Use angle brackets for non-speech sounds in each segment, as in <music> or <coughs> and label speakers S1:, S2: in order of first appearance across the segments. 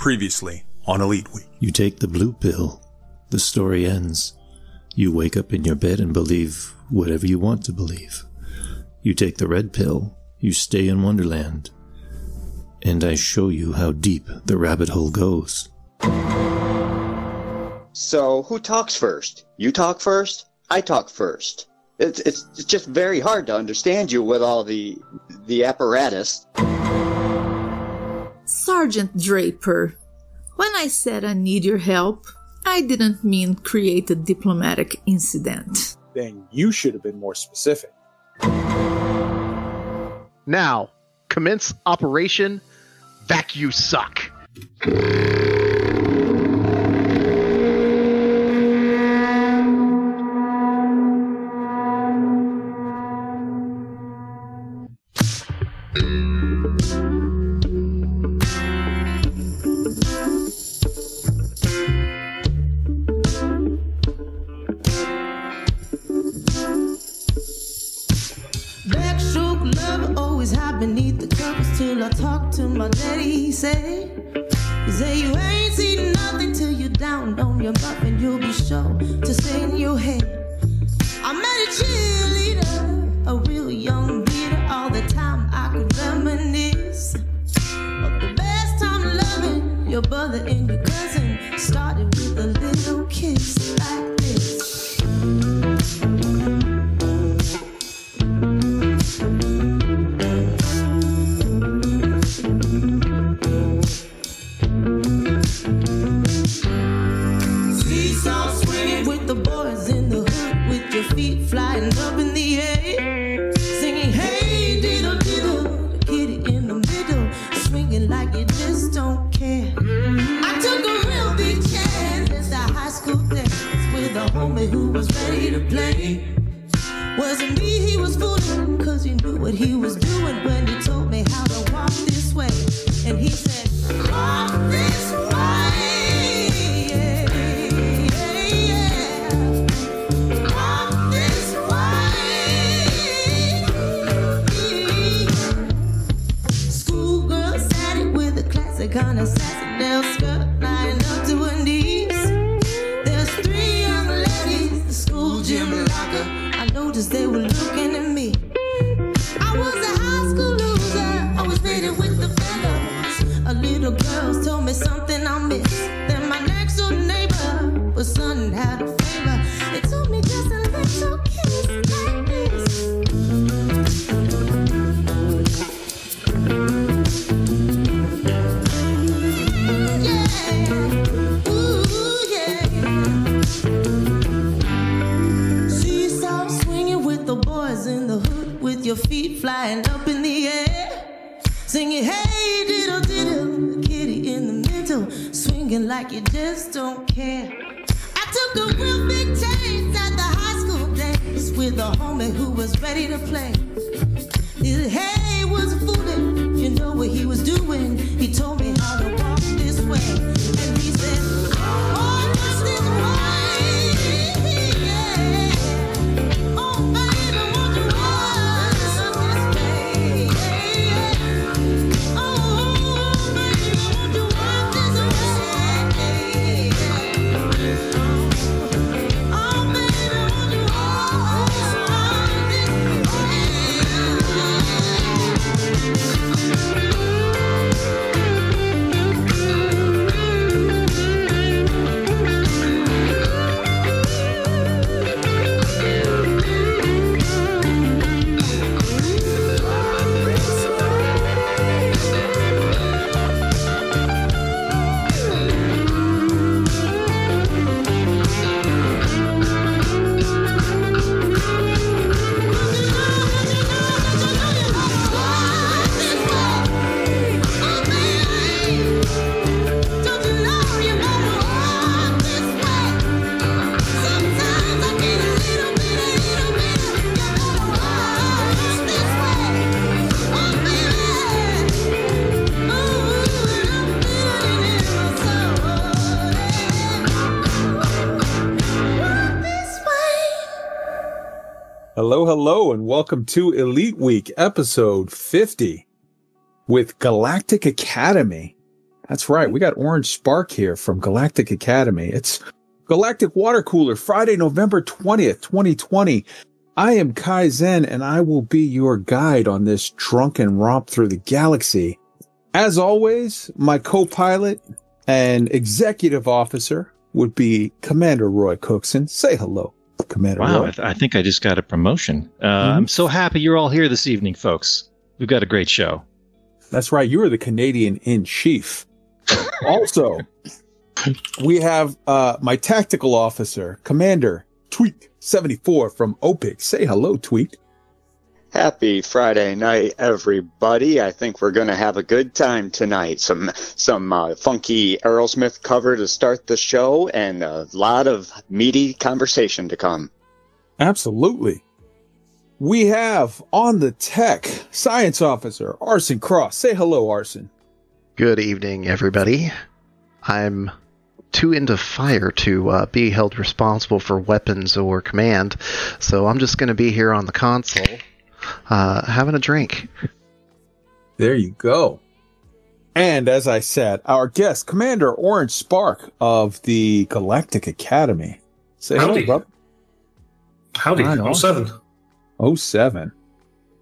S1: previously on Elite Week.
S2: You take the blue pill. The story ends. You wake up in your bed and believe whatever you want to believe. You take the red pill. You stay in Wonderland. And I show you how deep the rabbit hole goes.
S3: So, who talks first? You talk first? I talk first. It's, it's, it's just very hard to understand you with all the, the apparatus.
S4: Sergeant Draper, when I said I need your help, I didn't mean create a diplomatic incident.
S5: Then you should have been more specific.
S6: Now, commence Operation Vacuum Suck.
S1: hello, and welcome to Elite Week, episode 50 with Galactic Academy. That's right. We got Orange Spark here from Galactic Academy. It's Galactic Water Cooler, Friday, November 20th, 2020. I am Kai Zen, and I will be your guide on this drunken romp through the galaxy. As always, my co pilot and executive officer would be Commander Roy Cookson. Say hello. Commander
S2: Wow, I, th- I think I just got a promotion. Uh, I'm so happy you're all here this evening, folks. We've got a great show.
S1: That's right. You are the Canadian in chief. also, <laughs> we have uh, my tactical officer, Commander Tweet 74 from OPIC. Say hello, Tweet.
S3: Happy Friday night, everybody. I think we're going to have a good time tonight. Some some uh, funky Aerosmith cover to start the show and a lot of meaty conversation to come.
S1: Absolutely. We have on the tech science officer, Arson Cross. Say hello, Arson.
S7: Good evening, everybody. I'm too into fire to uh, be held responsible for weapons or command, so I'm just going to be here on the console, uh, having a drink.
S1: There you go. And as I said, our guest, Commander Orange Spark of the Galactic Academy. Say hello,
S8: Howdy.
S1: brother.
S8: Howdy,
S1: Right on.
S8: 07.
S1: 07.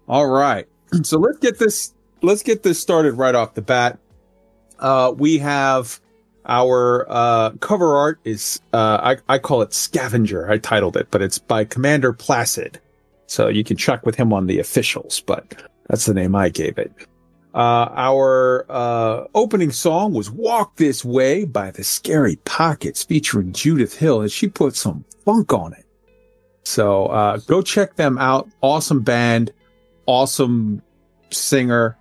S1: All right. <clears throat> So let's get this let's get this started right off the bat. Uh we have our uh cover art is uh I, I call it scavenger. I titled it, but it's by Commander Placid. So you can check with him on the officials, but that's the name I gave it. Uh our uh opening song was Walk This Way by the Scary Pockets featuring Judith Hill and she put some funk on it. So uh, go check them out. Awesome band, awesome singer,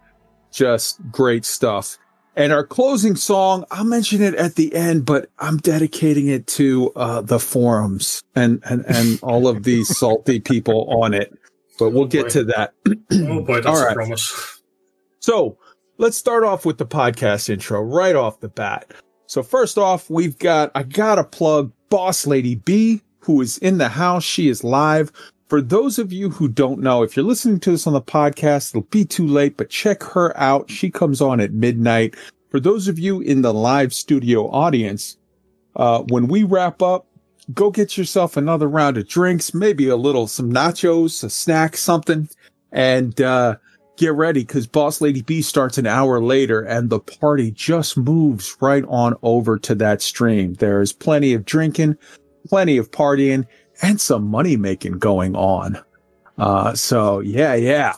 S1: just great stuff. And our closing song, I'll mention it at the end, but I'm dedicating it to uh, the forums and, and, and <laughs> all of these salty people on it. But we'll get to that. <clears throat>
S8: Oh boy, that's
S1: All right.
S8: a promise.
S1: So let's start off with the podcast intro right off the bat. So first off, we've got, I gotta plug Boss Lady B, who is in the house. She is live. For those of you who don't know, if you're listening to this on the podcast, it'll be too late, but check her out. She comes on at midnight. For those of you in the live studio audience, uh, when we wrap up, go get yourself another round of drinks, maybe a little, some nachos, a snack, something, and, uh, get ready because Boss Lady B starts an hour later and the party just moves right on over to that stream. There's plenty of drinking, plenty of partying, and some money making going on. Uh, so yeah, yeah.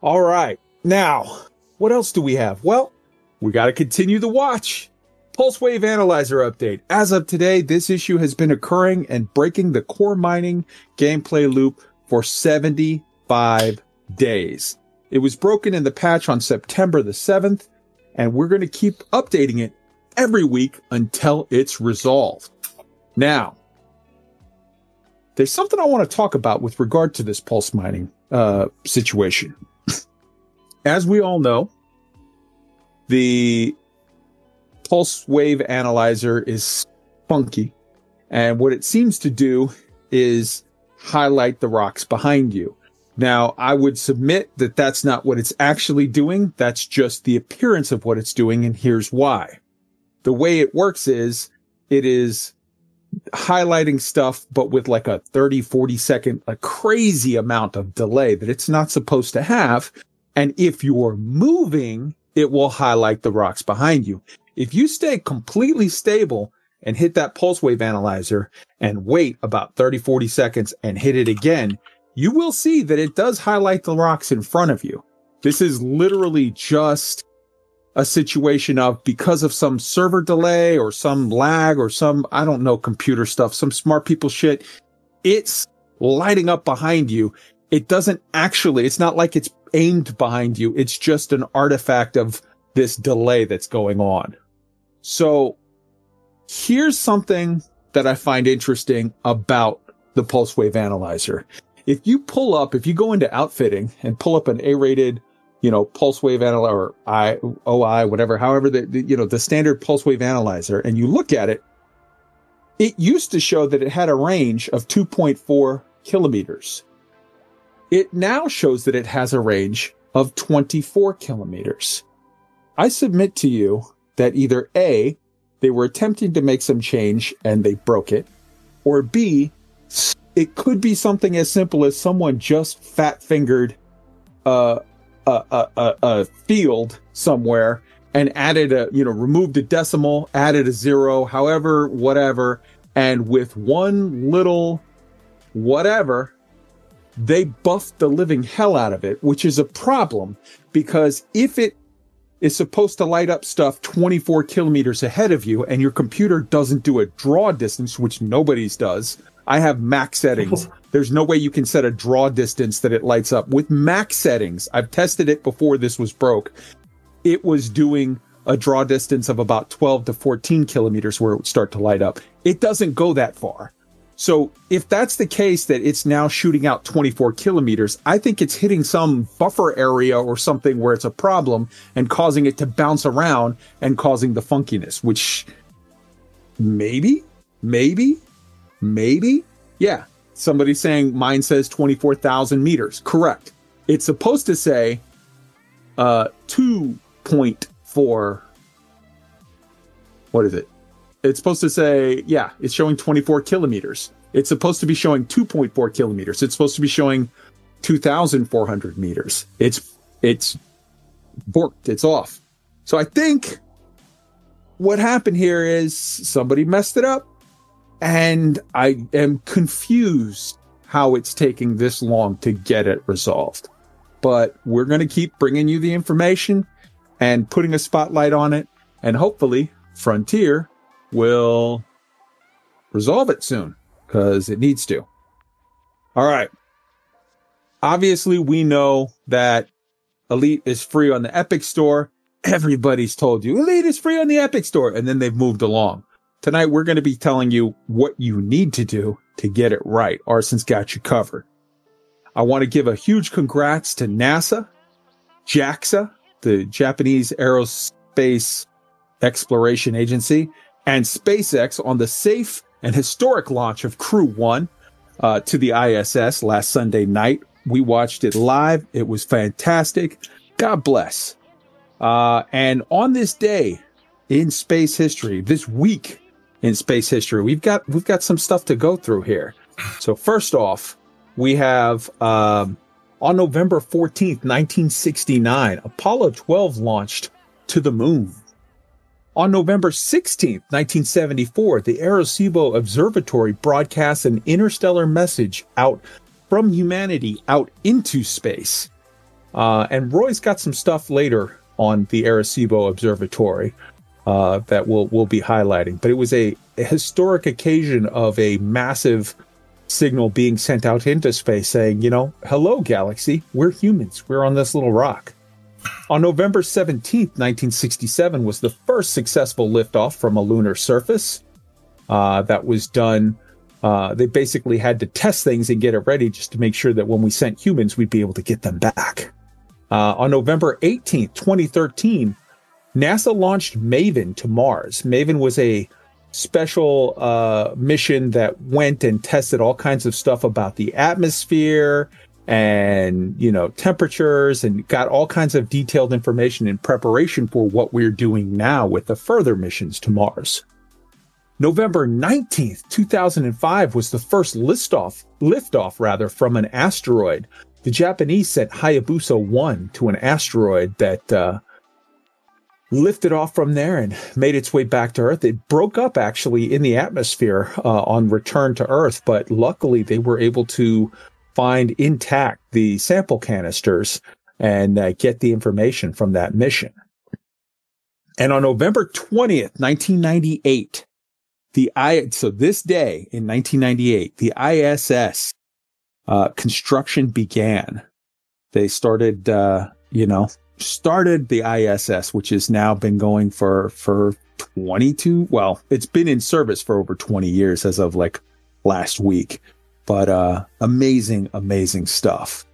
S1: All right. Now, what else do we have? Well, we got to continue the watch. Pulse Wave Analyzer update. As of today, this issue has been occurring and breaking the core mining gameplay loop for 75 days. It was broken in the patch on September the 7th, and we're going to keep updating it every week until it's resolved. Now, there's something I want to talk about with regard to this pulse mining uh, situation. As we all know, the pulse wave analyzer is funky, and what it seems to do is highlight the rocks behind you. Now, I would submit that that's not what it's actually doing. That's just the appearance of what it's doing. And here's why. The way it works is it is highlighting stuff, but with like a 30, 40 second, a crazy amount of delay that it's not supposed to have. And if you're moving, it will highlight the rocks behind you. If you stay completely stable and hit that pulse wave analyzer and wait about 30, 40 seconds and hit it again, you will see that it does highlight the rocks in front of you. This is literally just a situation of because of some server delay or some lag or some, I don't know, computer stuff, some smart people shit. It's lighting up behind you. It doesn't actually, it's not like it's aimed behind you. It's just an artifact of this delay that's going on. So here's something that I find interesting about the pulse wave analyzer if you pull up, if you go into outfitting and pull up an A-rated, you know, pulse wave analyzer or I, OI, whatever, however the, the, you know, the standard pulse wave analyzer and you look at it, it used to show that it had a range of 2.4 kilometers. It now shows that it has a range of 24 kilometers. I submit to you that either A, they were attempting to make some change and they broke it, or B, it could be something as simple as someone just fat fingered uh, a, a, a, field somewhere and added a, you know, removed a decimal, added a zero, however, whatever. And with one little whatever, they buffed the living hell out of it, which is a problem because if it is supposed to light up stuff 24 kilometers ahead of you and your computer doesn't do a draw distance, which nobody's does, I have max settings. <laughs> There's no way you can set a draw distance that it lights up. With max settings, I've tested it before this was broke. It was doing a draw distance of about 12 to 14 kilometers where it would start to light up. It doesn't go that far. So if that's the case that it's now shooting out 24 kilometers, I think it's hitting some buffer area or something where it's a problem and causing it to bounce around and causing the funkiness, which maybe, maybe, maybe, yeah. Somebody saying mine says 24,000 meters. Correct. It's supposed to say uh 2.4 what is it? It's supposed to say, yeah, it's showing 24 kilometers. It's supposed to be showing 2.4 kilometers. It's supposed to be showing 2,400 meters. It's, it's borked. It's off. So I think what happened here is somebody messed it up and I am confused how it's taking this long to get it resolved. But we're going to keep bringing you the information and putting a spotlight on it. And hopefully, Frontier will resolve it soon because it needs to. All right. Obviously, we know that Elite is free on the Epic Store. Everybody's told you Elite is free on the Epic Store, and then they've moved along. Tonight, we're going to be telling you what you need to do to get it right. Arson's got you covered. I want to give a huge congrats to NASA, JAXA, the Japanese Aerospace Exploration Agency, and SpaceX on the safe and historic launch of Crew One uh, to the ISS last Sunday night. We watched it live. It was fantastic. God bless. Uh, and on this day in space history, this week in space history, we've got we've got some stuff to go through here. So first off, we have um, on November 14th, 1969, Apollo 12 launched to the moon. On November 16th, 1974, the Arecibo Observatory broadcasts an interstellar message out from humanity out into space. Uh, and Roy's got some stuff later on the Arecibo Observatory uh, that we'll, we'll be highlighting. But it was a, a historic occasion of a massive signal being sent out into space saying, you know, hello, galaxy, we're humans, we're on this little rock. On November 17th, 1967, was the first successful liftoff from a lunar surface. Uh, that was done. Uh, they basically had to test things and get it ready just to make sure that when we sent humans, we'd be able to get them back. Uh, on November 18th, 2013, NASA launched MAVEN to Mars. MAVEN was a special uh, mission that went and tested all kinds of stuff about the atmosphere and you know temperatures and got all kinds of detailed information in preparation for what we're doing now with the further missions to Mars. November 19th, 2005 was the first liftoff liftoff rather from an asteroid. The Japanese sent Hayabusa 1 to an asteroid that uh, lifted off from there and made its way back to Earth. It broke up actually in the atmosphere uh, on return to Earth, but luckily they were able to find intact the sample canisters and uh, get the information from that mission. And on November 20th, 1998, the I, so this day in 1998, the ISS uh, construction began. They started, uh, you know, started the ISS, which has now been going for, for 22. Well, it's been in service for over 20 years as of like last week, but, uh, amazing, amazing stuff.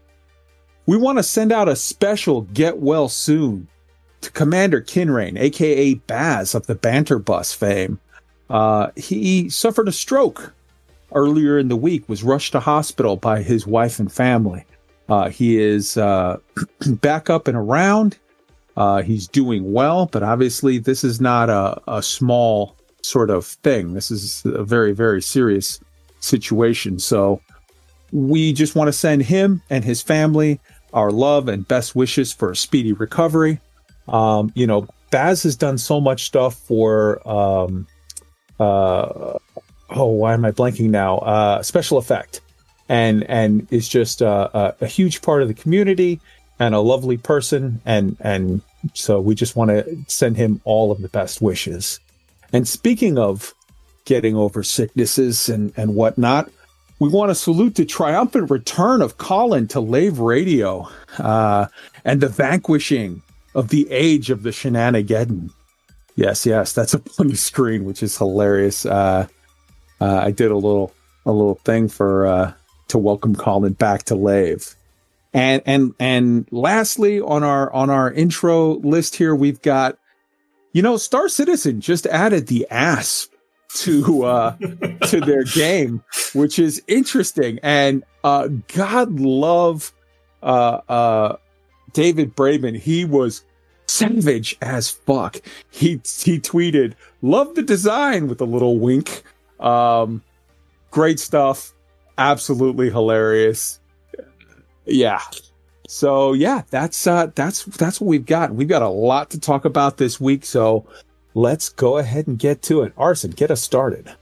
S1: We want to send out a special get well soon to Commander Kinrain, aka Baz of the Banter Bus fame. Uh, he suffered a stroke earlier in the week, was rushed to hospital by his wife and family. Uh, he is uh, <clears throat> back up and around. Uh, he's doing well, but obviously this is not a, a small sort of thing. This is a very, very serious situation. So we just want to send him and his family our love and best wishes for a speedy recovery. Um, you know, Baz has done so much stuff for um, uh, oh, why am I blanking now? Uh, special effect, and and is just uh, a, a huge part of the community and a lovely person, and and so we just want to send him all of the best wishes. And speaking of getting over sicknesses and and whatnot, we want to salute the triumphant return of Colin to Lave Radio uh, and the vanquishing of the age of the shenanigeddon. Yes, yes, that's up on the screen, which is hilarious. Uh, uh, I did a little a little thing for uh, to welcome Colin back to Lave. And and and lastly on our on our intro list here, we've got you know Star Citizen just added the ASP to uh to their <laughs> game, which is interesting. And uh God love uh uh David Braben. He was savage as fuck. He he tweeted, "Love the design" with a little wink. Um, great stuff. Absolutely hilarious. Yeah. So yeah, that's uh that's that's what we've got. We've got a lot to talk about this week, so let's go ahead and get to it. Arson, get us started.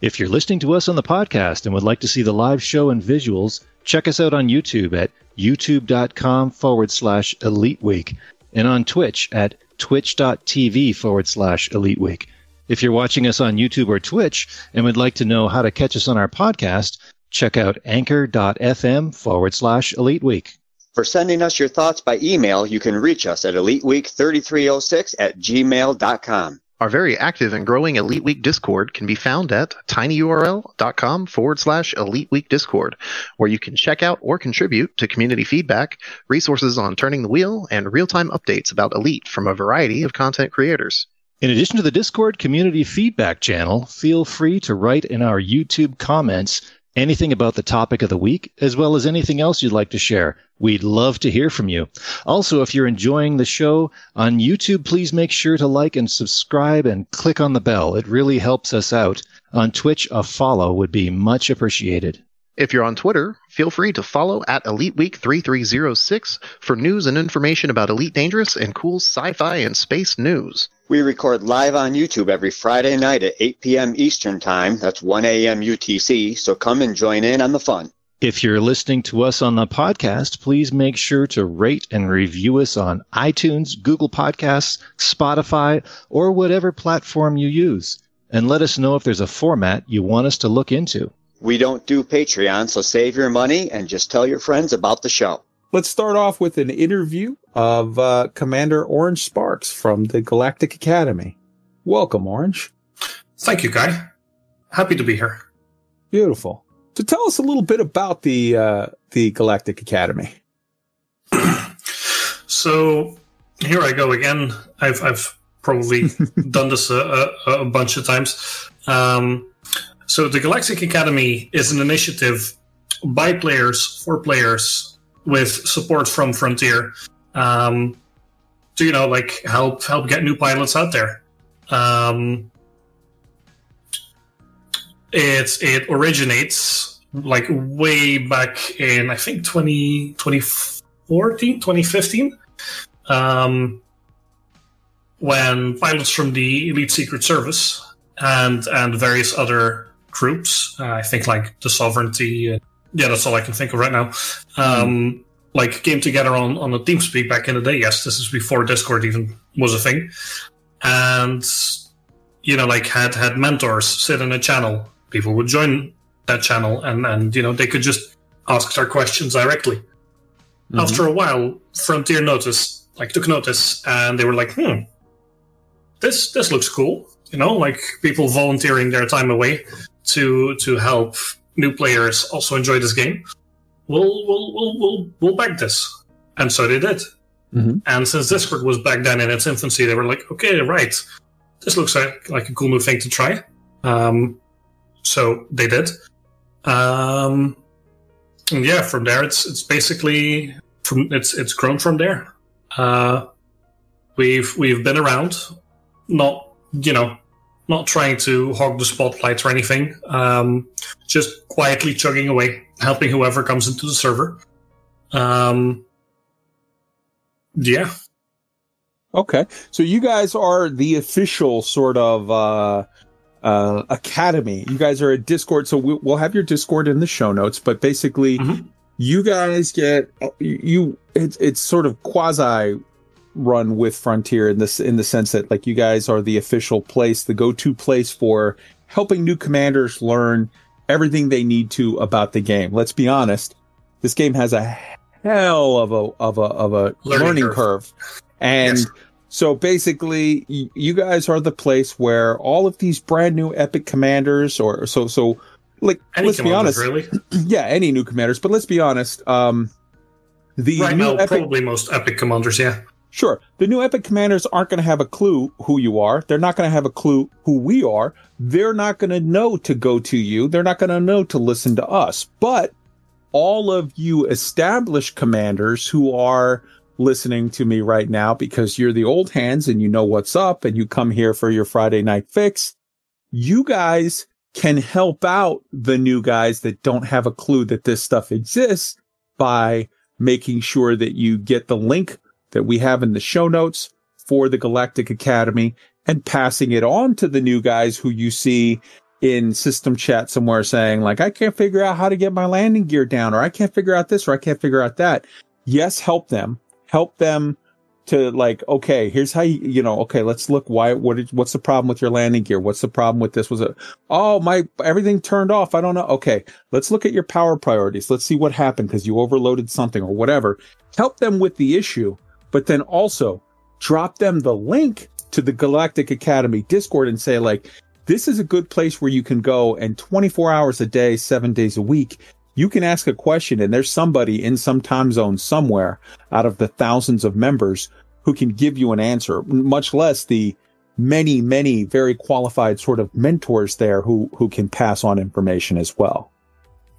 S2: If you're listening to us on the podcast and would like to see the live show and visuals, check us out on YouTube at youtube.com forward slash elite week and on Twitch at twitch.tv forward slash elite week. If you're watching us on YouTube or Twitch and would like to know how to catch us on our podcast, check out anchor.fm forward slash elite week.
S3: For sending us your thoughts by email, you can reach us at eliteweek3306 at gmail.com.
S7: Our very active and growing Elite Week Discord can be found at tinyurl.com forward slash Elite Week Discord, where you can check out or contribute to community feedback, resources on turning the wheel, and real time updates about Elite from a variety of content creators.
S2: In addition to the Discord community feedback channel, feel free to write in our YouTube comments anything about the topic of the week, as well as anything else you'd like to share. We'd love to hear from you. Also, if you're enjoying the show on YouTube, please make sure to like and subscribe and click on the bell. It really helps us out. On Twitch, a follow would be much appreciated.
S7: If you're on Twitter, feel free to follow at Elite Week 3306 for news and information about Elite Dangerous and cool sci fi and space news.
S3: We record live on YouTube every Friday night at 8 p.m. Eastern Time. That's 1 a.m. UTC. So come and join in on the fun.
S2: If you're listening to us on the podcast, please make sure to rate and review us on iTunes, Google Podcasts, Spotify, or whatever platform you use. And let us know if there's a format you want us to look into.
S3: We don't do Patreon, so save your money and just tell your friends about the show.
S1: Let's start off with an interview of uh, Commander Orange Sparks from the Galactic Academy. Welcome, Orange.
S8: Thank you, Guy. Happy to be here.
S1: Beautiful. So tell us a little bit about the uh, the Galactic Academy. <clears throat>
S8: So here I go again. I've I've probably <laughs> done this a, a, a bunch of times. Um, so the Galactic Academy is an initiative by players for players with support from Frontier um, to you know like help help get new pilots out there. Um, it it originates like way back in I think 20, 2014, 2015, um, when pilots from the Elite Secret Service and and various other groups, uh, I think like the Sovereignty, uh, yeah, that's all I can think of right now. Um, Like came together on on a TeamSpeak back in the day. Yes, this is before Discord even was a thing, and you know like had had mentors sit in a channel. People would join that channel, and and you know they could just ask their questions directly. After a while, Frontier noticed, like took notice, and they were like, "Hmm, this this looks cool." You know, like people volunteering their time away to to help new players also enjoy this game. We'll we'll we'll we'll, we'll back this, and so they did.
S1: Mhm.
S8: And since Discord was back then in its infancy, they were like, "Okay, right, this looks like like a cool new thing to try." Um, so they did. Um, and yeah, from there it's it's basically from it's it's grown from there. Uh, We've we've been around, not you know, not trying to hog the spotlight or anything. Um, just quietly chugging away, helping whoever comes into the server. Um, yeah,
S1: Okay, so you guys are the official sort of uh, uh, academy. You guys are a Discord, so we, we'll have your Discord in the show notes. But basically,
S8: Mhm.
S1: you guys get you. It's it's sort of quasi run with Frontier in this in the sense that like you guys are the official place, the go to place for helping new commanders learn everything they need to about the game. Let's be honest, this game has a hell of a of a of a learning,
S8: Learning
S1: curve.
S8: curve.
S1: And
S8: Yes.
S1: so basically, you guys are the place where all of these brand new epic commanders, or so so, like
S8: any
S1: let's be honest,
S8: really. <clears throat>
S1: yeah, any new commanders. But let's be honest, um, the
S8: right now,
S1: epic,
S8: probably most epic commanders. Yeah,
S1: sure, the new epic commanders aren't going to have a clue who you are. They're not going to have a clue who we are. They're not going to know to go to you. They're not going to know to listen to us. But all of you established commanders who are listening to me right now because you're the old hands and you know what's up and you come here for your Friday night fix, you guys can help out the new guys that don't have a clue that this stuff exists by making sure that you get the link that we have in the show notes for the Galactic Academy and passing it on to the new guys who you see in system chat somewhere saying like, I can't figure out how to get my landing gear down, or I can't figure out this, or I can't figure out that. Yes, help them, help them to like, okay, here's how you, you know, okay, let's look why, what is, what's the problem with your landing gear? What's the problem with this? Was it, oh, my, everything turned off. I don't know. Okay. Let's look at your power priorities. Let's see what happened because you overloaded something or whatever. Help them with the issue, but then also drop them the link to the Galactic Academy Discord and say like, this is a good place where you can go and 24 hours a day, seven days a week, you can ask a question and there's somebody in some time zone somewhere out of the thousands of members who can give you an answer, much less the many, many very qualified sort of mentors there who, who can pass on information as well.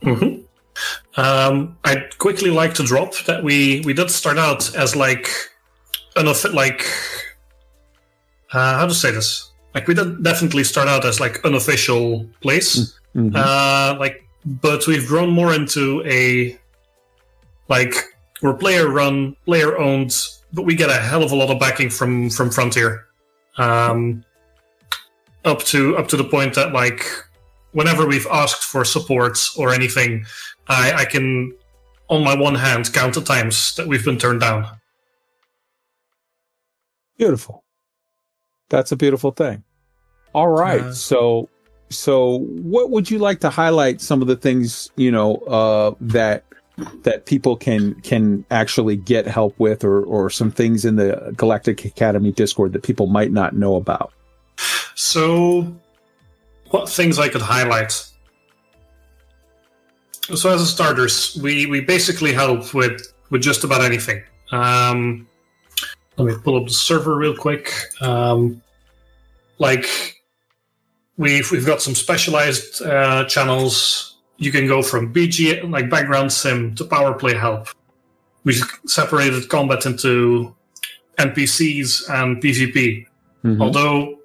S8: hmm Um, I'd quickly like to drop that we we did start out as like an like uh, how to say this like we did definitely start out as like unofficial place
S1: Mhm.
S8: uh like but we've grown more into a like we're player run player owned but we get a hell of a lot of backing from from frontier um up to up to the point that like whenever we've asked for support or anything I, I can, on my one hand, count the times that we've been turned down.
S1: Beautiful. That's a beautiful thing. All right.
S8: Uh,
S1: so, so what would you like to highlight some of the things, you know, uh, that, that people can, can actually get help with or, or some things in the Galactic Academy Discord that people might not know about?
S8: So, what things I could highlight? So, as a starters, we, we basically help with, with just about anything. Um, let me pull up the server real quick. Um, like, we've we've got some specialized uh, channels. You can go from BG like background sim to power play help. We've separated combat into NPCs and PvP.
S1: Mhm.
S8: Although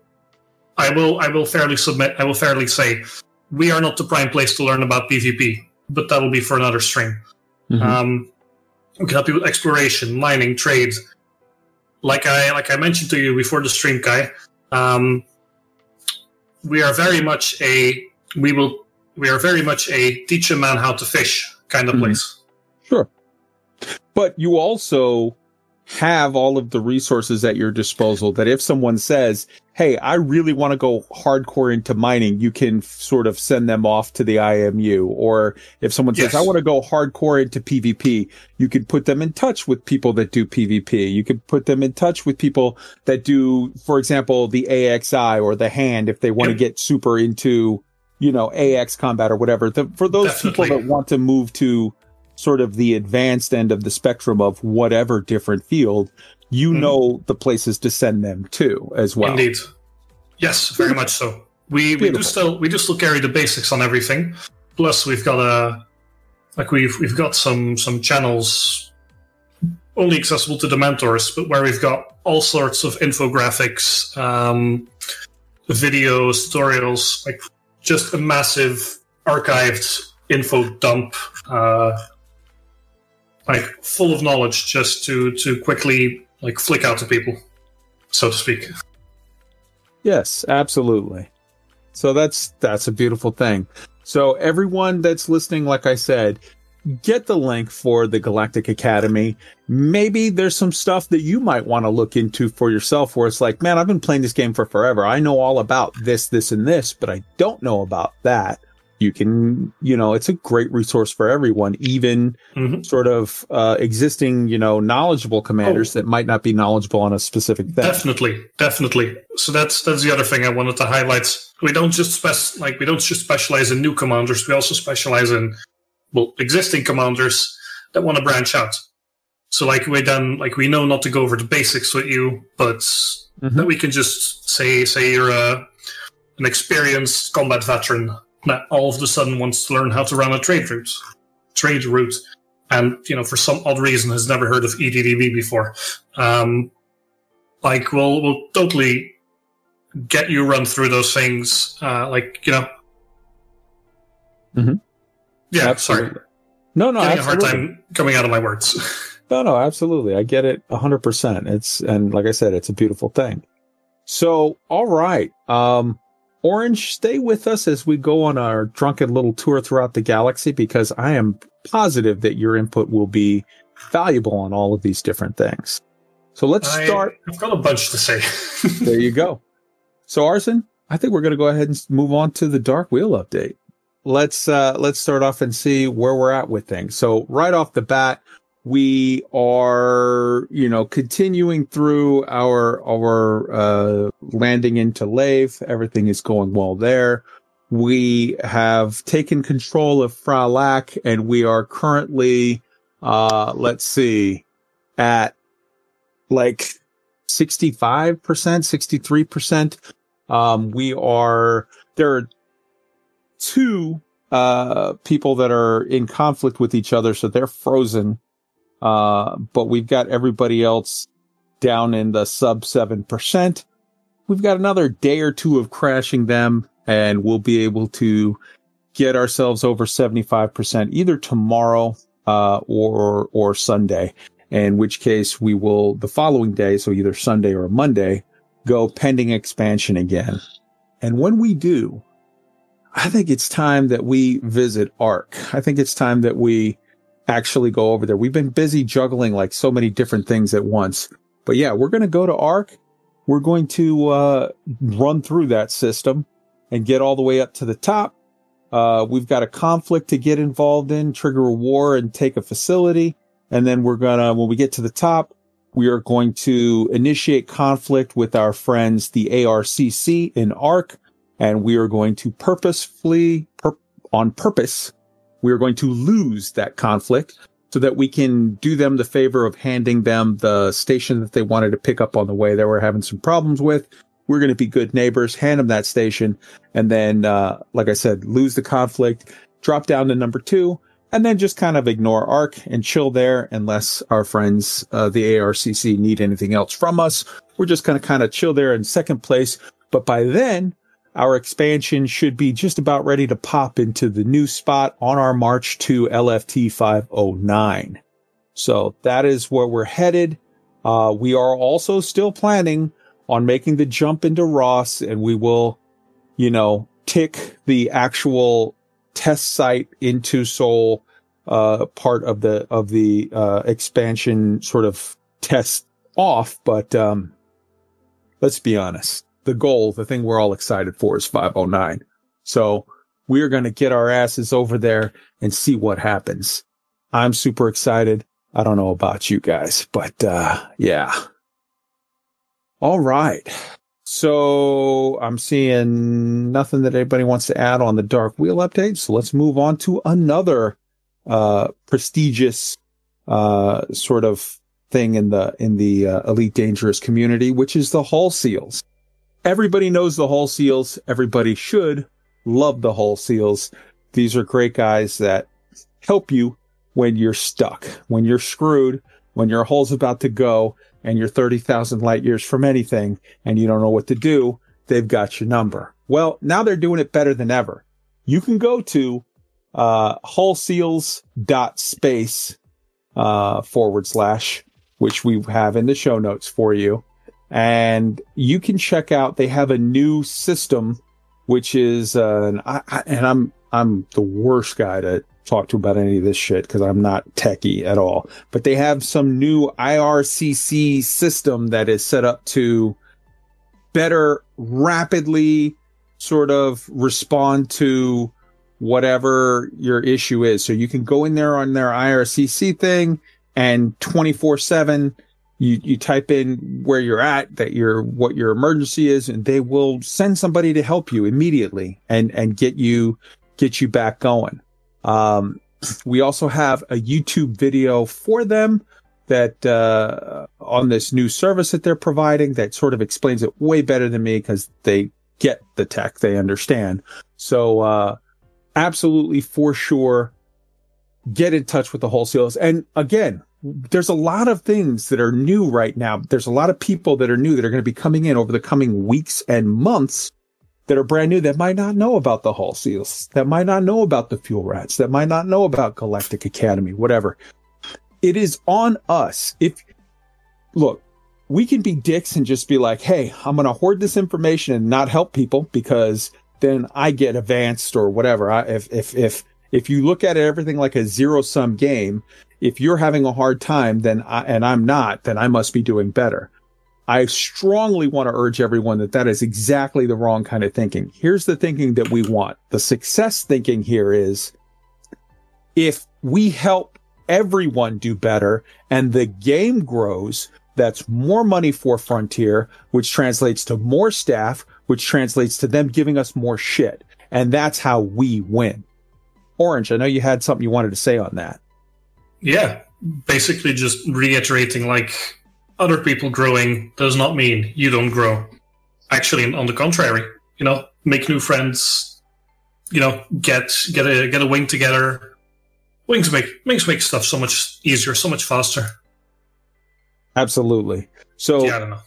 S8: I will I will fairly submit I will fairly say we are not the prime place to learn about PvP, but that'll be for another stream.
S1: Mhm.
S8: Um, we can help you with exploration, mining, trades. Like I like I mentioned to you before the stream, guy. Um, we are very much a we will we are very much a teach a man how to fish kind of
S1: Mhm.
S8: place.
S1: Sure. But you also have all of the resources at your disposal that if someone says, Hey, I really want to go hardcore into mining, you can f- sort of send them off to the IMU. Or if someone says, I want to go hardcore into PvP, you could put them in touch with people that do PvP. You could put them in touch with people that do, for example, the AXI or the hand if they want to
S8: Yep.
S1: get super into, you know, AX combat or whatever. The, for those people that want to move to sort of the advanced end of the spectrum of whatever different field, you
S8: Mhm.
S1: know the places to send them to as well.
S8: Indeed. Yes, very much so. We we do still we do still carry the basics on everything. Plus, we've got a like we've we've got some some channels only accessible to the mentors, but where we've got all sorts of infographics, um, videos, tutorials, like just a massive archived info dump, uh, like full of knowledge, just to to quickly like flick out to people, so to speak.
S1: Yes, absolutely. So that's that's a beautiful thing. So everyone that's listening, like I said, get the link for the Galactic Academy. Maybe there's some stuff that you might want to look into for yourself where it's like, man, I've been playing this game for forever. I know all about this, this, and this, but I don't know about that. You can, you know, it's a great resource for everyone, even
S8: Mhm.
S1: sort of uh, existing, you know, knowledgeable commanders
S8: Oh.
S1: that might not be knowledgeable on a specific thing.
S8: Definitely, definitely. So that's that's the other thing I wanted to highlight. We don't just spec like we don't just specialize in new commanders. We also specialize in well existing commanders that want to branch out. So like we done like we know not to go over the basics with you, but
S1: Mhm.
S8: that we can just say say you're a an experienced combat veteran that all of a sudden wants to learn how to run a trade route, trade route, and you know for some odd reason has never heard of EDDB before. Um, like we'll we'll totally get you run through those things. Uh, like you know,
S1: mm-hmm.
S8: yeah.
S1: absolutely.
S8: Sorry,
S1: No, no,
S8: having a hard time coming out of my words. <laughs>
S1: No, no, absolutely. I get it a hundred percent. It's, and like I said, it's a beautiful thing. So, all right. Um, Orange, stay with us as we go on our drunken little tour throughout the galaxy because I am positive that your input will be valuable on all of these different things. So let's
S8: I,
S1: start.
S8: I've got a bunch to say. <laughs>
S1: There you go. So Arson, I think we're going to go ahead and move on to the Dark Wheel update. Let's uh let's start off and see where we're at with things. So right off the bat, we are, you know, continuing through our our uh landing into Lave. Everything is going well there. We have taken control of Fralak and we are currently uh let's see at like 65%, 63%. Um, we are, there are two, uh, people that are in conflict with each other. So they're frozen. Uh, but we've got everybody else down in the sub 7%. We've got another day or two of crashing them and we'll be able to get ourselves over 75% either tomorrow, uh, or, or Sunday in which case we will the following day, so either Sunday or Monday, go pending expansion again. And when we do, I think it's time that we visit Arque. I think it's time that we actually go over there. We've been busy juggling like so many different things at once. But yeah, we're going to go to Arque. We're going to uh, run through that system and get all the way up to the top. Uh, we've got a conflict to get involved in, trigger a war and take a facility. And then we're gonna, when we get to the top, we are going to initiate conflict with our friends, the ARCC in Arque, and we are going to purposefully, pur- on purpose, we are going to lose that conflict so that we can do them the favor of handing them the station that they wanted to pick up on the way that we're having some problems with. We're going to be good neighbors, hand them that station, and then, uh, like I said, lose the conflict, drop down to number two, and then just kind of ignore Arque and chill there unless our friends, uh, the ARCC need anything else from us. We're just going to kind of chill there in second place. But by then, our expansion should be just about ready to pop into the new spot on our march to LFT 509. So that is where we're headed. Uh, we are also still planning on making the jump into Ross and we will, you know, tick the actual test site into Sol uh, part of the of the uh, expansion sort of test off. But um, let's be honest, the goal, the thing we're all excited for, is 509. So we are going to get our asses over there and see what happens. I'm super excited. I don't know about you guys, but uh, yeah. All right. So I'm seeing nothing that anybody wants to add on the Dark Wheel update. So let's move on to another uh, prestigious uh, sort of thing in the in the uh, Elite Dangerous community, which is the Hull Seals. Everybody knows the Hull Seals. Everybody should love the Hull Seals. These are great guys that help you when you're stuck, when you're screwed, when your hull's about to go and you're 30,000 light years from anything and you don't know what to do, they've got your number. Well, now they're doing it better than ever. You can go to uh, hullseals.space uh, forward slash, which we have in the show notes for you. And you can check out, they have a new system, which is, uh, an, I, I, and I'm, I'm the worst guy to talk to about any of this shit because I'm not techie at all. But they have some new IRCC system that is set up to better rapidly sort of respond to whatever your issue is. So you can go in there on their IRCC thing and 24 seven, you, you type in where you're at, that your, what your emergency is, and they will send somebody to help you immediately and, and get you, get you back going. Um, we also have a YouTube video for them that, uh, on this new service that they're providing that sort of explains it way better than me because they get the tech, they understand. So, uh, absolutely for sure get in touch with the Seals. And again, there's a lot of things that are new right now. There's a lot of people that are new that are going to be coming in over the coming weeks and months that are brand new that might not know about the Hull Seals, that might not know about the Fuel Rats, that might not know about Galactic Academy, whatever. It is on us. If look, we can be dicks and just be like, hey, I'm going to hoard this information and not help people because then I get advanced or whatever. I, if, if, if, if you look at everything like a zero sum game, if you're having a hard time, then I, and I'm not, then I must be doing better. I strongly want to urge everyone that that is exactly the wrong kind of thinking. Here's the thinking that we want. The success thinking here is if we help everyone do better and the game grows, that's more money for Frontier, which translates to more staff, which translates to them giving us more shit. And that's how we win. Orange, I know you had something you wanted to say on that.
S8: Yeah, basically just reiterating like other people growing does not mean you don't grow. Actually, on the contrary, you know, make new friends, you know, get get a get a wing together. Wings make wings make stuff so much easier, so much faster.
S1: Absolutely. So
S8: Yeah, I don't know.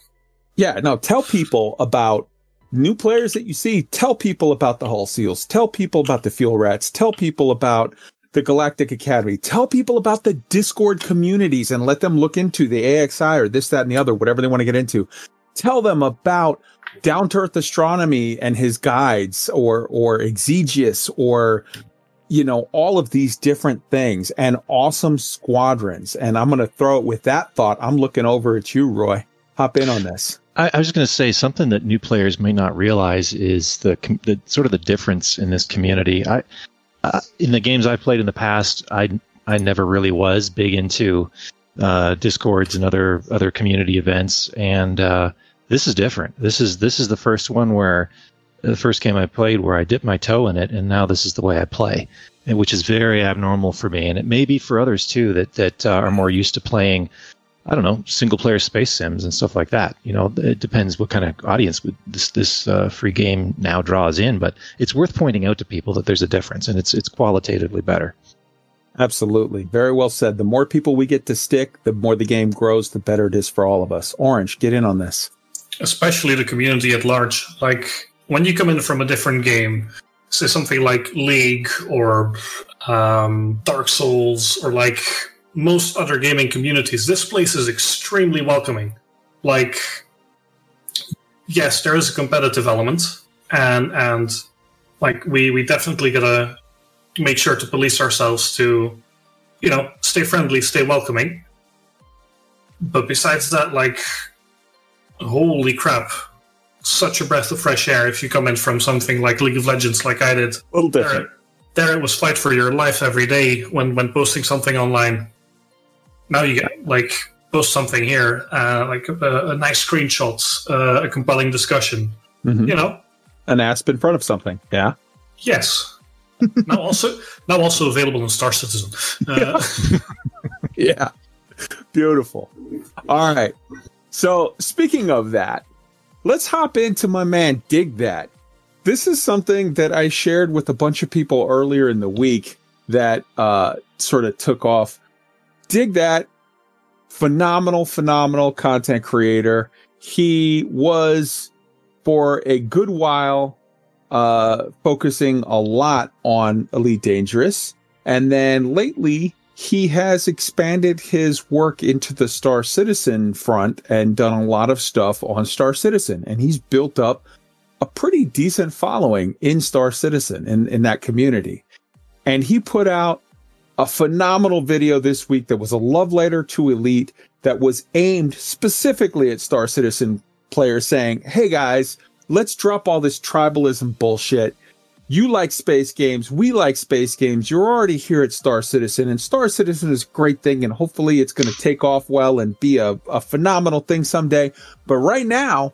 S1: yeah, no, tell people about new players that you see. Tell people about the Hull Seals. Tell people about the Fuel Rats. Tell people about the Galactic Academy. Tell people about the Discord communities and let them look into the AXI or this, that, and the other, whatever they want to get into. Tell them about Down to Earth Astronomy and his guides or, or Exigeous or, you know, all of these different things and awesome squadrons. And I'm going to throw it with that thought. I'm looking over at you, Roy. Hop in on this.
S2: I, I was going to say something that new players may not realize is the, the sort of the difference in this community. I, uh, in the games I've played in the past, I I never really was big into uh, discords and other other community events, and uh, this is different. This is this is the first one where the first game I played where I dipped my toe in it, and now this is the way I play, which is very abnormal for me, and it may be for others too that that uh, are more used to playing I don't know, single player space sims and stuff like that. You know, it depends what kind of audience this this uh, free game now draws in, but it's worth pointing out to people that there's a difference and it's it's qualitatively better.
S1: Absolutely. Very well said. The more people we get to stick, the more the game grows, the better it is for all of us. Orange, get in on this.
S8: Especially the community at large. Like when you come in from a different game, say something like League or um, Dark Souls or like most other gaming communities, this place is extremely welcoming. Like, yes, there is a competitive element, and and like we we definitely gotta make sure to police ourselves to, you know, stay friendly, stay welcoming. But besides that, like, holy crap, such a breath of fresh air if you come in from something like League of Legends, like I did.
S1: A little different.
S8: There, there it was fight for your life every day when when posting something online now you get like post something here, uh, like a, a nice screenshot, uh, a compelling discussion.
S1: Mhm.
S8: You know,
S1: An asp in front of something. Yeah.
S8: yes. <laughs> now also now also available in Star Citizen. Uh, <laughs>
S1: Yeah. Beautiful. All right. So speaking of that, let's hop into my man Dig That. This is something that I shared with a bunch of people earlier in the week that uh, sort of took off. Dig That phenomenal, phenomenal content creator. He was for a good while uh, focusing a lot on Elite Dangerous. And then lately, he has expanded his work into the Star Citizen front and done a lot of stuff on Star Citizen. And he's built up a pretty decent following in Star Citizen in, in that community. And he put out a phenomenal video this week that was a love letter to Elite that was aimed specifically at Star Citizen players saying, Hey guys, let's drop all this tribalism bullshit. You like space games. We like space games. You're already here at Star Citizen, and Star Citizen is a great thing, and hopefully it's going to take off well and be a, a phenomenal thing someday. But right now,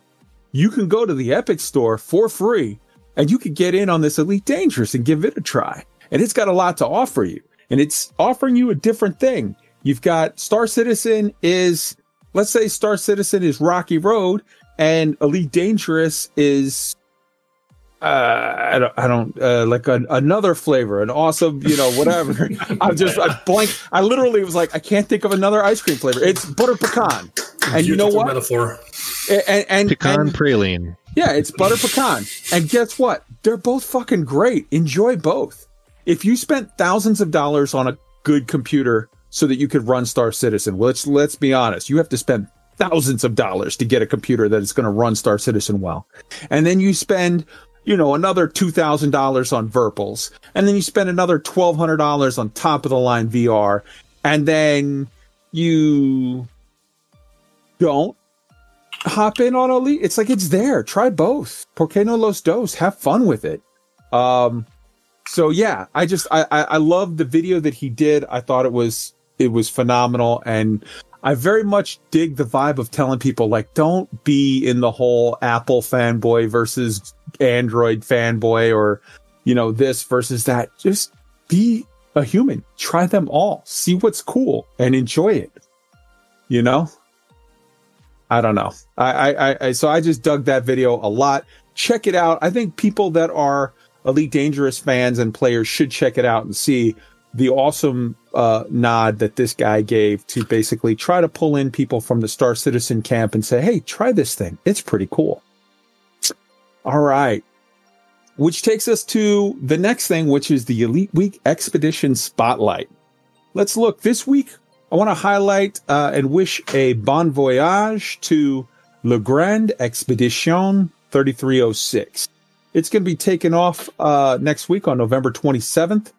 S1: you can go to the Epic Store for free and you can get in on this Elite Dangerous and give it a try. And it's got a lot to offer you. And it's offering you a different thing. You've got Star Citizen is, let's say Star Citizen is Rocky Road and Elite Dangerous is uh, I don't, I don't uh, like an, another flavor, an awesome, you know, whatever. <laughs> I'm just, I blank. I literally was like, I can't think of another ice cream flavor. It's butter pecan, and you know what?
S8: Metaphor.
S1: And, and
S9: Pecan
S1: and-
S9: praline.
S1: yeah, it's butter pecan. And guess what? They're both fucking great. Enjoy both. If you spent thousands of dollars on a good computer so that you could run Star Citizen, well, let's let's be honest. You have to spend thousands of dollars to get a computer that is going to run Star Citizen well. And then you spend, you know, another $2,000 on Virpils. And then you spend another $1,200 on top of the line VR. And then you don't hop in on Elite. It's like it's there. Try both. Por qué no los dos? Have fun with it. Um, so yeah, I just I, I I love the video that he did. I thought it was it was phenomenal, and I very much dig the vibe of telling people like don't be in the whole Apple fanboy versus Android fanboy or you know this versus that. Just be a human. Try them all. See what's cool and enjoy it. You know. I don't know. I, I, I, so I just dug that video a lot. Check it out. I think people that are Elite Dangerous fans and players should check it out and see the awesome uh, nod that this guy gave to basically try to pull in people from the Star Citizen camp and say, hey, try this thing. It's pretty cool. All right. Which takes us to the next thing, which is the Elite Week Expedition Spotlight. Let's look. This week, I want to highlight uh, and wish a bon voyage to Le Grand Expedition 3306. It's going to be taken off uh, next week on November 27th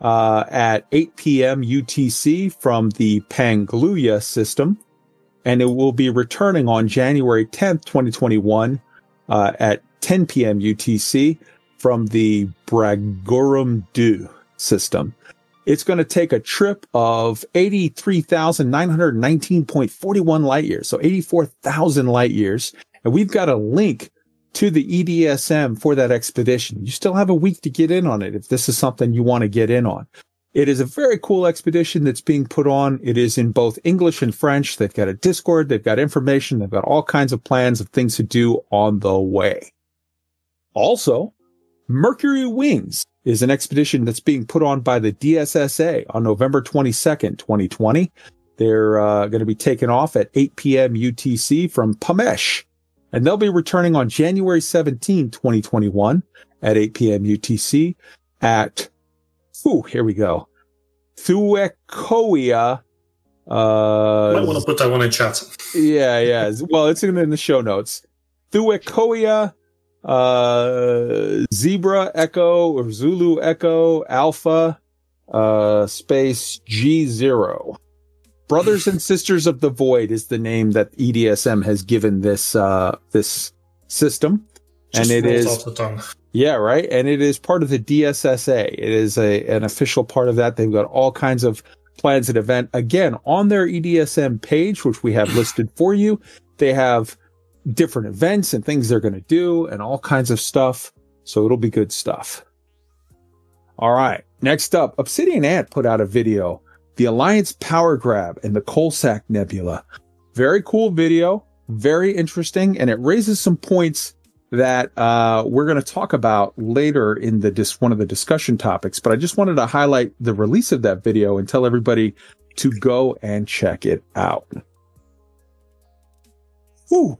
S1: uh, at 8 p.m. UTC from the Pangluya system. And it will be returning on January 10th, 2021 uh, at 10 p.m. UTC from the Bragorum 2 system. It's going to take a trip of 83,919.41 light years. So 84,000 light years. And we've got a link to the EDSM for that expedition. You still have a week to get in on it if this is something you want to get in on. It is a very cool expedition that's being put on. It is in both English and French. They've got a Discord. They've got information. They've got all kinds of plans of things to do on the way. Also, Mercury Wings is an expedition that's being put on by the DSSA on November 22nd, 2020. They're uh, going to be taken off at 8 p.m. UTC from Pamesh, and they'll be returning on January 17, 2021 at 8 p.m. UTC at, ooh, here we go, Thuekoia. Uh,
S8: Might want to put that one in chat.
S1: yeah, yeah. Well, it's in, in the show notes. Thuekoia, uh, Zebra Echo or Zulu Echo Alpha, uh, space G zero. Brothers and Sisters of the Void is the name that EDSM has given this uh this system,
S8: Just
S1: and it is
S8: off the tongue.
S1: yeah, right. And it is part of the DSSA. It is a an official part of that. They've got all kinds of plans and event again on their EDSM page, which we have listed for you. They have different events and things they're going to do and all kinds of stuff. So it'll be good stuff. All right. Next up, Obsidian Ant put out a video, the Alliance Power Grab and the Coalsack Nebula. Very cool video, very interesting, and it raises some points that uh, we're going to talk about later in the dis- one of the discussion topics. But I just wanted to highlight the release of that video and tell everybody to go and check it out. Whew.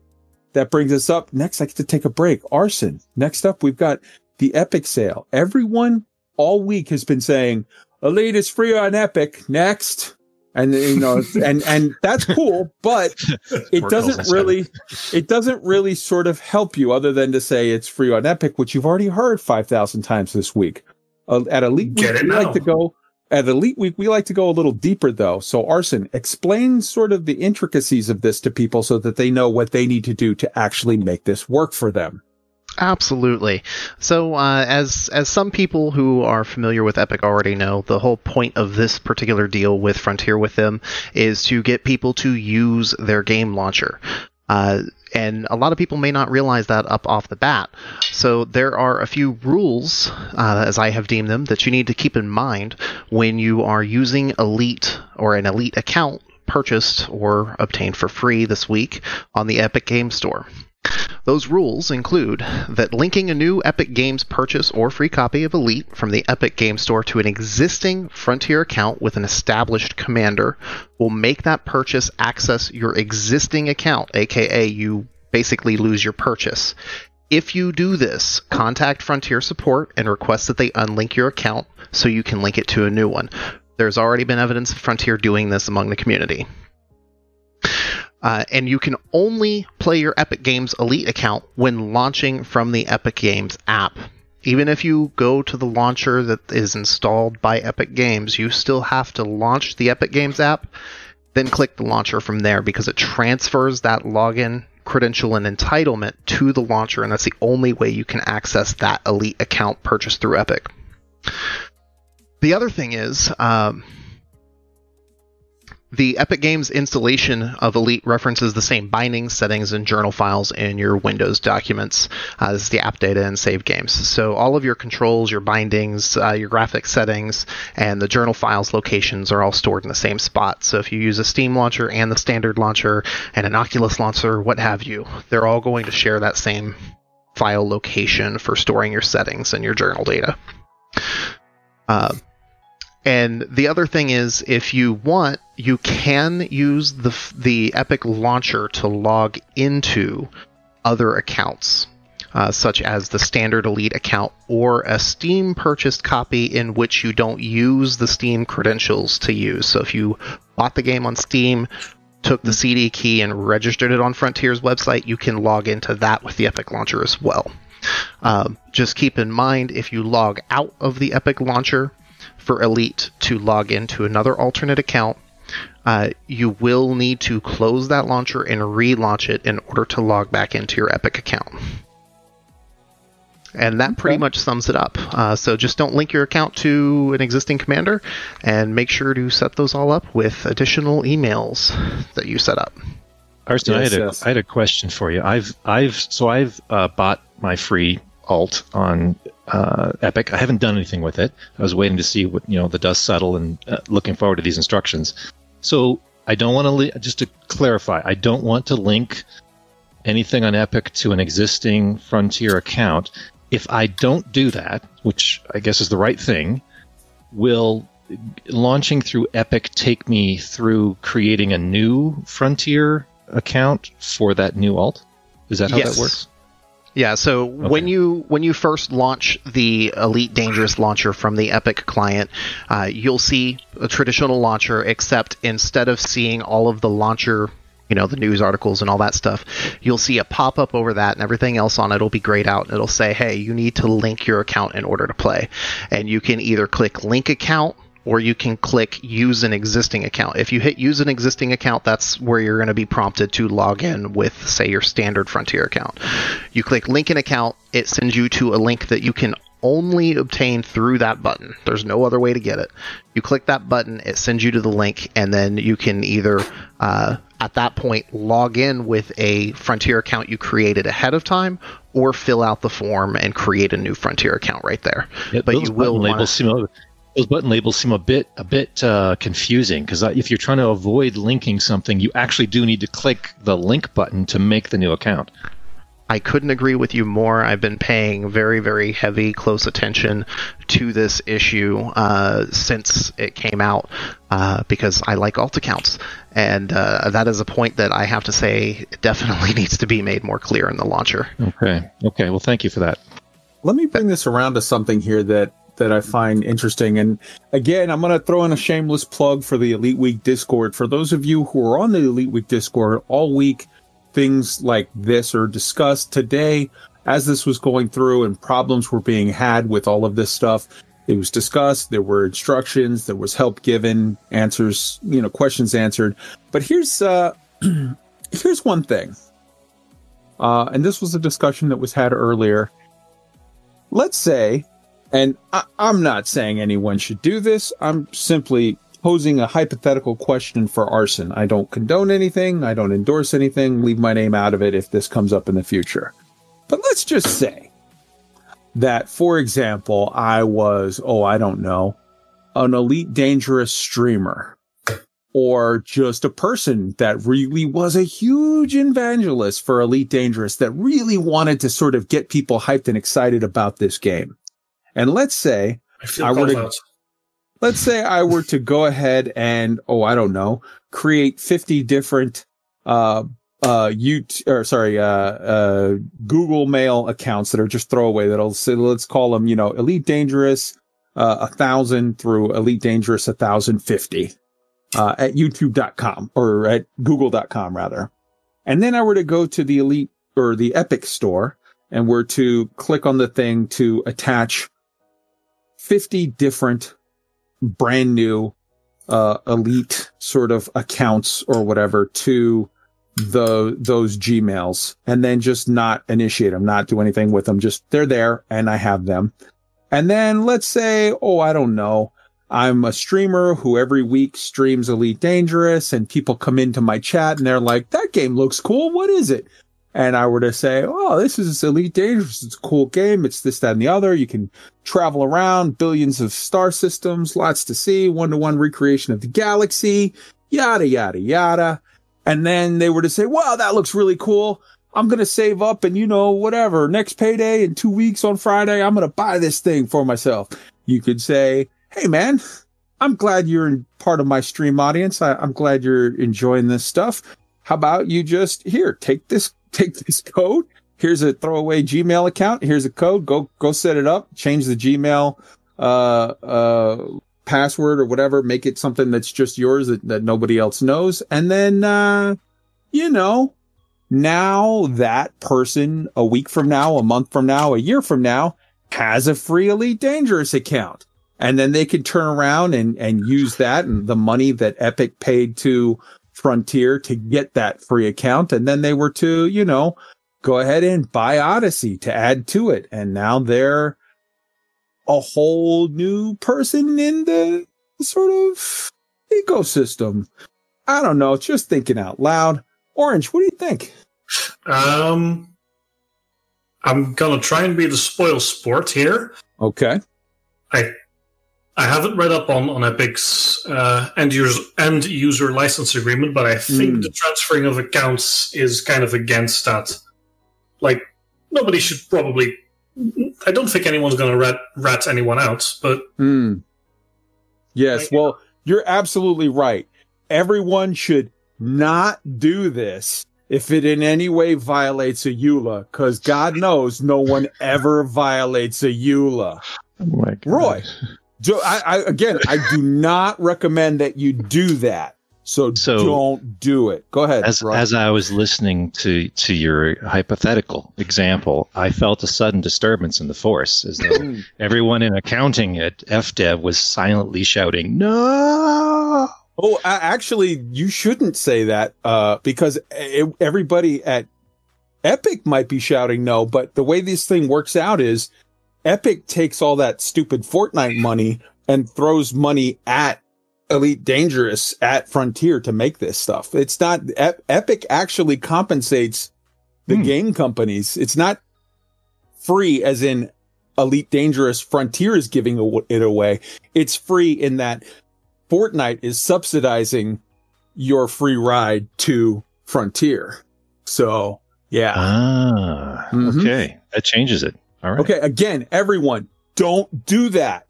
S1: That brings us up. Next, I get to take a break. Arson. Next up, we've got the Epic sale. Everyone all week has been saying, Elite is free on Epic. Next. And you know, <laughs> and and that's cool, but <laughs> it doesn't really, it doesn't really sort of help you other than to say it's free on Epic, which you've already heard five thousand times this week. Uh, at Elite
S8: Get
S1: Week, we like to go at Elite Week. We like to go a little deeper though. So Arson, explain sort of the intricacies of this to people so that they know what they need to do to actually make this work for them.
S7: Absolutely. So, uh, as as some people who are familiar with Epic already know, the whole point of this particular deal with Frontier with them is to get people to use their game launcher. Uh, and a lot of people may not realize that up off the bat. So there are a few rules, uh, as I have deemed them, that you need to keep in mind when you are using Elite or an Elite account purchased or obtained for free this week on the Epic Game Store. Those rules include that linking a new Epic Games purchase or free copy of Elite from the Epic Game Store to an existing Frontier account with an established commander will make that purchase access your existing account, aka you basically lose your purchase. If you do this, contact Frontier support and request that they unlink your account so you can link it to a new one. There's already been evidence of Frontier doing this among the community. Uh, and you can only play your Epic Games Elite account when launching from the Epic Games app. Even if you go to the launcher that is installed by Epic Games, you still have to launch the Epic Games app, then click the launcher from there because it transfers that login credential and entitlement to the launcher, and that's the only way you can access that Elite account purchased through Epic. The other thing is, um, the Epic Games installation of Elite references the same bindings, settings, and journal files in your Windows documents. Uh, this is the app data and save games. So all of your controls, your bindings, uh, your graphic settings, and the journal files locations are all stored in the same spot. So if you use a Steam launcher and the standard launcher and an Oculus launcher, what have you, they're all going to share that same file location for storing your settings and your journal data. Uh, and the other thing is, if you want, you can use the the Epic launcher to log into other accounts, uh, such as the standard Elite account or a Steam purchased copy in which you don't use the Steam credentials to use. So if you bought the game on Steam, took the CD key and registered it on Frontier's website, you can log into that with the Epic launcher as well. Um, just keep in mind if you log out of the Epic launcher for Elite to log into another alternate account, uh, you will need to close that launcher and relaunch it in order to log back into your Epic account. And that pretty
S1: Okay.
S7: much sums it up. Uh, so just don't link your account to an existing commander, and make sure to set those all up with additional emails that you set up.
S2: Arson,
S1: Yes,
S2: I, had a,
S1: yes.
S2: I had a question for you. I've I've so I've uh, bought my free alt on uh, Epic. I haven't done anything with it. I was waiting to see what you know the dust settle and uh, looking forward to these instructions. So I don't want to li- just to clarify. I don't want to link anything on Epic to an existing Frontier account. If I don't do that, which I guess is the right thing, will launching through Epic take me through creating a new Frontier account for that new alt? Is that how
S7: Yes.
S2: that works?
S7: Yeah, so when you when you first launch the Elite Dangerous launcher from the Epic client, uh, you'll see a traditional launcher, except instead of seeing all of the launcher, you know, the news articles and all that stuff, you'll see a pop up over that, and everything else on it will be grayed out. And it'll say, "Hey, you need to link your account in order to play," and you can either click Link Account or you can click use an existing account. If you hit use an existing account, that's where you're going to be prompted to log in with, say, your standard Frontier account. You click link an account, it sends you to a link that you can only obtain through that button. There's no other way to get it. You click that button, it sends you to the link, and then you can either, uh, at that point, log in with a Frontier account you created ahead of time, or fill out the form and create a new Frontier account right there.
S2: Yeah,
S7: but you will wanna-
S2: labels seem a, those button labels seem a bit a bit uh, confusing because if you're trying to avoid linking something, you actually do need to click the link button to make the new account.
S7: I couldn't agree with you more. I've been paying very, very heavy, close attention to this issue uh, since it came out uh, because I like alt accounts. And uh, that is a point that I have to say definitely <laughs> needs to be made more clear in the launcher.
S2: Okay. Okay. Well, thank you for that.
S1: Let me bring this around to something here that that I find interesting. And again, I'm going to throw in a shameless plug for the Elite Week Discord. For those of you who are on the Elite Week Discord all week, things like this are discussed today as this was going through and problems were being had with all of this stuff. It was discussed. There were instructions. There was help given, answers, you know, questions answered. But here's, uh, <clears throat> here's one thing. Uh, and this was a discussion that was had earlier. Let's say and I, am not saying anyone should do this. I'm simply posing a hypothetical question for arson. I don't condone anything. I don't endorse anything. Leave my name out of it if this comes up in the future. But let's just say that, for example, I was, oh, I don't know, an elite dangerous streamer or just a person that really was a huge evangelist for Elite Dangerous that really wanted to sort of get people hyped and excited about this game. And let's say I, I were to, let's say I were to go ahead and oh I don't know create 50 different uh uh you or sorry uh uh Google Mail accounts that are just throwaway that'll say let's call them you know Elite Dangerous uh, a thousand through Elite Dangerous a thousand fifty uh, at YouTube.com or at Google.com rather, and then I were to go to the Elite or the Epic store and were to click on the thing to attach 50 different brand new uh, elite sort of accounts or whatever to the those Gmails and then just not initiate them, not do anything with them. Just they're there and I have them. And then let's say, oh, I don't know. I'm a streamer who every week streams Elite Dangerous and people come into my chat and they're like, that game looks cool. What is it? And I were to say, oh, this is Elite Dangerous. It's a cool game. It's this, that, and the other. You can travel around, billions of star systems, lots to see, one to one recreation of the galaxy, yada, yada, yada. And then they were to say, wow, that looks really cool. I'm going to save up and, you know, whatever, next payday in two weeks on Friday, I'm going to buy this thing for myself. You could say, hey, man, I'm glad you're part of my stream audience. I, I'm glad you're enjoying this stuff. How about you just here, take this take this code. Here's a throwaway Gmail account. Here's a code. Go go set it up. Change the Gmail uh, uh, password or whatever. Make it something that's just yours that, that nobody else knows. And then uh, you know, now that person a week from now, a month from now, a year from now has a free Elite Dangerous account. And then they can turn around and, and use that and the money that Epic paid to Frontier to get that free account. And then they were to, you know, go ahead and buy Odyssey to add to it. And now they're a whole new person in the sort of ecosystem. I don't know. Just thinking out loud. Orange, what do you think?
S8: Um, I'm gonna try and be the spoil sport here.
S1: Okay.
S8: I I haven't read up on on Epic's uh, end user end user license agreement, but I think mm. the transferring of accounts is kind of against that. Like nobody should probably. I don't think anyone's going to rat rat anyone out, but.
S1: Mm. Yes, like, well, you're absolutely right. Everyone should not do this if it in any way violates a EULA, because God knows no one ever violates a EULA.
S2: Oh
S1: Roy, do, I, I, again, I do not recommend that you do that. So, so don't do it. Go ahead.
S2: As, as I was listening to, to your hypothetical example, I felt a sudden disturbance in the force as though hmm. everyone in accounting at FDev was silently shouting, no.
S1: Oh, actually, you shouldn't say that uh, because everybody at Epic might be shouting no, but the way this thing works out is Epic takes all that stupid Fortnite money and throws money at Elite Dangerous at Frontier to make this stuff. It's not Epic actually compensates the hmm. game companies. It's not free as in Elite Dangerous Frontier is giving it away. It's free in that Fortnite is subsidizing your free ride to Frontier. So Yeah.
S2: Ah,
S1: Mhm.
S2: okay. That changes it. All right.
S1: Okay, again, everyone, don't do that.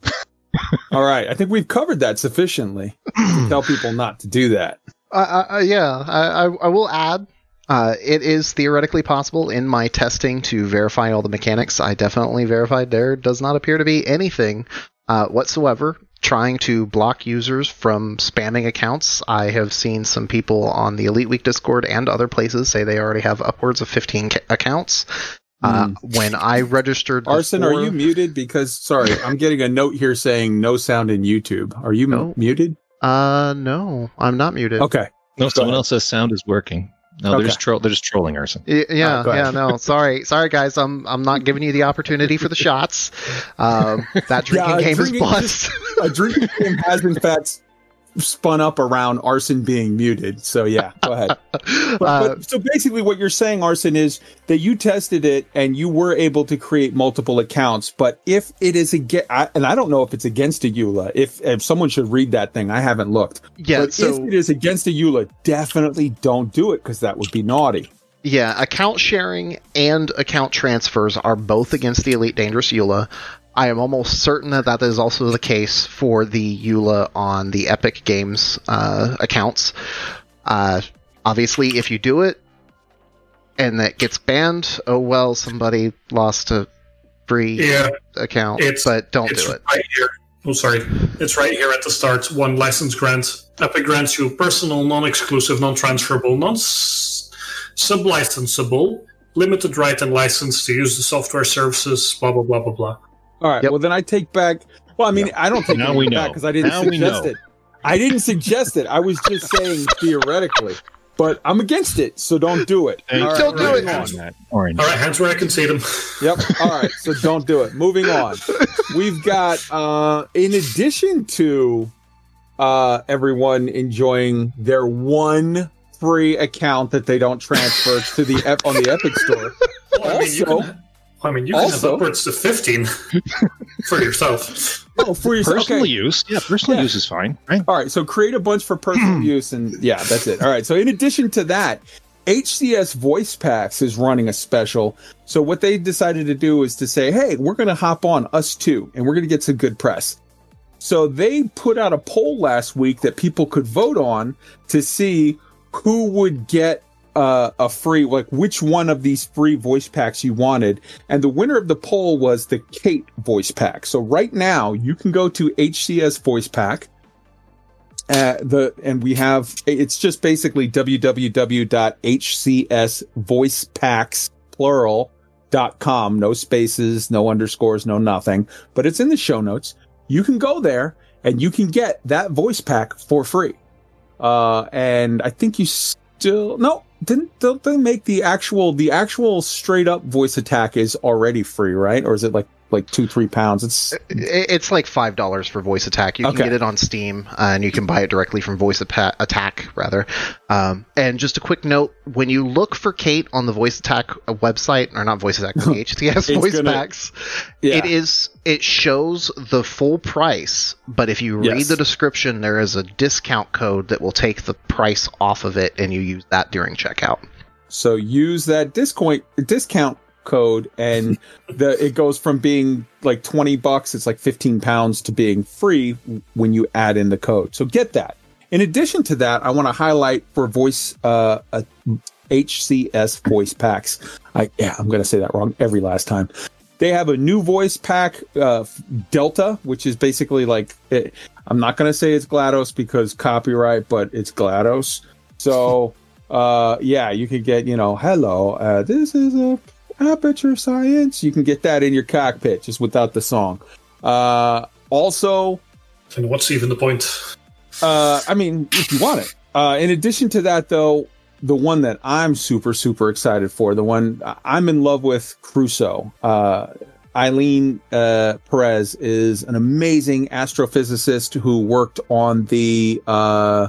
S1: <laughs> All right, I think we've covered that sufficiently to tell <clears throat> people not to do that.
S7: Uh, uh, yeah, I, I, I will add. Uh, it is theoretically possible in my testing to verify all the mechanics. I definitely verified there does not appear to be anything uh, whatsoever trying to block users from spamming accounts. I have seen some people on the Elite Week Discord and other places say they already have upwards of 15 ca- accounts. Uh, when I registered, <laughs>
S1: Arson, are you muted? Because sorry, I'm getting a note here saying no sound in YouTube. Are you m- muted?
S7: Uh, no, I'm not muted.
S1: Okay.
S2: No, someone
S1: ahead.
S2: else says sound is working. No, they're just troll. They're just trolling Arson.
S7: Y- Yeah,
S1: go
S7: yeah, no, sorry, sorry, guys. I'm I'm not giving you the opportunity for the shots. Um, that <laughs> drinking
S1: Yeah,
S7: game
S1: drinking
S7: is bust.
S1: A drinking game has in fact spun up around Arson being muted. So yeah, go ahead. <laughs> But,
S7: Uh,
S1: but- so basically, what you're saying, Arson, is that you tested it and you were able to create multiple accounts. But if it is against, and I don't know if it's against a EULA, if if someone should read that thing, I haven't looked.
S7: yeah,
S1: but
S7: so
S1: if it is against a EULA, definitely don't do it because that would be naughty.
S7: yeah, account sharing and account transfers are both against the Elite Dangerous EULA. I am almost certain that that is also the case for the EULA on the Epic Games uh, accounts. Uh, obviously, if you do it and that gets banned, oh well, somebody lost a free
S8: Yeah,
S7: account.
S8: It's-
S7: but don't do it.
S8: right here. Oh, sorry. It's right here at the start. One license grant. Epic grants you personal, non-exclusive, non-transferable, non-sublicensable, limited right and license to use the software services. Blah blah blah blah blah.
S1: All right.
S7: Yep.
S1: Well, then I take back. Well, I mean, I don't take
S2: Now
S1: it
S2: we
S1: back because I didn't
S2: Now
S1: suggest it. I didn't suggest it. I was just saying <laughs> theoretically, but I'm against it, so don't do it.
S2: Hey,
S1: All right,
S7: Don't do
S1: moving
S7: it.
S1: on.
S2: on that, Orange.
S8: All right, hands where I can see them.
S1: Yep. All right. So don't do it. Moving on. We've got, uh, in addition to uh, everyone enjoying their one free account that they don't transfer to the Ep- on the Epic Store.
S8: Well, I mean, you
S1: Also-
S8: can, I mean, you can
S1: also-
S8: have upwards to fifteen <laughs> for yourself.
S1: Oh, for yourself.
S2: Personal
S1: Okay.
S2: use. Yeah, personal
S1: Yeah.
S2: use is fine, right?
S1: All right, so create a bunch for personal <clears throat> use, and yeah, that's it. All right, so in addition to that, HCS Voice Packs is running a special. So what they decided to do is to say, hey, we're going to hop on us too, and we're going to get some good press. So they put out a poll last week that people could vote on to see who would get uh, a free, like which one of these free voice packs you wanted. And the winner of the poll was the Kate voice pack. So right now you can go to HCS voice pack. Uh, the and we have it's just basically www.hcsvoicepacks plural dot com no spaces no underscores no nothing but it's in the show notes you can go there and you can get that voice pack for free uh and i think you still no didn't don't they make the actual the actual straight up voice attack is already free right? Or is it like like two three pounds it's
S7: It's like five dollars for Voice Attack. You can
S1: Okay.
S7: get it on Steam, uh, and you can buy it directly from Voice Apa- Attack, rather. Um, and just a quick note: when you look for Kate on the Voice Attack uh, website, or not Voice Attack, <laughs> the
S1: HCS
S7: Voice
S1: gonna-
S7: Packs,
S1: yeah
S7: it is it shows the full price. But if you read
S1: Yes.
S7: the description, there is a discount code that will take the price off of it, and you use that during checkout.
S1: So use that discount discount code, and the it goes from being like twenty bucks, it's like fifteen pounds, to being free when you add in the code. So get that. In addition to that, I want to highlight for voice uh, HCS voice packs. I yeah, I'm gonna say that wrong every last time. They have a new voice pack, uh, Delta, which is basically like it, I'm not gonna say it's Glados because copyright, but it's Glados. So uh yeah you could get you know hello uh this is a aperture science you can get that in your cockpit just without the song uh also
S8: And what's even the point?
S1: uh i mean if you want it uh in addition to that though the one that i'm super super excited for the one i'm in love with crusoe uh Eileen uh, Perez is an amazing astrophysicist who worked on the uh,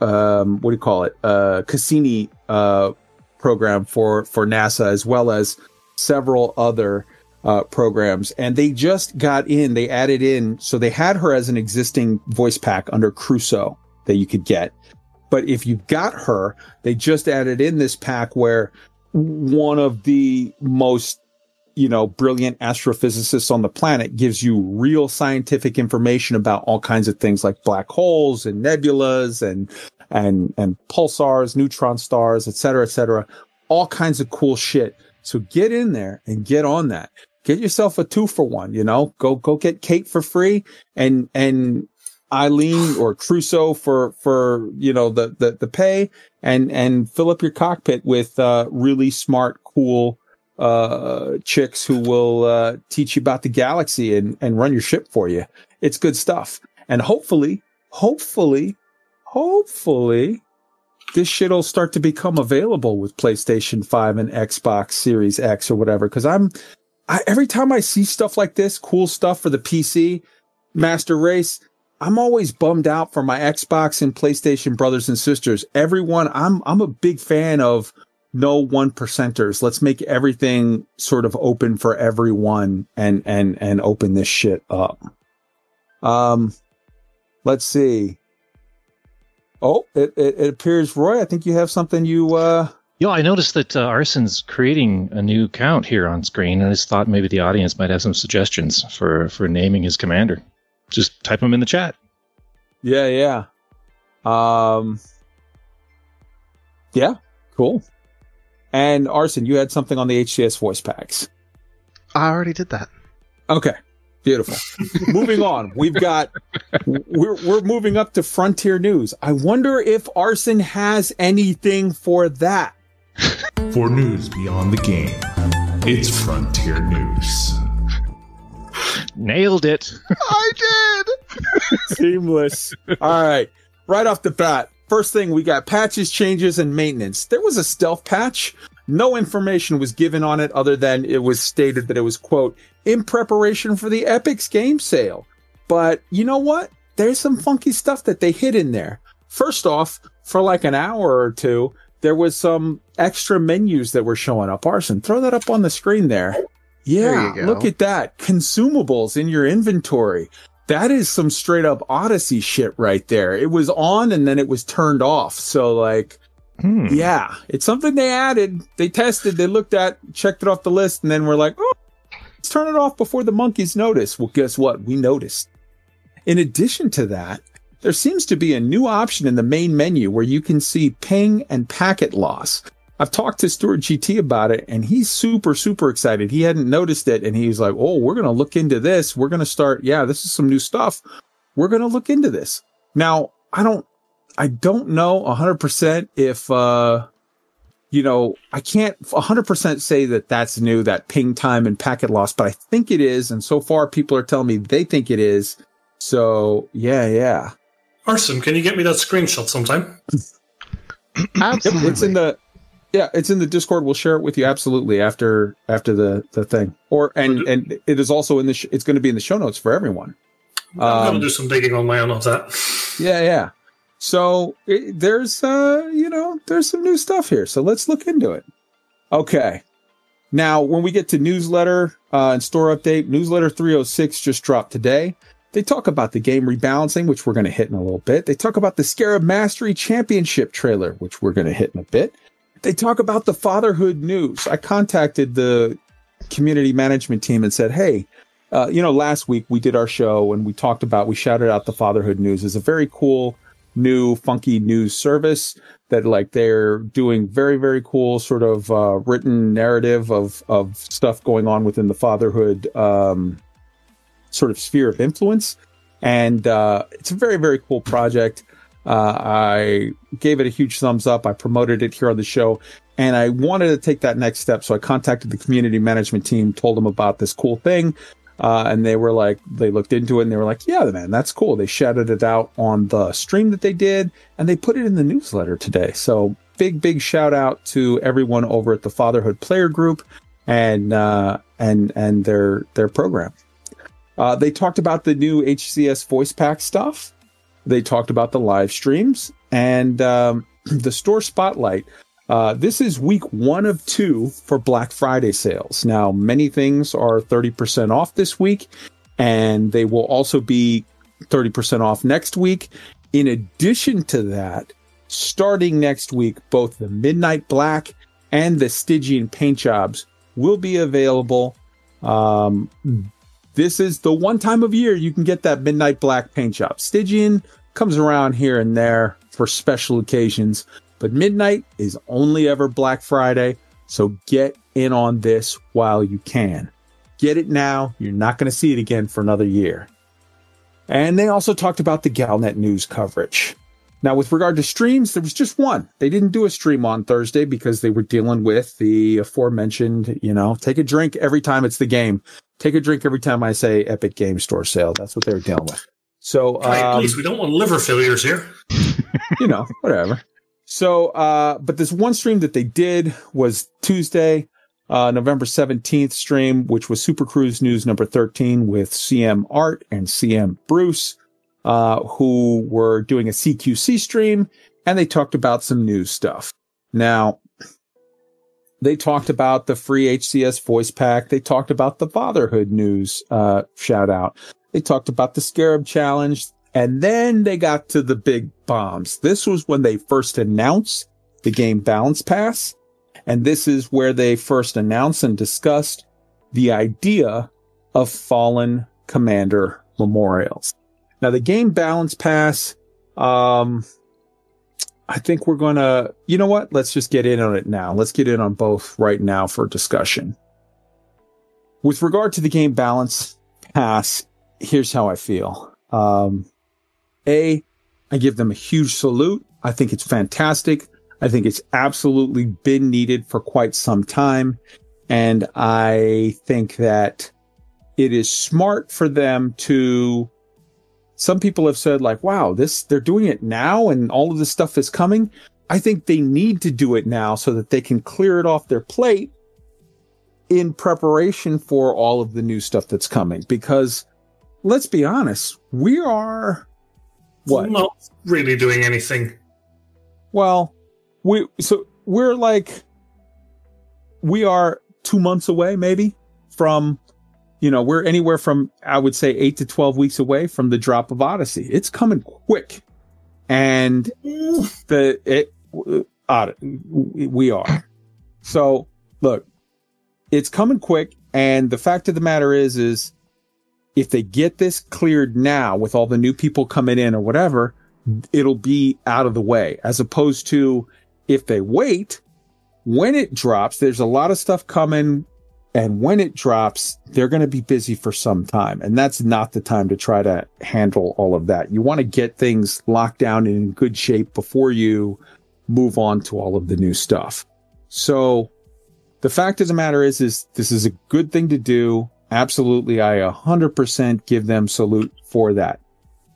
S1: um, what do you call it? Uh, Cassini uh, program for for NASA, as well as several other uh, programs. And they just got in. They added in. So they had her as an existing voice pack under Crusoe that you could get. But if you got her, they just added in this pack where one of the most you know brilliant astrophysicists on the planet gives you real scientific information about all kinds of things like black holes and nebulas and and and pulsars neutron stars et cetera et cetera all kinds of cool shit so get in there and get on that get yourself a two for one you know go go get kate for free and and eileen or crusoe for for you know the the, the pay and and fill up your cockpit with uh really smart cool uh, chicks who will uh, teach you about the galaxy and, and run your ship for you. It's good stuff. And hopefully, hopefully, hopefully, this shit'll start to become available with PlayStation 5 and Xbox Series X or whatever. Cause I'm, I, every time I see stuff like this, cool stuff for the PC, Master Race, I'm always bummed out for my Xbox and PlayStation brothers and sisters. Everyone, I'm, I'm a big fan of, no one percenters. Let's make everything sort of open for everyone and and and open this shit up. Um let's see. Oh, it, it, it appears Roy, I think you have something you uh
S2: Yo, I noticed that uh, Arson's creating a new count here on screen, and I just thought maybe the audience might have some suggestions for for naming his commander. Just type them in the chat.
S1: Yeah, yeah. Um Yeah, cool. And Arson, you had something on the HCS voice packs.
S7: I already did that.
S1: Okay. Beautiful. <laughs> moving on. We've got we're we're moving up to Frontier News. I wonder if Arson has anything for that.
S9: For news beyond the game, it's Frontier News.
S2: Nailed it.
S7: I did. <laughs>
S1: Seamless. All right. Right off the bat, first thing we got patches, changes, and maintenance. There was a stealth patch. No information was given on it other than it was stated that it was, quote, in preparation for the Epic's game sale. But you know what? There's some funky stuff that they hid in there. First off, for like an hour or two, there was some extra menus that were showing up. Arson, throw that up on the screen there. Yeah,
S7: There
S1: look at that. Consumables in your inventory. That is some straight up Odyssey shit right there. It was on and then it was turned off. So like,
S2: Hmm.
S1: yeah, it's something they added. They tested, they looked at, checked it off the list, and then we're like, oh, let's turn it off before the monkeys notice. Well, guess what? We noticed. In addition to that, there seems to be a new option in the main menu where you can see ping and packet loss. I've talked to Stuart GT about it and he's super, super excited. He hadn't noticed it and he's like, Oh, we're going to look into this. We're going to start. Yeah, this is some new stuff. We're going to look into this. Now, I don't, I don't know hundred percent if, uh, you know, I can't hundred percent say that that's new, that ping time and packet loss, but I think it is. And so far people are telling me they think it is. So yeah, yeah.
S8: Arson, can you get me that screenshot sometime?
S7: Absolutely. <coughs>
S1: Yep, it's in the yeah, it's in the Discord. We'll share it with you absolutely after after the the thing. Or and and it is also in the sh- it's going to be in the show notes for everyone.
S8: I'm gonna
S1: Um,
S8: do some digging on my own of that.
S1: Yeah, yeah. So it, there's uh you know there's some new stuff here. So let's look into it. Okay. Now, when we get to newsletter uh, and store update, newsletter 306 just dropped today. They talk about the game rebalancing, which we're going to hit in a little bit. They talk about the Scarab Mastery Championship trailer, which we're going to hit in a bit. They talk about the fatherhood news. I contacted the community management team and said, hey, uh, you know, last week we did our show and we talked about, we shouted out the fatherhood news as a very cool, new, funky news service that like they're doing very, very cool sort of uh, written narrative of, of stuff going on within the fatherhood um, sort of sphere of influence. And uh, it's a very, very cool project. Uh, I gave it a huge thumbs up. I promoted it here on the show and I wanted to take that next step. So I contacted the community management team, told them about this cool thing. Uh, and they were like, they looked into it and they were like, yeah, man, that's cool. They shouted it out on the stream that they did and they put it in the newsletter today. So big, big shout out to everyone over at the Fatherhood Player Group and, uh, and, and their, their program. Uh, they talked about the new HCS voice pack stuff. They talked about the live streams and um, <clears throat> the store spotlight. Uh, this is week one of two for Black Friday sales. Now, many things are 30% off this week, and they will also be 30% off next week. In addition to that, starting next week, both the Midnight Black and the Stygian paint jobs will be available. Um, this is the one time of year you can get that midnight black paint job. Stygian comes around here and there for special occasions, but midnight is only ever Black Friday. So get in on this while you can. Get it now. You're not going to see it again for another year. And they also talked about the Galnet news coverage. Now, with regard to streams, there was just one. They didn't do a stream on Thursday because they were dealing with the aforementioned, you know, take a drink every time it's the game. Take a drink every time I say Epic Game Store sale. That's what they were dealing with. So,
S8: Right,
S1: um,
S8: please, we don't want liver failures here. <laughs>
S1: you know, whatever. So, uh, but this one stream that they did was Tuesday, uh, November 17th stream, which was Super Cruise News number 13 with CM Arf and CM Bruce, uh, who were doing a CQC stream and they talked about some news stuff. Now, they talked about the free HCS voice pack. They talked about the fatherhood news, uh, shout out. They talked about the Scarab Challenge. And then they got to the big bombs. This was when they first announced the game balance pass. And this is where they first announced and discussed the idea of fallen commander memorials. Now the game balance pass, um, I think we're going to, you know what? Let's just get in on it now. Let's get in on both right now for discussion. With regard to the game balance pass, here's how I feel. Um, a, I give them a huge salute. I think it's fantastic. I think it's absolutely been needed for quite some time. And I think that it is smart for them to, some people have said like, wow, this, they're doing it now and all of this stuff is coming. I think they need to do it now so that they can clear it off their plate in preparation for all of the new stuff that's coming. Because let's be honest, we are what?
S8: Not really doing anything.
S1: Well, we so we're like we are two months away, maybe from you know we're anywhere from I would say eight to twelve weeks away from the drop of Odyssey. It's coming quick, and the it uh, we are. So look, it's coming quick, and the fact of the matter is, is if they get this cleared now with all the new people coming in or whatever, it'll be out of the way as opposed to if they wait when it drops, there's a lot of stuff coming. And when it drops, they're going to be busy for some time. And that's not the time to try to handle all of that. You want to get things locked down in good shape before you move on to all of the new stuff. So the fact of the matter is, is this is a good thing to do. Absolutely. I 100% give them salute for that.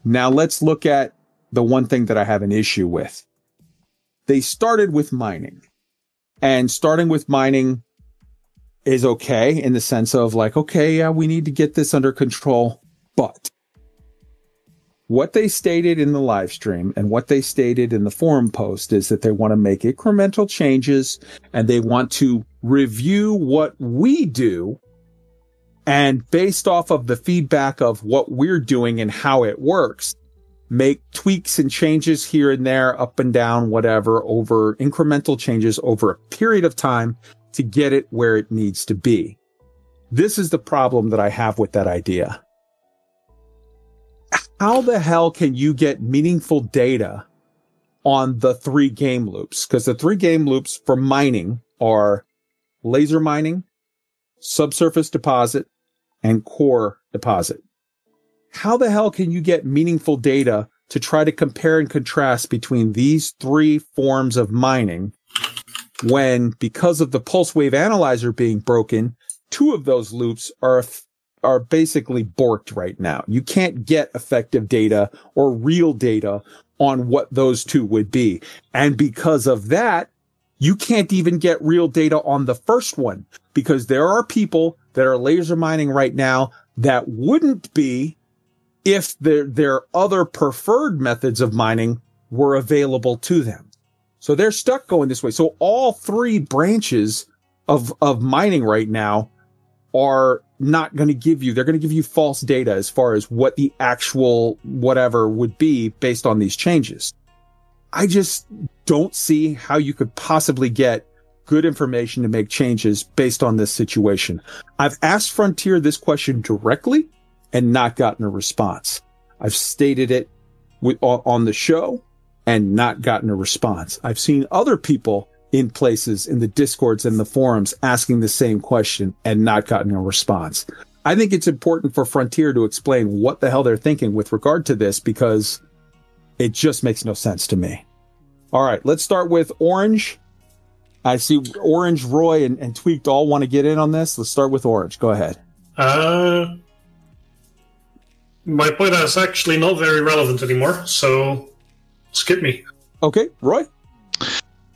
S1: Now let's look at the one thing that I have an issue with. They started with mining and starting with mining is okay in the sense of like, okay, yeah, we need to get this under control. But what they stated in the live stream and what they stated in the forum post is that they want to make incremental changes and they want to review what we do. And based off of the feedback of what we're doing and how it works, make tweaks and changes here and there, up and down, whatever, over incremental changes over a period of time to get it where it needs to be. This is the problem that I have with that idea. How the hell can you get meaningful data on the three game loops? Because the three game loops for mining are laser mining, subsurface deposit, and core deposit. How the hell can you get meaningful data to try to compare and contrast between these three forms of mining when because of the pulse wave analyzer being broken two of those loops are are basically borked right now? You can't get effective data or real data on what those two would be. And because of that you can't even get real data on the first one because there are people that are laser mining right now that wouldn't be if their, their other preferred methods of mining were available to them. So they're stuck going this way. So all three branches of, of mining right now are not going to give you, they're going to give you false data as far as what the actual whatever would be based on these changes. I just don't see how you could possibly get good information to make changes based on this situation. I've asked Frontier this question directly and not gotten a response. I've stated it on the show and not gotten a response. I've seen other people in places in the discords and the forums asking the same question and not gotten a response. I think it's important for Frontier to explain what the hell they're thinking with regard to this because it just makes no sense to me. All right, let's start with Orange. I see Orange, Roy, and, and Tweaked all want to get in on this. Let's start with Orange. Go ahead.
S8: Uh, my point is actually not very relevant anymore, so skip me.
S1: Okay, Roy?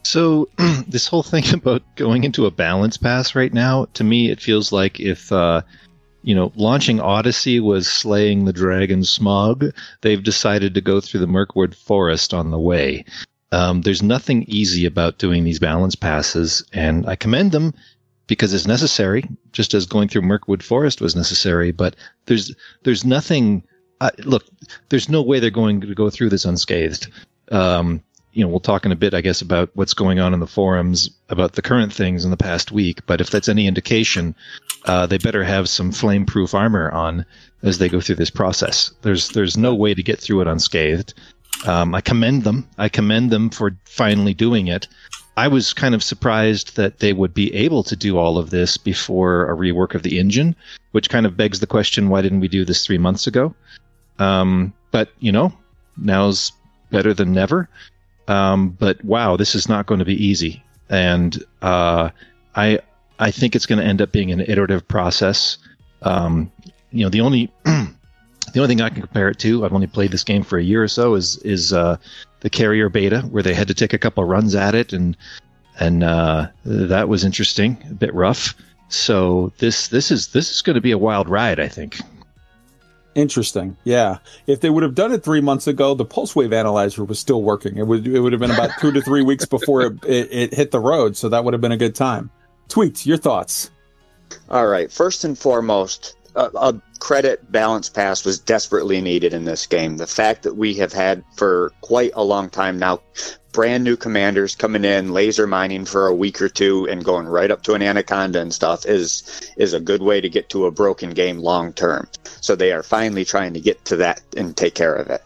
S2: So <clears throat> this whole thing <laughs> about going into a balance pass right now, to me, it feels like if uh, you know launching Odyssey was slaying the dragon Smaug, they've decided to go through the Mirkwood Forest on the way. Um, there's nothing easy about doing these balance passes, and I commend them because it's necessary, just as going through Mirkwood Forest was necessary. But there's there's nothing. Uh, look, there's no way they're going to go through this unscathed. Um, you know, we'll talk in a bit, I guess, about what's going on in the forums about the current things in the past week. But if that's any indication, uh, they better have some flame-proof armor on as they go through this process. There's there's no way to get through it unscathed. Um, I commend them. I commend them for finally doing it. I was kind of surprised that they would be able to do all of this before a rework of the engine, which kind of begs the question: Why didn't we do this three months ago? Um, but you know, now's better than never. Um, but wow, this is not going to be easy, and uh, I I think it's going to end up being an iterative process. Um, you know, the only <clears throat> the only thing I can compare it to, I've only played this game for a year or so, is is uh, the Carrier beta, where they had to take a couple runs at it, and and uh, that was interesting, a bit rough. So this this is this is going to be a wild ride, I think.
S1: Interesting. Yeah. If they would have done it three months ago, the pulse wave analyzer was still working. It would it would have been about two to three weeks before it, it, it hit the road, so that would have been a good time. Tweets, your thoughts?
S3: All right. First and foremost, a, a, credit balance pass was desperately needed in this game. The fact that we have had for quite a long time now brand new commanders coming in, laser mining for a week or two, and going right up to an anaconda and stuff is is a good way to get to a broken game long term. So they are finally trying to get to that and take care of it.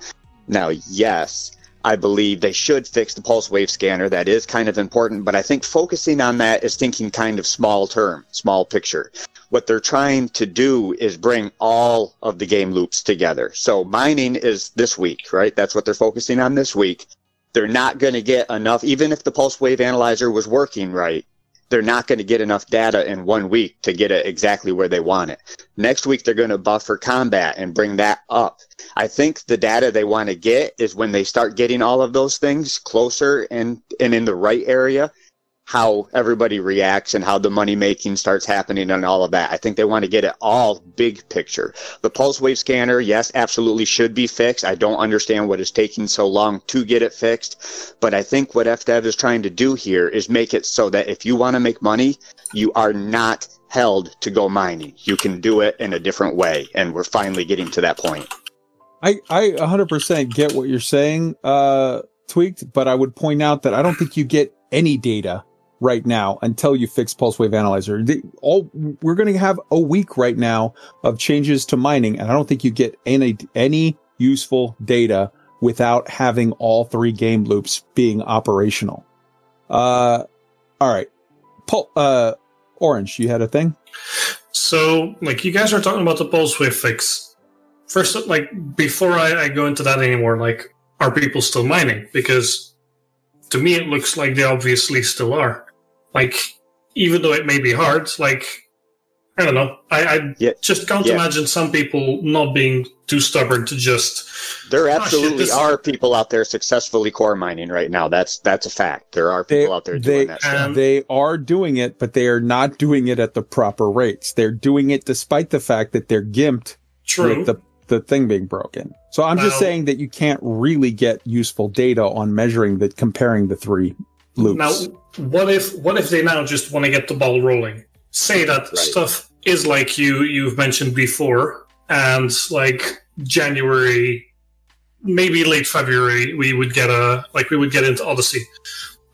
S3: Now, yes, I believe they should fix the pulse wave scanner. That is kind of important, but I think focusing on that is thinking kind of small term, small picture. What they're trying to do is bring all of the game loops together. So mining is this week, right? That's what they're focusing on this week. They're not going to get enough, even if the pulse wave analyzer was working right, they're not going to get enough data in one week to get it exactly where they want it. Next week, they're going to buffer combat and bring that up. I think the data they want to get is when they start getting all of those things closer and, and in the right area, how everybody reacts and how the money making starts happening and all of that. I think they want to get it all big picture. The pulse wave scanner, yes, absolutely should be fixed. I don't understand what is taking so long to get it fixed, but I think what FDev is trying to do here is make it so that if you want to make money, you are not held to go mining. You can do it in a different way, and we're finally getting to that point.
S1: I I 100% get what you're saying, uh, tweaked, but I would point out that I don't think you get any data right now until you fix pulse wave analyzer. The, all we're going to have a week right now of changes to mining, and I don't think you get any any useful data without having all three game loops being operational. Uh, all right, Pul- uh, Orange, you had a thing.
S8: So, like, you guys are talking about the pulse wave fix. First, like, before I, I go into that anymore, like, are people still mining? Because to me, it looks like they obviously still are. Like, even though it may be hard, like, I don't know. I, I yeah. just can't yeah. imagine some people not being too stubborn to just.
S3: There ah, absolutely oh, shit, are people out there successfully core mining right now. That's that's a fact. There are people they, out there doing
S1: they,
S3: that. Stuff.
S1: They are doing it, but they are not doing it at the proper rates. They're doing it despite the fact that they're gimped
S8: True.
S1: with the the thing being broken. So I'm just saying that you can't really get useful data on measuring the comparing the three loops.
S8: Now, what if what if they now just want to get the ball rolling? Say that right. stuff is like you you've mentioned before, and like January, maybe late February, we would get a like we would get into Odyssey,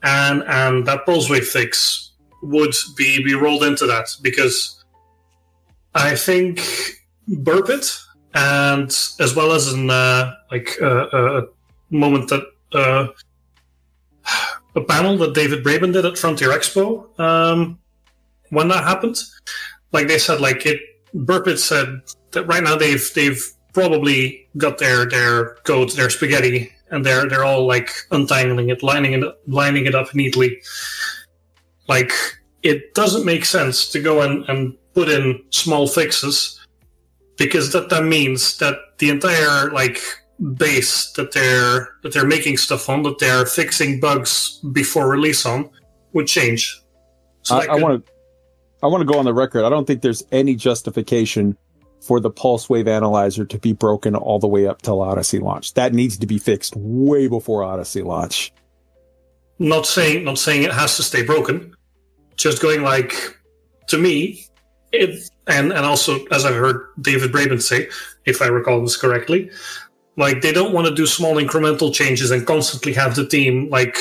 S8: and and that wave fix would be be rolled into that because I think Burpit and as well as in uh, like uh, a moment that uh, a panel that David Braben did at Frontier Expo um, when that happened. Like they said, like it. Burpit said that right now they've they've probably got their their code, their spaghetti, and they're they're all like untangling it, lining it lining it up neatly. Like it doesn't make sense to go and, and put in small fixes because that that means that the entire like base that they're that they're making stuff on, that they're fixing bugs before release on, would change. So
S1: I, want to I want to go on the record. I don't think there's any justification for the pulse wave analyzer to be broken all the way up till Odyssey launch. That needs to be fixed way before Odyssey launch.
S8: not saying not saying it has to stay broken just going like to me it and and also as i've heard david braben say if i recall this correctly like they don't want to do small incremental changes and constantly have the team like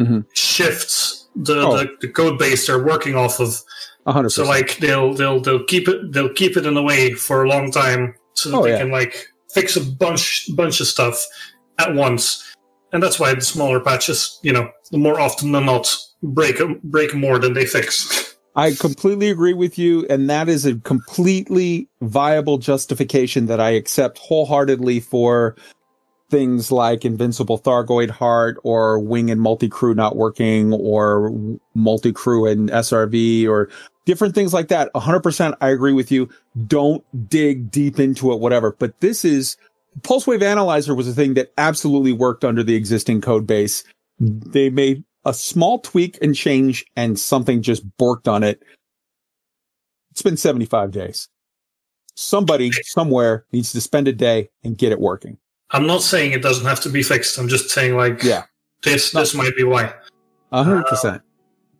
S1: Mhm.
S8: shifts the,
S1: Oh.
S8: the the code base they're working off of
S1: A hundred
S8: so like they'll they'll they'll keep it they'll keep it in a way for a long time so that
S1: Oh,
S8: they
S1: yeah.
S8: can like fix a bunch bunch of stuff at once. And that's why the smaller patches, you know, the more often than not break break more than they fix. <laughs>
S1: I completely agree with you, and that is a completely viable justification that I accept wholeheartedly for things like Invincible Thargoid Heart or Wing and Multi Crew not working or Multi Crew and SRV or different things like that. 100% I agree with you. Don't dig deep into it, whatever. But this is Pulse Wave Analyzer was a thing that absolutely worked under the existing code base. They made a small tweak and change and something just borked on it. It's been 75 days. Somebody somewhere needs to spend a day and get it working.
S8: I'm not saying it doesn't have to be fixed. I'm just saying like
S1: Yeah.
S8: this this might be why.
S1: A hundred percent.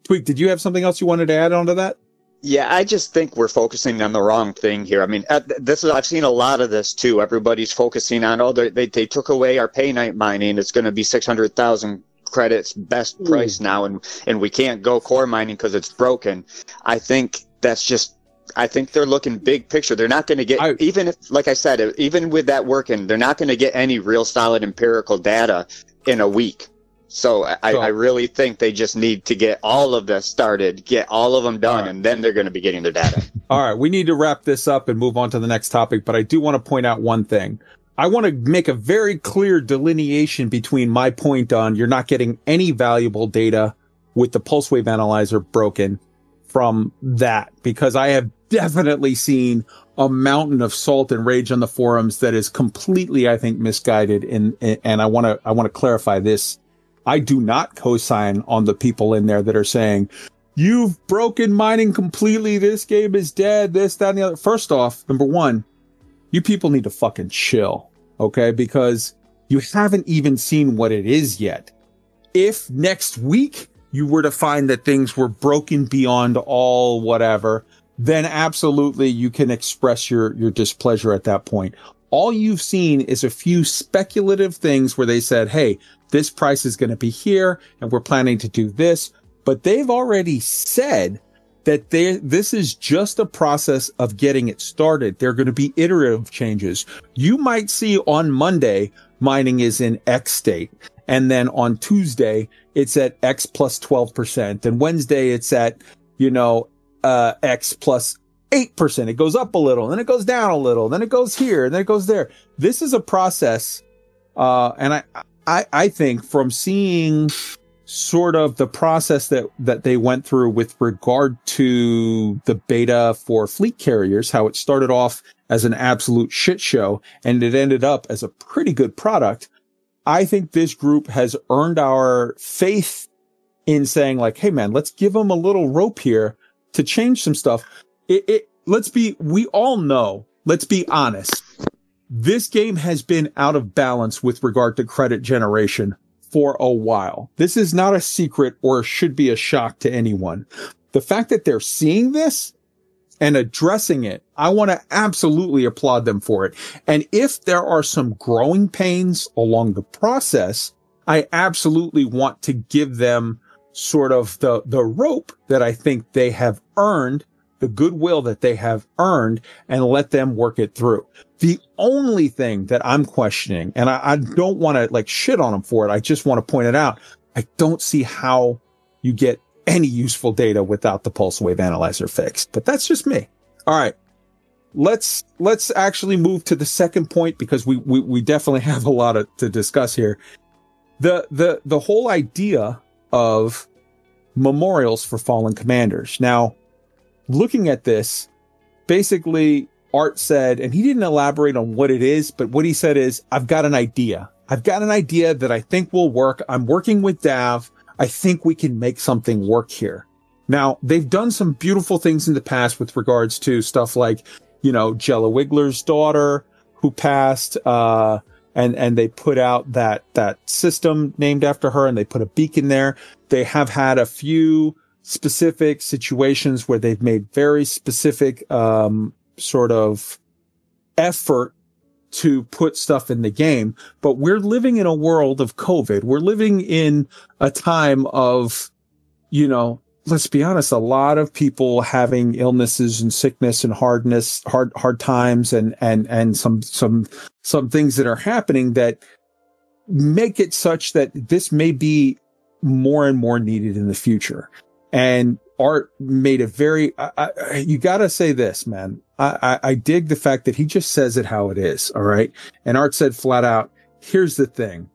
S1: Tweak, did you have something else you wanted to add onto that?
S3: Yeah, I just think we're focusing on the wrong thing here. I mean, this is I've seen a lot of this too. Everybody's focusing on oh they they, they took away our painite mining. It's going to be six hundred thousand credits best hmm. price now, and and we can't go core mining because it's broken. I think that's just. I think they're looking big picture. They're not going to get
S1: I-
S3: even if, like I said, even with that working, they're not going to get any real solid empirical data in a week. So I,
S1: So-
S3: I really think they just need to get all of this started, get all of them done,
S1: right.
S3: and then they're going to be getting their data.
S1: All right, we need to wrap this up and move on to the next topic, but I do want to point out one thing. I want to make a very clear delineation between my point on you're not getting any valuable data with the pulse wave analyzer broken from that because I have definitely seen a mountain of salt and rage on the forums that is completely I think misguided and and I want to I want to clarify this. I do not co-sign on the people in there that are saying You've broken mining completely. This game is dead. This, that, and the other. First off, number one, you people need to fucking chill, okay? Because you haven't even seen what it is yet. If next week you were to find that things were broken beyond all whatever, then absolutely you can express your, your displeasure at that point. All you've seen is a few speculative things where they said, Hey, this price is going to be here and we're planning to do this but they've already said that they this is just a process of getting it started. There are going to be iterative changes. You might see on Monday mining is in X state, and then on Tuesday it's at X plus plus twelve percent, and Wednesday it's at you know uh, X plus eight percent. It goes up a little, then it goes down a little, then it goes here, then it goes there. This is a process, uh, and I I I think from seeing sort of the process that that they went through with regard to the beta for fleet carriers how it started off as an absolute shit show and it ended up as a pretty good product. I think this group has earned our faith in saying like hey man let's give them a little rope here to change some stuff. It, it let's be we all know let's be honest this game has been out of balance with regard to credit generation for a while. This is not a secret or should be a shock to anyone. The fact that they're seeing this and addressing it, I want to absolutely applaud them for it. And if there are some growing pains along the process, I absolutely want to give them sort of the the rope that I think they have earned, the goodwill that they have earned, and let them work it through. The only thing that I'm questioning, and I, I don't want to like shit on them for it, I just want to point it out. I don't see how you get any useful data without the pulse wave analyzer fixed. But that's just me. All right. Let's let's actually move to the second point because we we, we definitely <laughs> have a lot of, to discuss here. The the the whole idea of memorials for fallen commanders. Now, looking at this, basically Art said, and he didn't elaborate on what it is, but what he said is, I've got an idea. I've got an idea that I think will work. I'm working with Dav. I think we can make something work here. Now, they've done some beautiful things in the past with regards to stuff like, you know, Jella Wiggler's daughter who passed, uh, and, and they put out that, that system named after her and they put a beacon there. They have had a few specific situations where they've made very specific, um, sort of effort to put stuff in the game. But we're living in a world of COVID. We're living in a time of, you know, let's be honest, a lot of people having illnesses and sickness and hardness, hard, hard times and, and, and some, some, some things that are happening that make it such that this may be more and more needed in the future. And Art made a very, I, I, you gotta say this, man. I, I, I dig the fact that he just says it how it is. All right. And Art said flat out, here's the thing.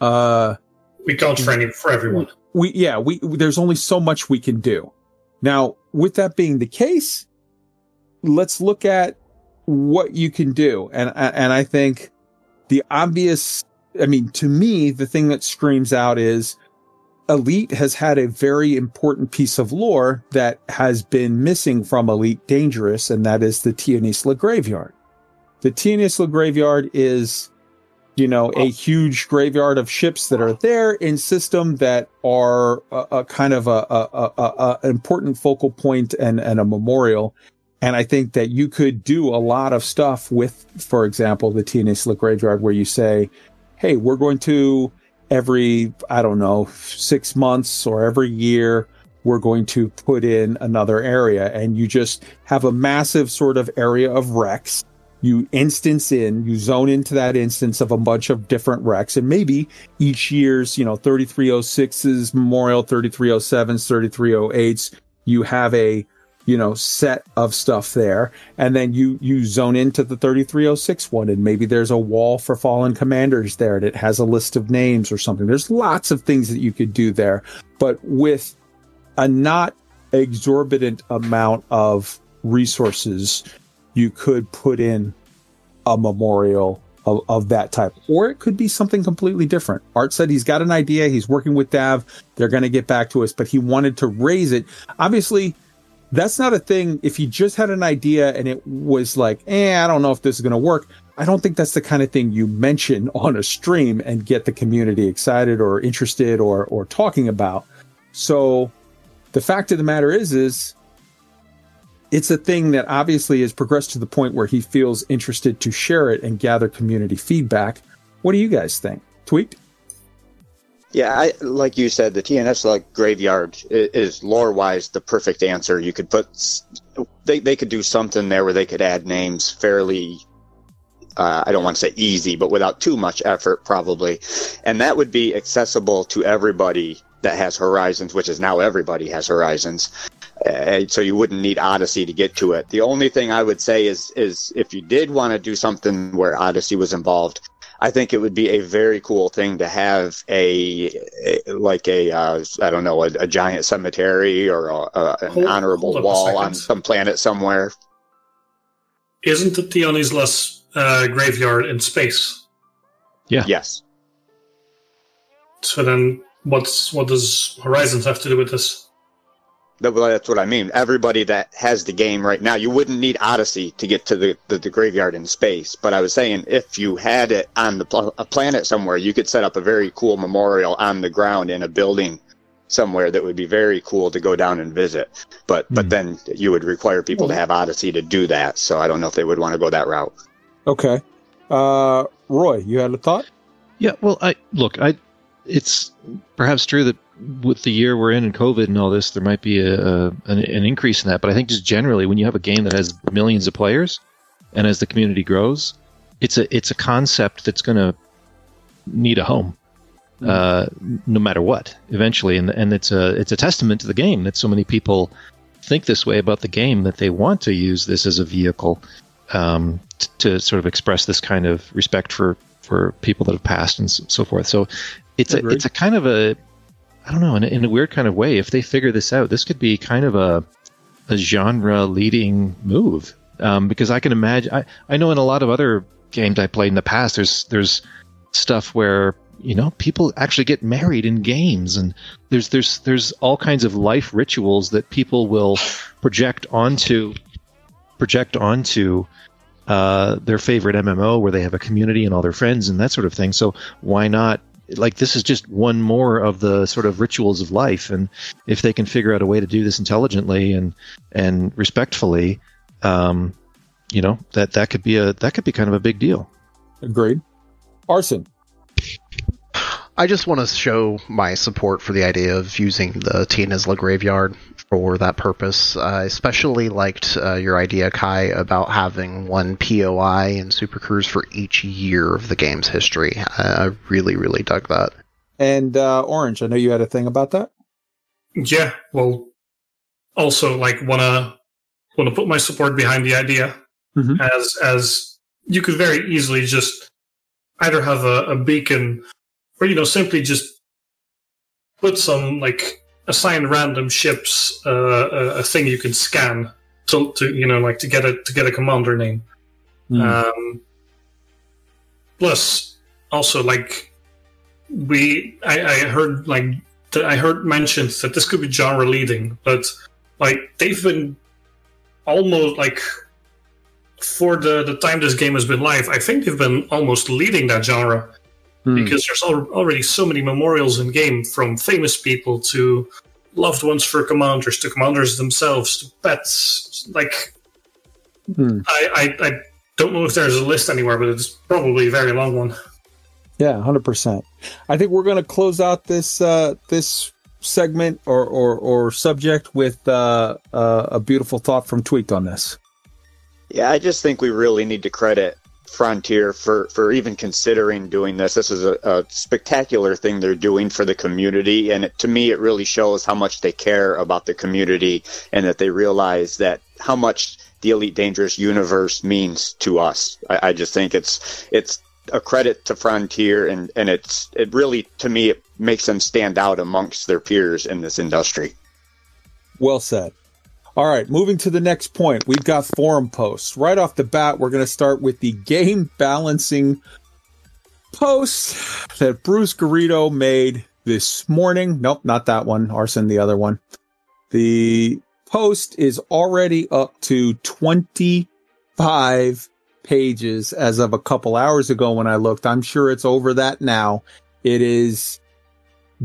S1: Uh,
S8: We can't for any for everyone.
S1: we, yeah, we, there's only so much we can do. Now, with that being the case, let's look at what you can do. And, and I think the obvious, I mean, to me, the thing that screams out is Elite has had a very important piece of lore that has been missing from Elite Dangerous, and that is the Tionisla Graveyard. The Tionisla Graveyard is, you know, a huge graveyard of ships that are there in system that are a, a kind of a, a, a, a important focal point and, and a memorial. And I think that you could do a lot of stuff with, for example, the Tionisla Graveyard, where you say, "Hey, we're going to." Every, I don't know, six months or every year, we're going to put in another area. And you just have a massive sort of area of wrecks. You instance in, you zone into that instance of a bunch of different wrecks. And maybe each year's, you know, 3306's Memorial, 3307's, 3308's, you have a, you know, set of stuff there. And then you, you zone into the 3306 one and maybe there's a wall for fallen commanders there and it has a list of names or something. There's lots of things that you could do there, but with a not exorbitant amount of resources, you could put in a memorial of, of that type, or it could be something completely different. Art said he's got an idea. He's working with Dav. They're going to get back to us, but he wanted to raise it. Obviously, that's not a thing. If he just had an idea and it was like, eh, I don't know if this is going to work. I don't think that's the kind of thing you mention <laughs> on a stream and get the community excited or interested or or talking about. So the fact of the matter is, is it's a thing that obviously has progressed to the point where he feels interested to share it and gather community feedback. What do you guys think? Tweaked?
S3: Yeah, I, like you said, the Tionisla graveyard is, lore wise the perfect answer. You could put they they could do something there where they could add names fairly. Uh, I don't want to say easy, but without too much effort, probably, and that would be accessible to everybody that has Horizons, which is now everybody has Horizons. Uh, so you wouldn't need Odyssey to get to it. The only thing I would say is is if you did want to do something where Odyssey was involved, I think it would be a very cool thing to have a, a like a uh, I don't know a, a giant cemetery or a, a, an
S8: Hold-
S3: honorable
S8: hold
S3: wall on some planet somewhere.
S8: Isn't the Tionisla's uh, graveyard in space?
S2: Yeah.
S3: Yes.
S8: So then, what's what does Horizons have to do with this?
S3: That- well, That's what I mean. Everybody that has the game right now, you wouldn't need Odyssey to get to the, the, the graveyard in space. But I was saying, if you had it on the pl- a planet somewhere, you could set up a very cool memorial on the ground in a building somewhere that would be very cool to go down and visit. But
S2: Hmm.
S3: but then you would require people to have Odyssey to do that. So I don't know if they would want to go that route.
S1: Okay. Uh, Roy, you had a thought?
S2: Yeah, well, I look, I it's perhaps true that with the year we're in and COVID and all this, there might be a, a an, an increase in that. But I think just generally, when you have a game that has millions of players, and as the community grows, it's a it's a concept that's going to need a home, uh, no matter what. Eventually, and and it's a it's a testament to the game that so many people think this way about the game that they want to use this as a vehicle um, t- to sort of express this kind of respect for for people that have passed and so forth. So it's a it's a kind of a I don't know in a, in a weird kind of way. If they figure this out, this could be kind of a a genre leading move um, because I can imagine. I, I know in a lot of other games I played in the past, there's there's stuff where you know people actually get married in games, and there's there's there's all kinds of life rituals that people will project onto project onto uh, their favorite MMO where they have a community and all their friends and that sort of thing. So why not? Like this is just one more of the sort of rituals of life, and if they can figure out a way to do this intelligently and and respectfully, um, you know that that could be a that could be kind of a big deal.
S1: Agreed. Arson.
S7: I just want to show my support for the idea of using the Tionisla graveyard for that purpose. I especially liked uh, your idea, Kai, about having one POI in Super Cruise for each year of the game's history. I, I really, really dug that.
S1: And uh, Orange, I know you had a thing about that.
S8: Yeah, well, also like wanna wanna put my support behind the idea
S1: Mhm.
S8: as as you could very easily just either have a, a beacon or you know simply just put some like assign random ships uh, a, a thing you can scan to, to you know like to get a to get a commander name.
S1: Hmm.
S8: Um, plus, also like we, I, I heard like th- I heard mentions that this could be genre leading, but like they've been almost like for the the time this game has been live, I think they've been almost leading that genre
S1: Hmm.
S8: because there's al- already so many memorials in game from famous people to loved ones for commanders to commanders themselves to pets like
S1: Hmm.
S8: I, I, I don't know if there's a list anywhere, but it's probably a very long one.
S1: Yeah, hundred percent. I think we're going to close out this uh, this segment or, or or subject with uh, uh, a beautiful thought from Tweaked on this.
S3: Yeah, I just think we really need to credit Frontier for, for even considering doing this. This is a, a spectacular thing they're doing for the community, and it, to me, it really shows how much they care about the community and that they realize that how much the Elite Dangerous universe means to us. I, I just think it's it's a credit to Frontier, and and it's it really to me it makes them stand out amongst their peers in this industry.
S1: Well said. All right, moving to the next point. We've got forum posts. Right off the bat, we're going to start with the game balancing post that Bruce Garrido made this morning. Nope, not that one. Arson, the other one. The post is already up to 25 pages as of a couple hours ago when I looked. I'm sure it's over that now. It is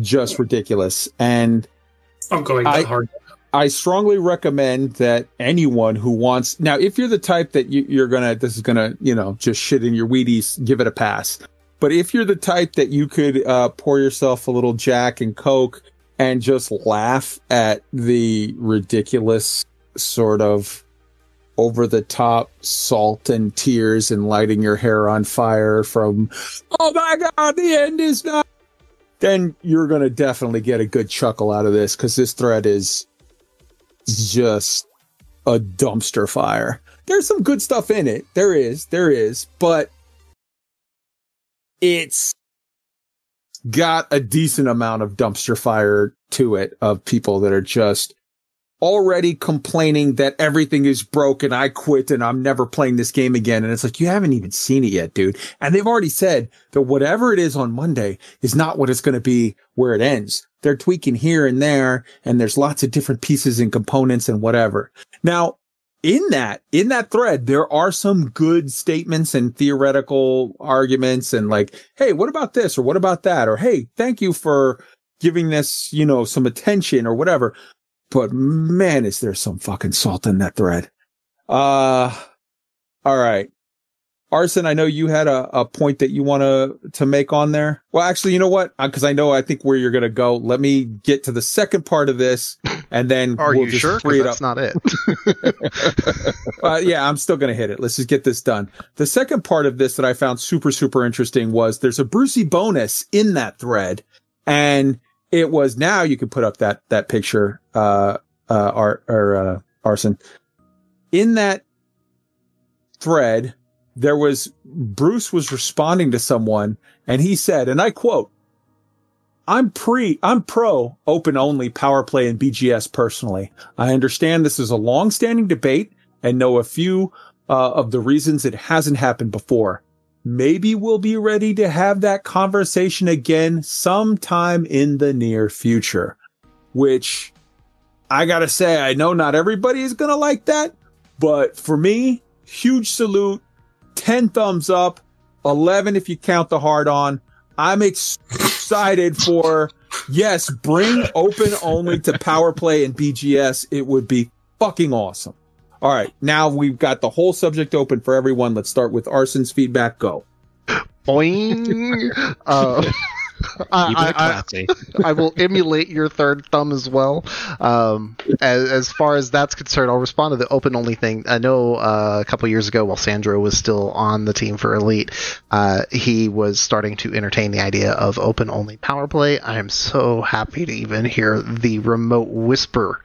S1: just ridiculous. And
S8: I'm going that
S1: I-
S8: hard.
S1: I strongly recommend that anyone who wants now, if you're the type that you, you're gonna, this is gonna, you know, just shit in your Wheaties, give it a pass. But if you're the type that you could uh, pour yourself a little Jack and Coke and just laugh at the ridiculous sort of over the top salt and tears and lighting your hair on fire from, oh my God, the end is not, then you're going to definitely get a good chuckle out of this because this thread is just a dumpster fire. There's some good stuff in it. There is, there is, but it's got a decent amount of dumpster fire to it of people that are just already complaining that everything is broken. I quit and I'm never playing this game again. And it's like, you haven't even seen it yet, dude. And they've already said that whatever it is on Monday is not what it's going to be where it ends. They're tweaking here and there, and there's lots of different pieces and components and whatever. Now, in that, in that thread, there are some good statements and theoretical arguments and like, Hey, what about this? Or what about that? Or Hey, thank you for giving this, you know, some attention or whatever. But man, is there some fucking salt in that thread. Uh, all right. Arson, I know you had a, a point that you want to to make on there. Well, actually, you know what? Because I know I think where you're going to go. Let me get to the second part of this, and then
S7: Are
S1: we'll
S7: you
S1: just
S7: sure?
S1: free it
S7: that's
S1: up.
S7: not it. <laughs> <laughs>
S1: uh, yeah, I'm still going to hit it. Let's just get this done. The second part of this that I found super, super interesting was there's a Brucey bonus in that thread. And it was now you could put up that, that picture, uh, uh, or, uh, Arson. In that thread, there was Bruce was responding to someone and he said, and I quote, I'm pre, I'm pro open only power play and BGS personally. I understand this is a long standing debate and know a few uh, of the reasons it hasn't happened before. Maybe we'll be ready to have that conversation again sometime in the near future, which I gotta say, I know not everybody is gonna like that, but for me, huge salute, 10 thumbs up, 11 if you count the hard on. I'm ex- excited for, yes, bring open only to power play and BGS. It would be fucking awesome. All right. Now we've got the whole subject open for everyone. Let's start with Arson's feedback. Go.
S7: Boing. <laughs> Uh, I, I, I. I will emulate your third thumb as well. Um, as, as far as that's concerned, I'll respond to the open only thing. I know uh, a couple years ago, while Sandro was still on the team for Elite, uh, he was starting to entertain the idea of open only power play. I am so happy to even hear the remote whisper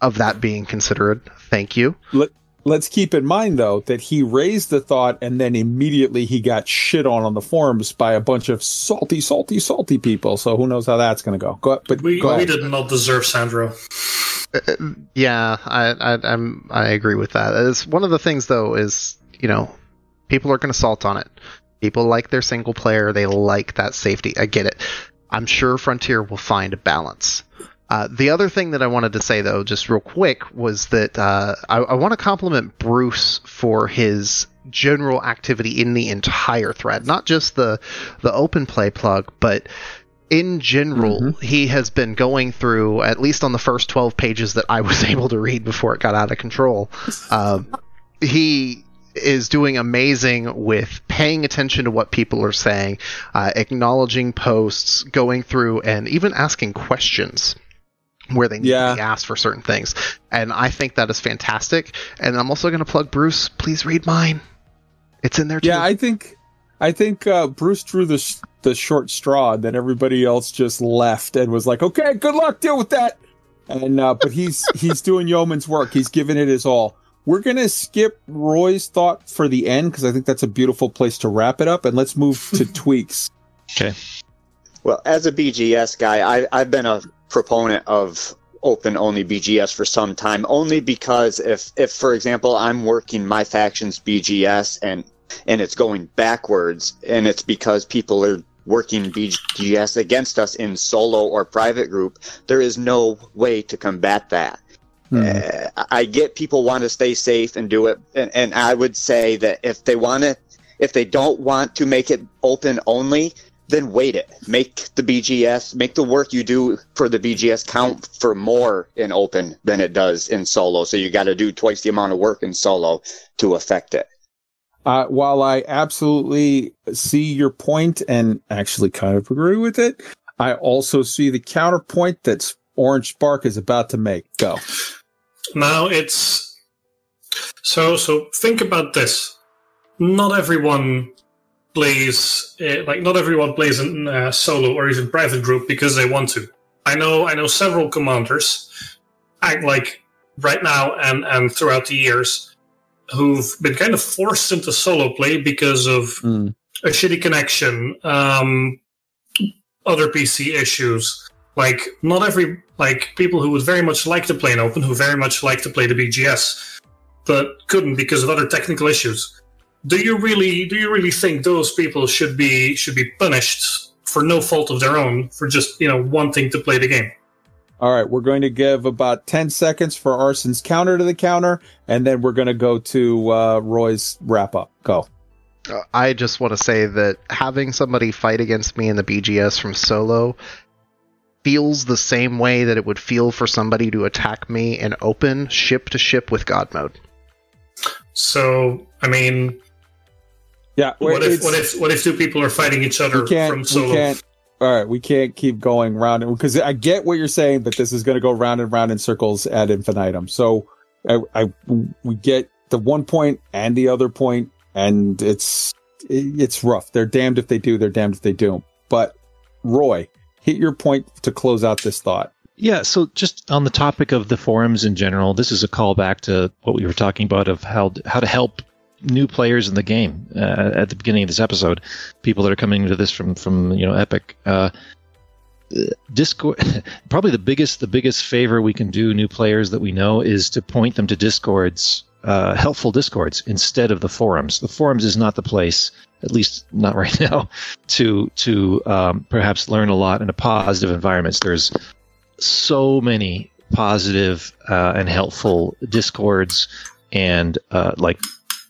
S7: of that being considered. Thank you.
S1: Let, let's keep in mind though that he raised the thought and then immediately he got shit on on the forums by a bunch of salty, salty, salty people. So who knows how that's going to go? Go, but
S8: We,
S1: go
S8: we
S1: ahead.
S8: did not deserve Sandro.
S7: Uh, uh, yeah, I, I I'm I agree with that. It's one of the things though is you know people are going to salt on it. People like their single player. They like that safety. I get it. I'm sure Frontier will find a balance. Uh, the other thing that I wanted to say though, just real quick, was that uh, I, I want to compliment Bruce for his general activity in the entire thread, not just the the open play plug, but in general, he has been going through at least on the first 12 pages that I was <laughs> able to read before it got out of control. Um, he is doing amazing with paying attention to what people are saying, uh, acknowledging posts, going through, and even asking questions where they need
S1: Yeah.
S7: to be asked for certain things. And I think that is fantastic. And I'm also going to plug Bruce. Please read mine. It's in there too.
S1: Yeah, I think, I think uh, Bruce drew the sh- the short straw. and Then everybody else just left and was like, "Okay, good luck, deal with that." And uh, but he's <laughs> he's doing yeoman's work. He's giving it his all. We're gonna skip Roy's thought for the end because I think that's a beautiful place to wrap it up, and let's move to <laughs> tweaks. Okay.
S3: Well, as a BGS guy, I, I've been a proponent of open only BGS for some time, only because if, if for example, I'm working my faction's BGS and and it's going backwards, and it's because people are working BGS against us in solo or private group, there is no way to combat that. Uh, I get people want to stay safe and do it, and, and I would say that if they want to, if they don't want to make it open only, then wait it. Make the BGS, make the work you do for the BGS count for more in open than it does in solo. So you got to do twice the amount of work in solo to affect it.
S1: Uh, while I absolutely see your point and actually kind of agree with it, I also see the counterpoint that Orange Spark is about to make. Go.
S8: Now it's so so. Think about this. Not everyone plays uh, like not everyone plays in uh, solo or even private group because they want to. I know I know several commanders act like right now and and throughout the years who've been kind of forced into solo play because of a shitty connection, um, other PC issues. Like not every like people who would very much like to play in open, who very much like to play the BGS, but couldn't because of other technical issues. Do you really do you really think those people should be should be punished for no fault of their own for just you know wanting to play the game?
S1: All right, we're going to give about 10 seconds for Arson's counter to the counter, and then we're going to go to uh, Roy's wrap up. Go.
S7: Uh, I just want to say that having somebody fight against me in the BGS from solo feels the same way that it would feel for somebody to attack me in open ship to ship with God mode.
S8: So I mean,
S1: Yeah.
S8: What if what if what if two people are fighting each other
S1: we can't,
S8: from
S1: we
S8: solo?
S1: can't. All right, we can't keep going round and because I get what you're saying, but this is going to go round and round in circles ad infinitum. So, I, I we get the one point and the other point, and it's it's rough. They're damned if they do, they're damned if they don't. But Roy, hit your point to close out this thought.
S2: Yeah, so just on the topic of the forums in general, this is a callback to what we were talking about of how how to help new players in the game uh, at the beginning of this episode. People that are coming into this from from you know Epic. Uh, Discord, <laughs> probably the biggest the biggest favor we can do new players that we know is to point them to Discords, uh, helpful Discords instead of the forums. The forums is not the place, at least not <laughs> right now, to to um, perhaps learn a lot in a positive environments. There's so many positive uh, and helpful discords and uh, like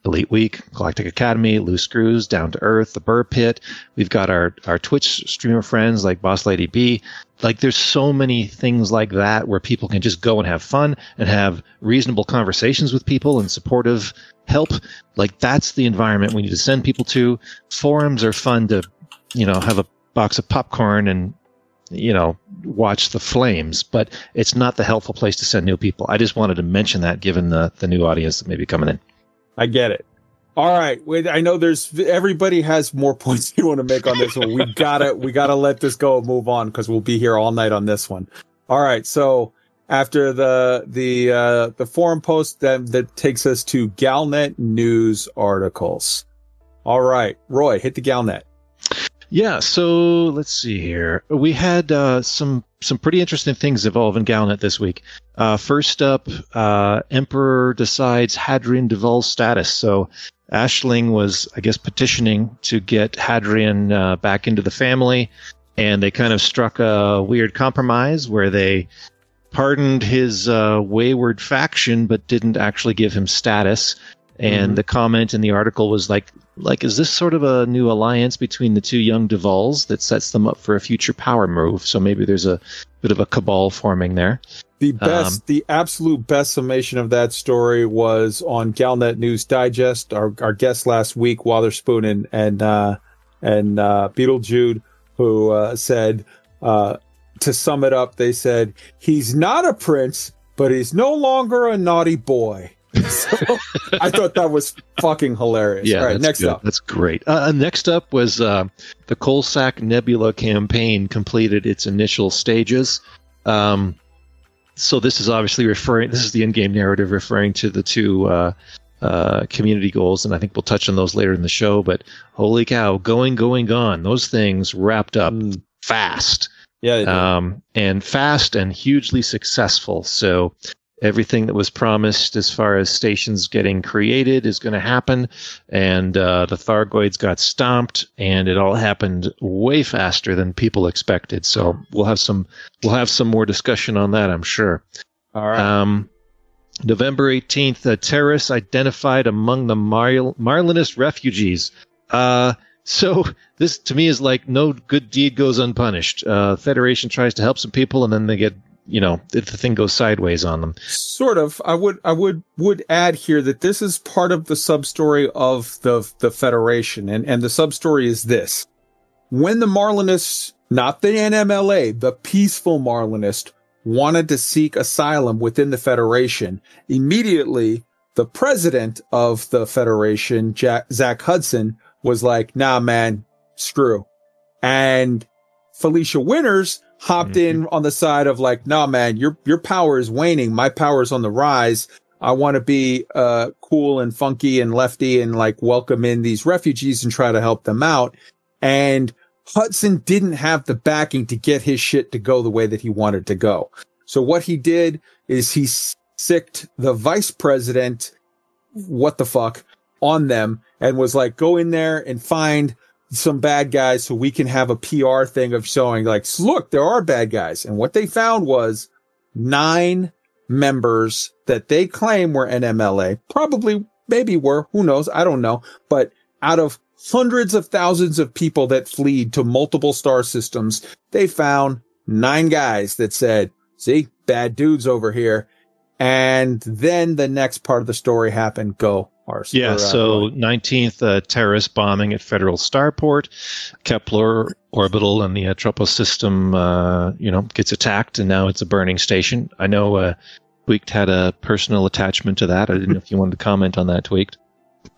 S2: elite week galactic academy loose screws down to earth the Buur Pit. We've got our our twitch streamer friends like boss lady b. Like there's so many things like that where people can just go and have fun and have reasonable conversations with people and supportive help. Like that's the environment we need to send people to. Forums are fun to you know have a box of popcorn and you know watch the flames but it's not the helpful place to send new people. I just wanted to mention that given the the new audience that may be coming in
S1: I get it. All right. Wait, I know there's everybody has more <laughs> points you want to make on this one. We gotta we gotta let this go and move on because we'll be here all night on this one. All right. So after the the uh, the forum post, then that takes us to Galnet news articles. All right, Roy, hit the Galnet.
S2: Yeah, so let's see here. We had uh, some some pretty interesting things evolve in Galnet this week. Uh, first up, uh, Emperor decides Hadrian Duval's status. So Aisling was, I guess, petitioning to get Hadrian uh, back into the family, and they kind of struck a weird compromise where they pardoned his uh, wayward faction, but didn't actually give him status. And
S1: Mhm.
S2: the comment in the article was like, like, is this sort of a new alliance between the two young Duvals that sets them up for a future power move? So maybe there's a bit of a cabal forming there.
S1: The best,
S2: Um,
S1: the absolute best summation of that story was on Galnet News Digest. Our our guest last week, Watherspoon and and uh, and uh, Beetle Jude, who uh, said uh, to sum it up, they said he's not a prince, but he's no longer a naughty boy. <laughs> so I thought that was fucking hilarious. All right, next
S2: good.
S1: up.
S2: That's great. Uh, next up was uh, the Coalsack Nebula campaign completed its initial stages. Um, so this is obviously referring. This is the in-game narrative referring to the two uh, uh, community goals, and I think we'll touch on those later in the show. But holy cow, going, going, gone! Those things wrapped up
S1: Mm.
S2: fast
S1: Yeah,
S2: um, and fast and hugely successful. So everything that was promised as far as stations getting created is going to happen, and uh, the Thargoids got stomped, and it all happened way faster than people expected. So we'll have some we'll have some more discussion on that, I'm sure.
S1: all right.
S2: Um, November 18th, uh, terrorists identified among the Mar- Marlinist refugees. Uh, so this to me is like no good deed goes unpunished. Uh, Federation tries to help some people and then they get, you know, the, the thing goes sideways on them.
S1: sort of. I would i would would add here that this is part of the sub story of the the federation and and the sub story is this. When the marlinists not the nmla the peaceful marlinist wanted to seek asylum within the federation immediately the president of the federation Jack, zach hudson was like nah man screw. And felicia winters hopped in on the side of like, nah, man, your your power is waning. My power is on the rise. I want to be uh cool and funky and lefty and like welcome in these refugees and try to help them out. And Hudson didn't have the backing to get his shit to go the way that he wanted to go. So what he did is he sicked the vice president, what the fuck, on them and was like, go in there and find some bad guys so we can have a PR thing of showing like, look, there are bad guys. And what they found was nine members that they claim were NMLA, probably maybe were, who knows? I don't know. But out of hundreds of thousands of people that fleed to multiple star systems, they found nine guys that said, see, bad dudes over here. And then the next part of the story happened. Go Ars?
S2: Yeah,
S1: Or, uh,
S2: so
S1: Roy?
S2: 19th uh, terrorist bombing at Federal Starport, Kepler orbital and the Atropos system, uh, you know, gets attacked, and now it's a burning station. I know uh, Tweaked had a personal attachment to that. I didn't know if you wanted to comment on that, Tweaked.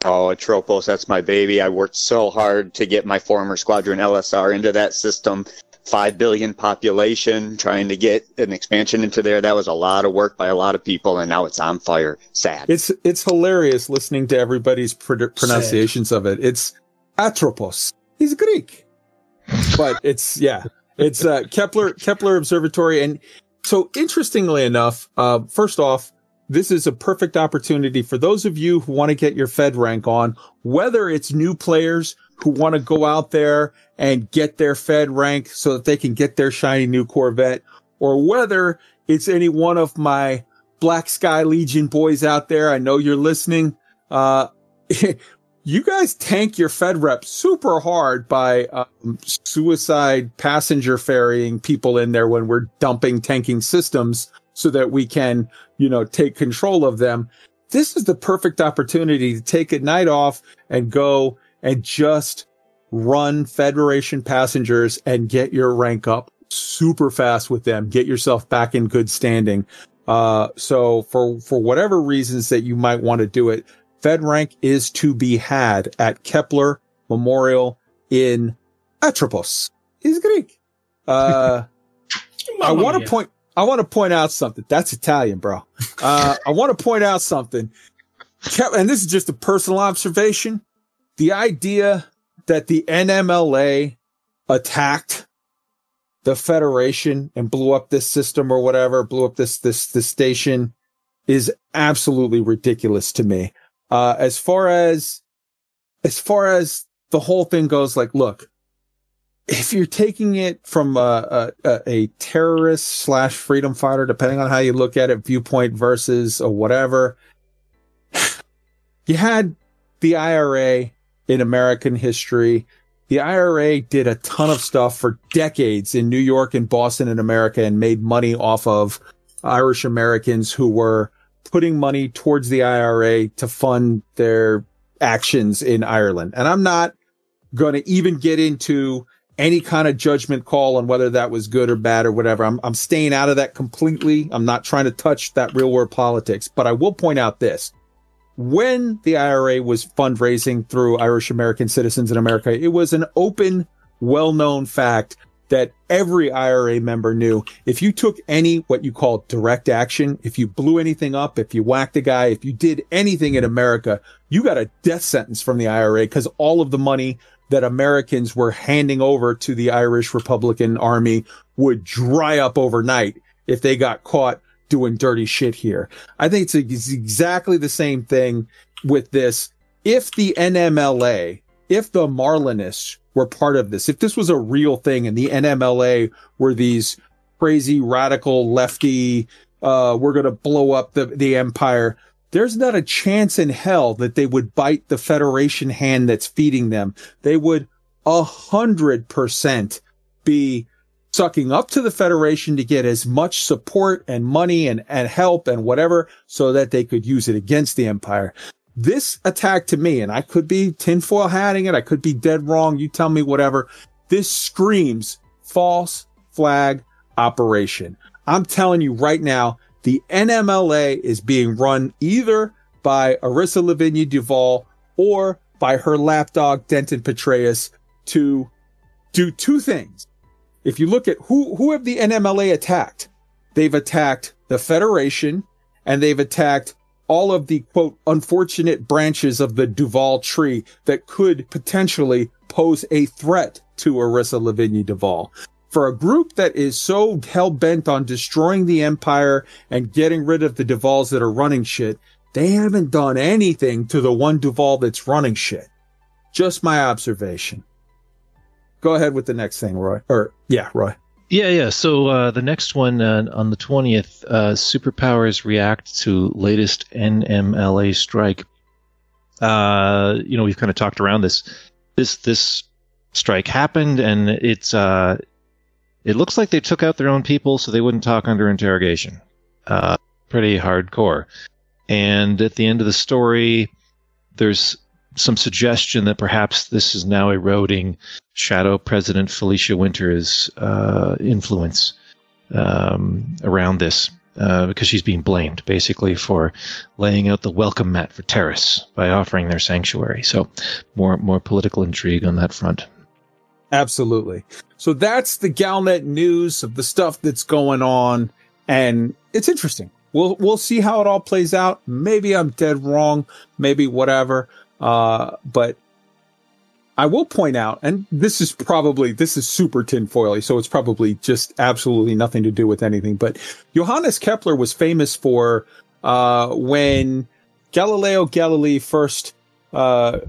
S3: Oh, Atropos, that's my baby. I worked so hard to get my former squadron LSR into that system. Five billion population, trying to get an expansion into there. That was a lot of work by a lot of people, and now it's on fire. Sad.
S1: It's it's hilarious listening to everybody's pr- pronunciations of it. It's Atropos. He's Greek, but it's yeah, it's uh, Kepler Kepler Observatory. And so, interestingly enough, uh, first off, this is a perfect opportunity for those of you who want to get your Fed rank on, whether it's new players who want to go out there and get their Fed rank so that they can get their shiny new Corvette, or whether it's any one of my Black Sky Legion boys out there. I know you're listening. Uh, <laughs> you guys tank your Fed rep super hard by um, suicide passenger ferrying people in there when we're dumping tanking systems so that we can, you know, take control of them. This is the perfect opportunity to take a night off and go and just run Federation passengers and get your rank up super fast with them. Get yourself back in good standing. Uh, so for, for whatever reasons that you might want to do it, Fed rank is to be had at Kepler Memorial in Atropos. He's Greek. Uh, <laughs> I want to point, I want to point out something. That's Italian, bro. Uh, I want to point out something. Ke- And this is just a personal observation. The idea that the NMLA attacked the Federation and blew up this system or whatever, blew up this, this, this station is absolutely ridiculous to me. Uh, as far as, as far as the whole thing goes, like, look, if you're taking it from a, a, a terrorist slash freedom fighter, depending on how you look at it, viewpoint versus or whatever, <sighs> you had the IRA in American history. The IRA did a ton of stuff for decades in New York and Boston and America and made money off of Irish Americans who were putting money towards the IRA to fund their actions in Ireland. And I'm not going to even get into any kind of judgment call on whether that was good or bad or whatever. I'm, I'm staying out of that completely. I'm not trying to touch that real world politics, but I will point out this. When the IRA was fundraising through Irish American citizens in America, it was an open, well known fact that every IRA member knew. If you took any what you call direct action, if you blew anything up, if you whacked a guy, if you did anything in America, you got a death sentence from the IRA because all of the money that Americans were handing over to the Irish Republican Army would dry up overnight if they got caught doing dirty shit here. I think it's ex- exactly the same thing with this. If the NMLA, if the Marlinists were part of this, if this was a real thing and the NMLA were these crazy radical lefty, uh, we're going to blow up the, the empire. There's not a chance in hell that they would bite the Federation hand that's feeding them. They would a hundred percent be sucking up to the Federation to get as much support and money and, and help and whatever so that they could use it against the Empire. This attack to me, and I could be tinfoil hatting it, I could be dead wrong, you tell me whatever. This screams false flag operation. I'm telling you right now, the NMLA is being run either by Arissa Lavinia Duval or by her lapdog Denton Patreus to do two things. If you look at who who have the NMLA attacked, they've attacked the Federation and they've attacked all of the quote unfortunate branches of the Duval tree that could potentially pose a threat to Arissa Lavinia Duval. For a group that is so hell bent on destroying the empire and getting rid of the Duvals that are running shit, they haven't done anything to the one Duval that's running shit. Just my observation. Go ahead with the next thing, Roy. Or yeah, Roy.
S2: Yeah, yeah. So uh, the next one uh, on the twentieth, uh, superpowers react to latest NMLA strike. Uh, you know, we've kind of talked around this. This this strike happened, and it's uh, it looks like they took out their own people so they wouldn't talk under interrogation. Uh, pretty hardcore. And at the end of the story, there's some suggestion that perhaps this is now eroding Shadow President Felicia Winter's uh, influence um, around this. Uh, because she's being blamed basically for laying out the welcome mat for terrorists by offering their sanctuary. So, more more political intrigue on that front.
S1: Absolutely. So that's the Galnet news of the stuff that's going on, and it's interesting. We'll we'll see how it all plays out. Maybe I'm dead wrong. Maybe whatever. Uh, but I will point out, and this is probably this is super tinfoily, so it's probably just absolutely nothing to do with anything. But Johannes Kepler was famous for uh, when Galileo Galilei first uh,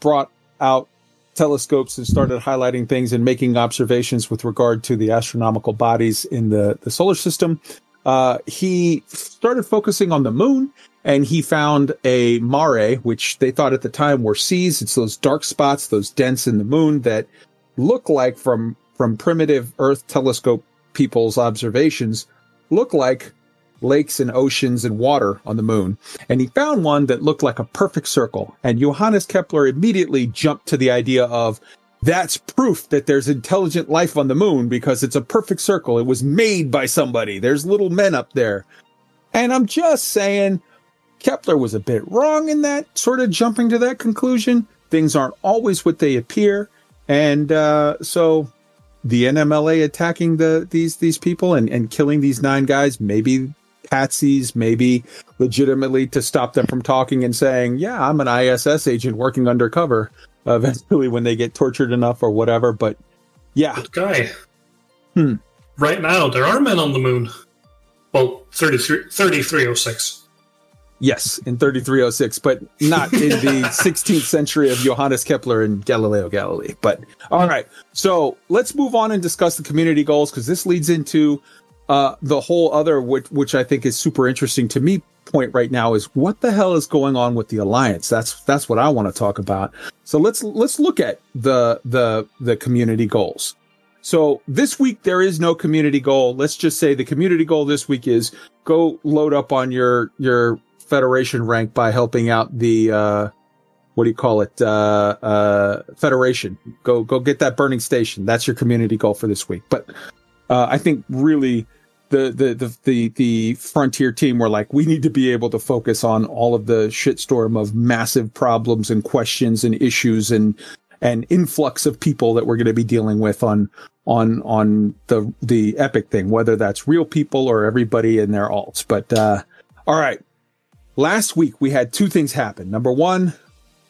S1: brought out telescopes and started highlighting things and making observations with regard to the astronomical bodies in the, the solar system. Uh, he started focusing on the moon and he found a mare, which they thought at the time were seas. It's those dark spots, those dents in the moon that look like from from primitive Earth telescope people's observations look like lakes and oceans and water on the moon. And he found one that looked like a perfect circle. And Johannes Kepler immediately jumped to the idea of that's proof that there's intelligent life on the moon because it's a perfect circle. It was made by somebody. There's little men up there. And I'm just saying, Kepler was a bit wrong in that, sort of jumping to that conclusion. Things aren't always what they appear, and uh, so the NMLA attacking the these these people and, and killing these nine guys, maybe patsies, maybe legitimately to stop them from talking and saying, "Yeah, I'm an ISS agent working undercover." Eventually, when they get tortured enough or whatever, but yeah,
S8: But guy,
S1: Hmm.
S8: right now there are men on the moon. Well, 33, 3306.
S1: Yes, in 3306, but not in the <laughs> 16th century of Johannes Kepler and Galileo Galilei. But all right, so let's move on and discuss the community goals because this leads into uh, the whole other, which, which I think is super interesting to me. Point right now is what the hell is going on with the alliance? That's that's what I want to talk about. So let's let's look at the the the community goals. So this week there is no community goal. Let's just say the community goal this week is go load up on your your federation rank by helping out the uh what do you call it? Uh uh federation. Go go get that burning station. That's your community goal for this week. But uh i think really the the the the, the frontier team were like we need to be able to focus on all of the shitstorm of massive problems and questions and issues and and influx of people that we're going to be dealing with on on on the the epic thing whether that's real people or everybody in their alts. But uh all right last week we had two things happen. Number one,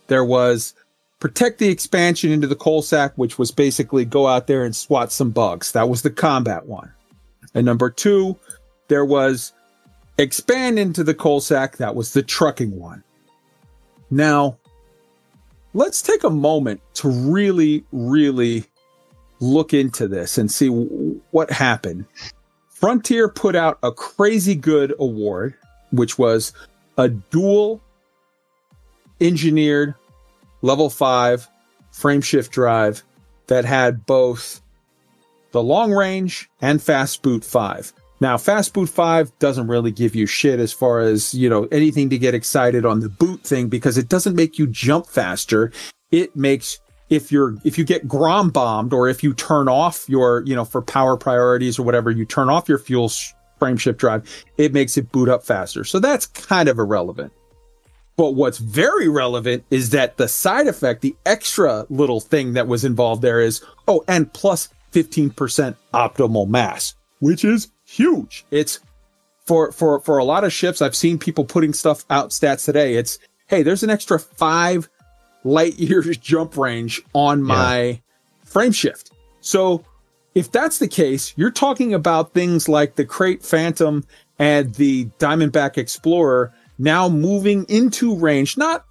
S1: there was protect the expansion into the Coalsack, which was basically go out there and swat some bugs. That was the combat one. And number two, there was expand into the Coalsack. That was the trucking one. Now, let's take a moment to really, really look into this and see w- what happened. Frontier put out a crazy good award, which was a dual engineered level 5 frame shift drive that had both the long range and fast boot 5. Now, fast boot 5 doesn't really give you shit as far as, you know, anything to get excited on the boot thing because it doesn't make you jump faster. It makes if you're if you get grom bombed or if you turn off your, you know, for power priorities or whatever, you turn off your fuel sh- frame shift drive, it makes it boot up faster. So that's kind of irrelevant. But what's very relevant is that the side effect, the extra little thing that was involved there is, oh, and plus 15% optimal mass, which is huge. It's for, for, for a lot of ships. I've seen people putting stuff out stats today. It's, hey, there's an extra five light years <laughs> jump range on my frame shift. So if that's the case, you're talking about things like the Krait Phantom and the Diamondback Explorer now moving into range, not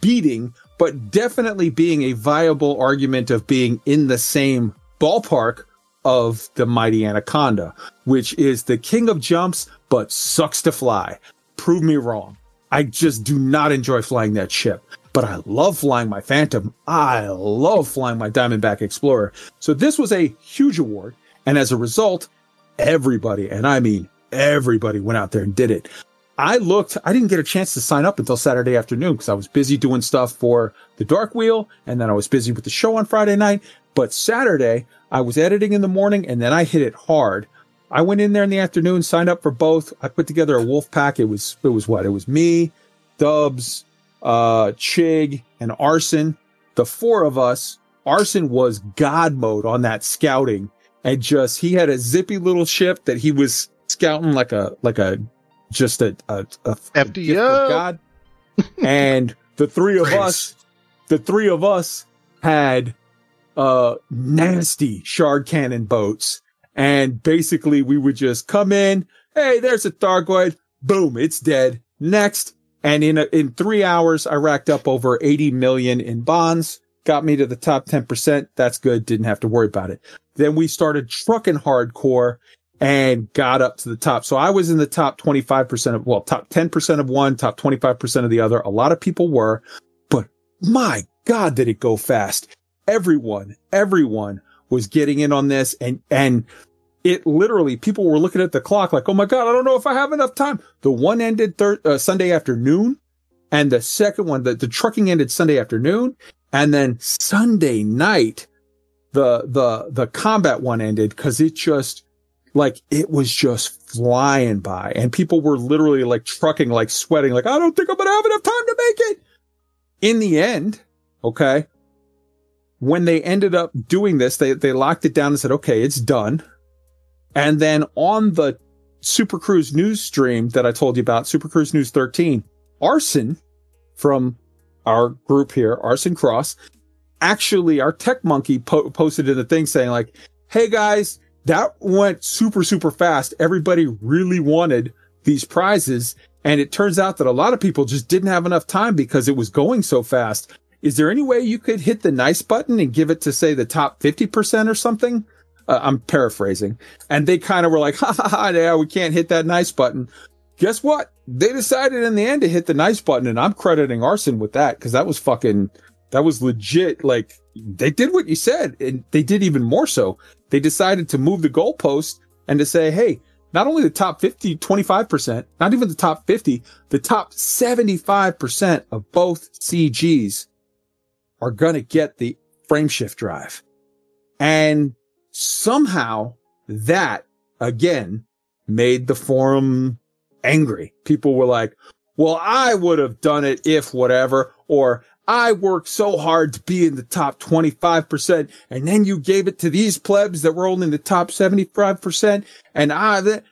S1: beating, but definitely being a viable argument of being in the same ballpark of the mighty Anaconda, which is the king of jumps, but sucks to fly. Prove me wrong. I just do not enjoy flying that ship, but I love flying my Phantom. I love flying my Diamondback Explorer. So this was a huge award. And as a result, everybody, and I mean everybody went out there and did it. I looked, I didn't get a chance to sign up until Saturday afternoon because I was busy doing stuff for the Dark Wheel and then I was busy with the show on Friday night. But Saturday, I was editing in the morning and then I hit it hard. I went in there in the afternoon, signed up for both. I put together a wolf pack. It was, it was what? It was me, Dubs, uh, Chig, and Arson. The four of us. Arson was God mode on that scouting and just, he had a zippy little ship that he was scouting like a, like a just a, a, a
S7: FDO.
S1: gift of God. <laughs> and the three of
S8: Praise.
S1: us, the three of us had uh nasty shard cannon boats. And basically we would just come in, hey, there's a Thargoid, boom, it's dead. Next. And in a, in three hours, I racked up over 80 million in bonds, got me to the top 10%. That's good. Didn't have to worry about it. Then we started trucking hardcore and got up to the top. So I was in the top 25% of, well, top 10% of one, top 25% of the other. A lot of people were, but my God, did it go fast. Everyone, everyone was getting in on this and, and it literally, people were looking at the clock like, Oh my God, I don't know if I have enough time. The one ended thir- uh, Sunday afternoon and the second one, the, the trucking ended Sunday afternoon. And then Sunday night, the, the, the combat one ended because it just, like it was just flying by and people were literally like trucking, like sweating, like, I don't think I'm to have enough time to make it. In the end, okay. When they ended up doing this, they, they locked it down and said, okay, it's done. And then on the Super Cruise news stream that I told you about, Super Cruise News 13, Arson from our group here, Arson Cross, actually our tech monkey po- posted in the thing saying like, Hey guys, that went super, super fast. Everybody really wanted these prizes. And it turns out that a lot of people just didn't have enough time because it was going so fast. Is there any way you could hit the nice button and give it to say the top 50% or something? Uh, I'm paraphrasing. And they kind of were like, <laughs> ha ha ha, yeah, we can't hit that nice button. Guess what? They decided in the end to hit the nice button and I'm crediting Arson with that because that was fucking, that was legit. Like they did what you said and they did even more so. They decided to move the goalpost and to say, Hey, not only the top 50, 25%, not even the top 50, the top 75% of both CGs are going to get the frame shift drive. And somehow that again made the forum angry. People were like, well, I would have done it if whatever, or I worked so hard to be in the top 25%. And then you gave it to these plebs that were only in the top 75%. And I, th-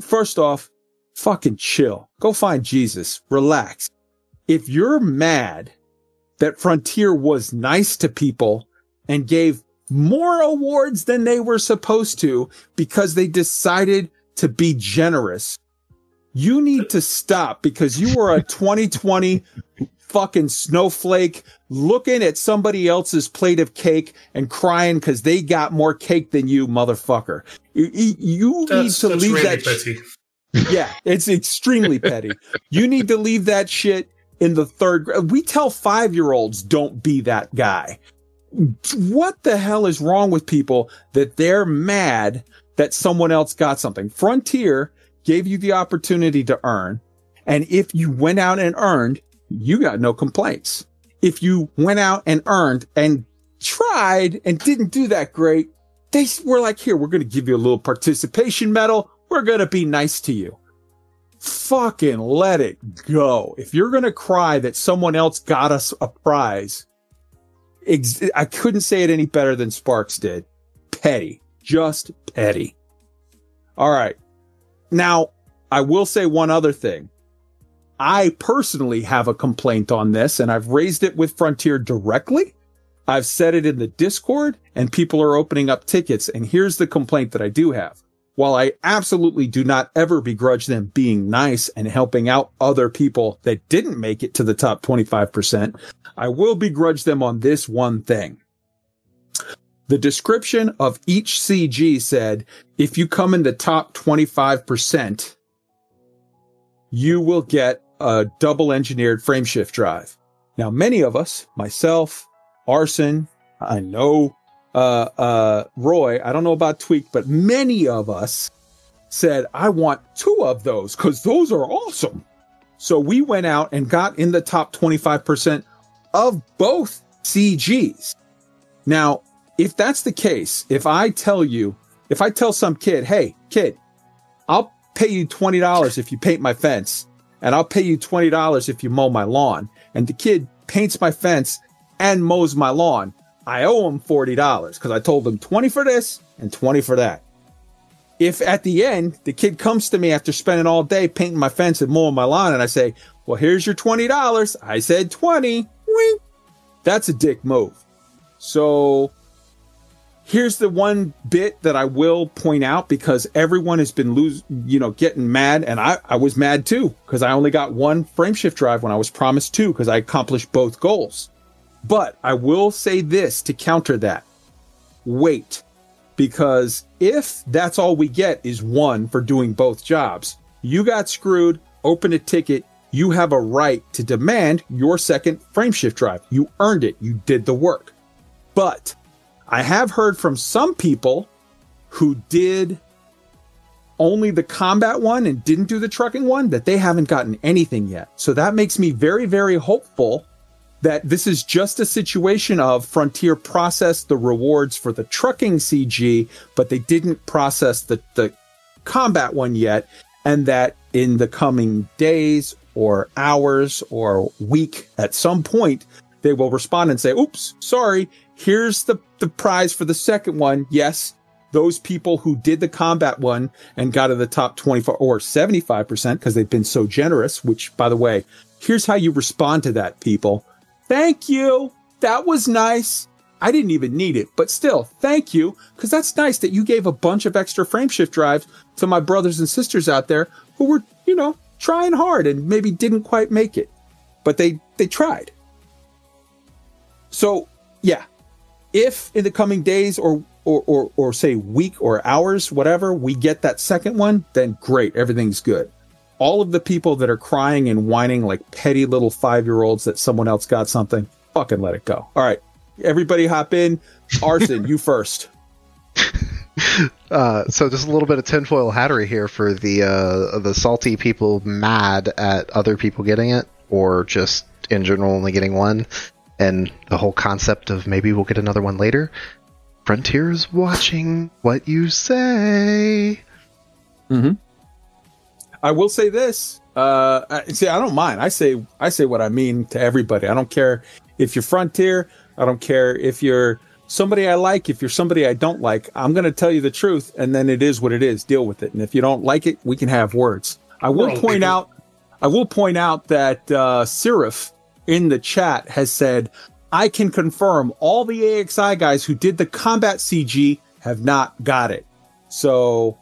S1: first off, fucking chill. Go find Jesus. Relax. If you're mad that Frontier was nice to people and gave more awards than they were supposed to because they decided to be generous, you need to stop because you were a <laughs> 2020 fucking snowflake looking at somebody else's plate of cake and crying because they got more cake than you, motherfucker. You, you- you need to
S8: that's
S1: leave
S8: really
S1: that.
S8: petty. <laughs>
S1: Yeah, it's extremely petty. You need to leave that shit in the third grade. We tell five year olds don't be that guy. What the hell is wrong with people that they're mad that someone else got something? Frontier gave you the opportunity to earn. And if you went out and earned, you got no complaints. If you went out and earned and tried and didn't do that great, they were like, here, we're going to give you a little participation medal. We're going to be nice to you. Fucking let it go. If you're going to cry that someone else got us a prize, ex- I couldn't say it any better than Sparks did. Petty. Just petty. All right. Now, I will say one other thing. I personally have a complaint on this and I've raised it with Frontier directly. I've said it in the Discord and people are opening up tickets. And here's the complaint that I do have. While I absolutely do not ever begrudge them being nice and helping out other people that didn't make it to the top 25%, I will begrudge them on this one thing. The description of each CG said, if you come in the top 25%, you will get a double engineered frame shift drive. Now, many of us, myself, Arson, I know, uh, uh, Roy, I don't know about Tweak, but many of us said, I want two of those because those are awesome. So we went out and got in the top 25% of both CGs. Now, if that's the case, if I tell you, if I tell some kid, hey, kid, I'll pay you $20 if you paint my fence, and I'll pay you $20 if you mow my lawn, and the kid paints my fence and mows my lawn, I owe him $40 because I told him 20 for this and 20 for that. If at the end the kid comes to me after spending all day painting my fence and mowing my lawn and I say, well, here's your $20. I said 20. Wink. That's a dick move. So here's the one bit that I will point out because everyone has been lose, you know, getting mad, and I, I was mad too because I only got one frame shift drive when I was promised two because I accomplished both goals. But I will say this to counter that: wait, because if that's all we get is one for doing both jobs, you got screwed. Open a ticket. You have a right to demand your second frame shift drive. You earned it. You did the work. But I have heard from some people who did only the combat one and didn't do the trucking one that they haven't gotten anything yet. So that makes me very, very hopeful that this is just a situation of Frontier processed the rewards for the trucking CG, but they didn't process the, the combat one yet. And that in the coming days or hours or week at some point, they will respond and say, oops, sorry, here's the, the prize for the second one. Yes, those people who did the combat one and got to the top 24 or 75% because they've been so generous, which by the way, here's how you respond to that, people. Thank you. That was nice. I didn't even need it, but still, thank you. Cause that's nice that you gave a bunch of extra frame shift drives to my brothers and sisters out there who were, you know, trying hard and maybe didn't quite make it, but they, they tried. So yeah, if in the coming days or, or, or, or say week or hours, whatever, we get that second one, then great. Everything's good. All of the people that are crying and whining like petty little five year olds that someone else got something, fucking let it go. All right. Everybody hop in. Arson, you <laughs> first.
S7: Uh, so just a little bit of tinfoil hattery here for the uh, the salty people mad at other people getting it, or just in general only getting one, and the whole concept of maybe we'll get another one later. Frontier's watching what you say.
S1: Mm-hmm. I will say this. Uh, see, I don't mind. I say I say what I mean to everybody. I don't care if you're Frontier. I don't care if you're somebody I like. If you're somebody I don't like, I'm going to tell you the truth, and then it is what it is. Deal with it. And if you don't like it, we can have words. I will
S8: Well,
S1: point out. I will point out that uh, Sirif in the chat has said, "I can confirm all the AXI guys who did the combat CG have not got it." So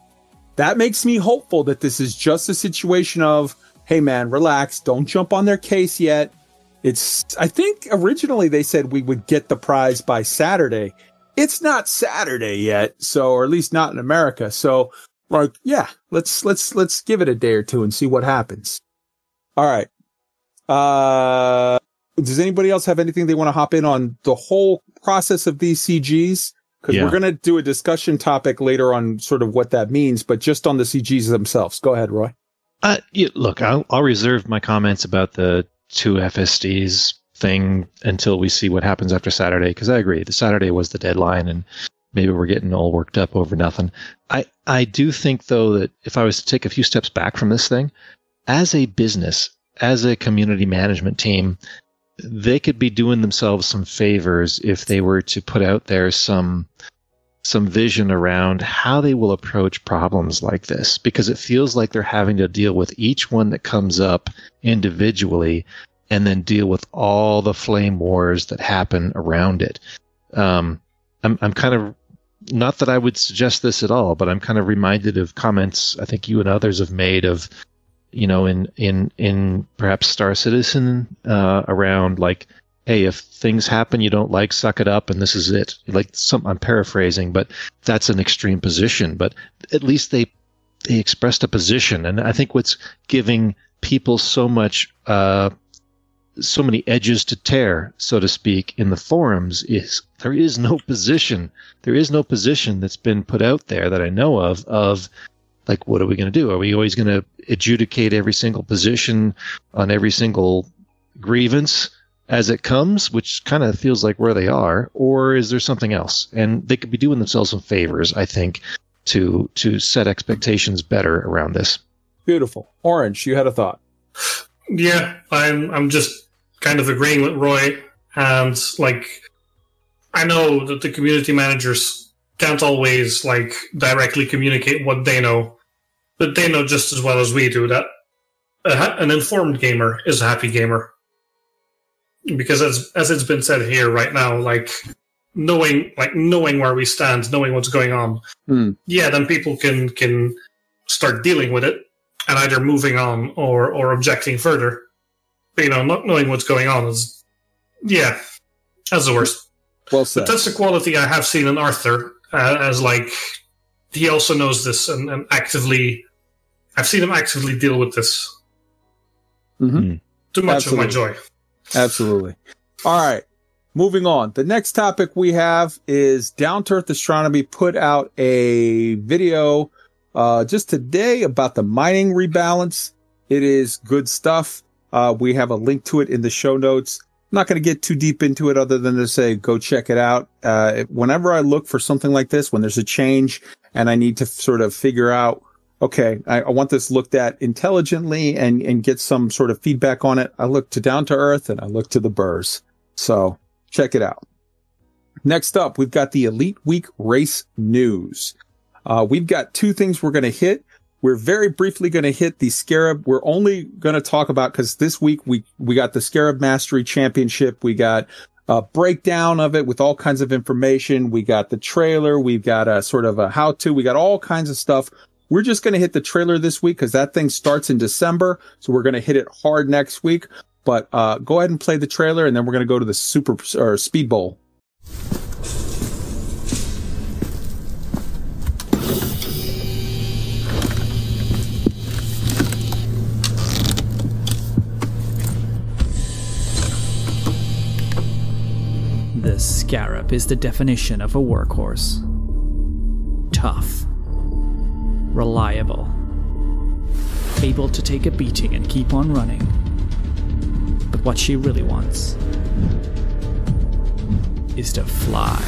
S1: that makes me hopeful that this is just a situation of, hey man, relax, don't jump on their case yet. It's, I think originally they said we would get the prize by Saturday. It's not Saturday yet. So, or at least not in America. So like, yeah, let's, let's, let's give it a day or two and see what happens. All right. Uh, does anybody else have anything they want to hop in on the whole process of these CGs? Because
S2: Yeah.
S1: we're going to do a discussion topic later on sort of what that means, but just on the CGs themselves. Go ahead, Roy.
S2: Uh, yeah, look, I'll, I'll reserve my comments about the two FSDs thing until we see what happens after Saturday, because I agree. The Saturday was the deadline, and maybe we're getting all worked up over nothing. I, I do think, though, that if I was to take a few steps back from this thing, as a business, as a community management team, they could be doing themselves some favors if they were to put out there some some vision around how they will approach problems like this because it feels like they're having to deal with each one that comes up individually and then deal with all the flame wars that happen around it. Um, I'm, I'm kind of not that I would suggest this at all, but I'm kind of reminded of comments I think you and others have made of, you know, in in in perhaps Star Citizen uh, around like hey, if things happen you don't like, suck it up, and this is it. Like some, I'm paraphrasing, but that's an extreme position. But at least they they expressed a position, and I think what's giving people so much, uh, so many edges to tear, so to speak, in the forums is there is no position. There is no position that's been put out there that I know of of like what are we going to do? Are we always going to adjudicate every single position on every single grievance as it comes, which kind of feels like where they are, or is there something else? And they could be doing themselves some favors, I think, to to set expectations better around this.
S1: Beautiful. Orange, you had a thought.
S8: Yeah, I'm I'm just kind of agreeing with Roy, and like I know that the community managers can't always like directly communicate what they know, but they know just as well as we do that a ha- an informed gamer is a happy gamer. Because as as it's been said here right now, like knowing like knowing where we stand, knowing what's going on,
S1: Hmm.
S8: yeah, then people can can start dealing with it and either moving on or or objecting further. But, you know, not knowing what's going on is yeah, that's the worst.
S1: Well
S8: But
S1: said.
S8: that's the quality I have seen in Arf uh, as like he also knows this and, and actively. I've seen him actively deal with this.
S1: Mhm.
S8: Too much of my joy.
S1: Absolutely. All right. Moving on. The next topic we have is Down to Earth Astronomy put out a video uh, just today about the mining rebalance. It is good stuff. Uh, we have a link to it in the show notes. I'm not going to get too deep into it other than to say go check it out. Uh, whenever I look for something like this, when there's a change and I need to sort of figure out okay, I, I want this looked at intelligently and, and get some sort of feedback on it. I look to Down to Earth and I look to the Burrs. So check it out. Next up, we've got the Elite Week race news. Uh, we've got two things we're going to hit. We're very briefly going to hit the Scarab. We're only going to talk about because this week we we got the Scarab Mastery Championship. We got a breakdown of it with all kinds of information. We got the trailer. We've got a sort of a how to. We got all kinds of stuff. We're just going to hit the trailer this week because that thing starts in December. So we're going to hit it hard next week. But uh, go ahead and play the trailer, and then we're going to go to the Super or Speed Bowl.
S10: Scarab is the definition of a workhorse. Tough. Reliable. Able to take a beating and keep on running. But what she really wants is to fly.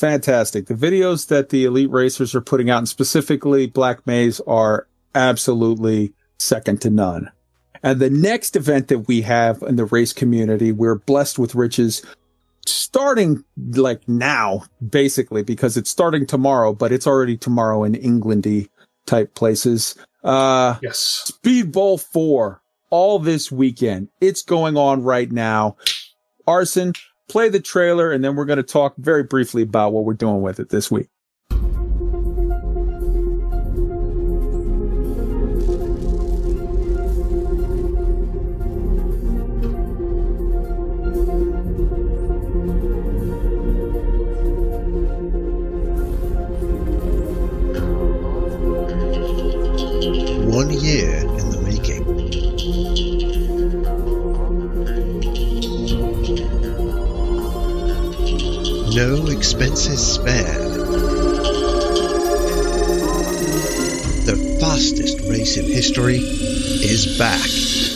S1: Fantastic. The videos that the elite racers are putting out, and specifically Black Maze, are absolutely second to none. And the next event that we have in the race community, we're blessed with riches starting like now, basically, because it's starting tomorrow, but it's already tomorrow in Englandy type places. Uh,
S8: Yes.
S1: Speed Bowl 4 all this weekend. It's going on right now. Arson, play the trailer and then we're going to talk very briefly about what we're doing with it this week.
S11: Expenses spared. The fastest race in history is back.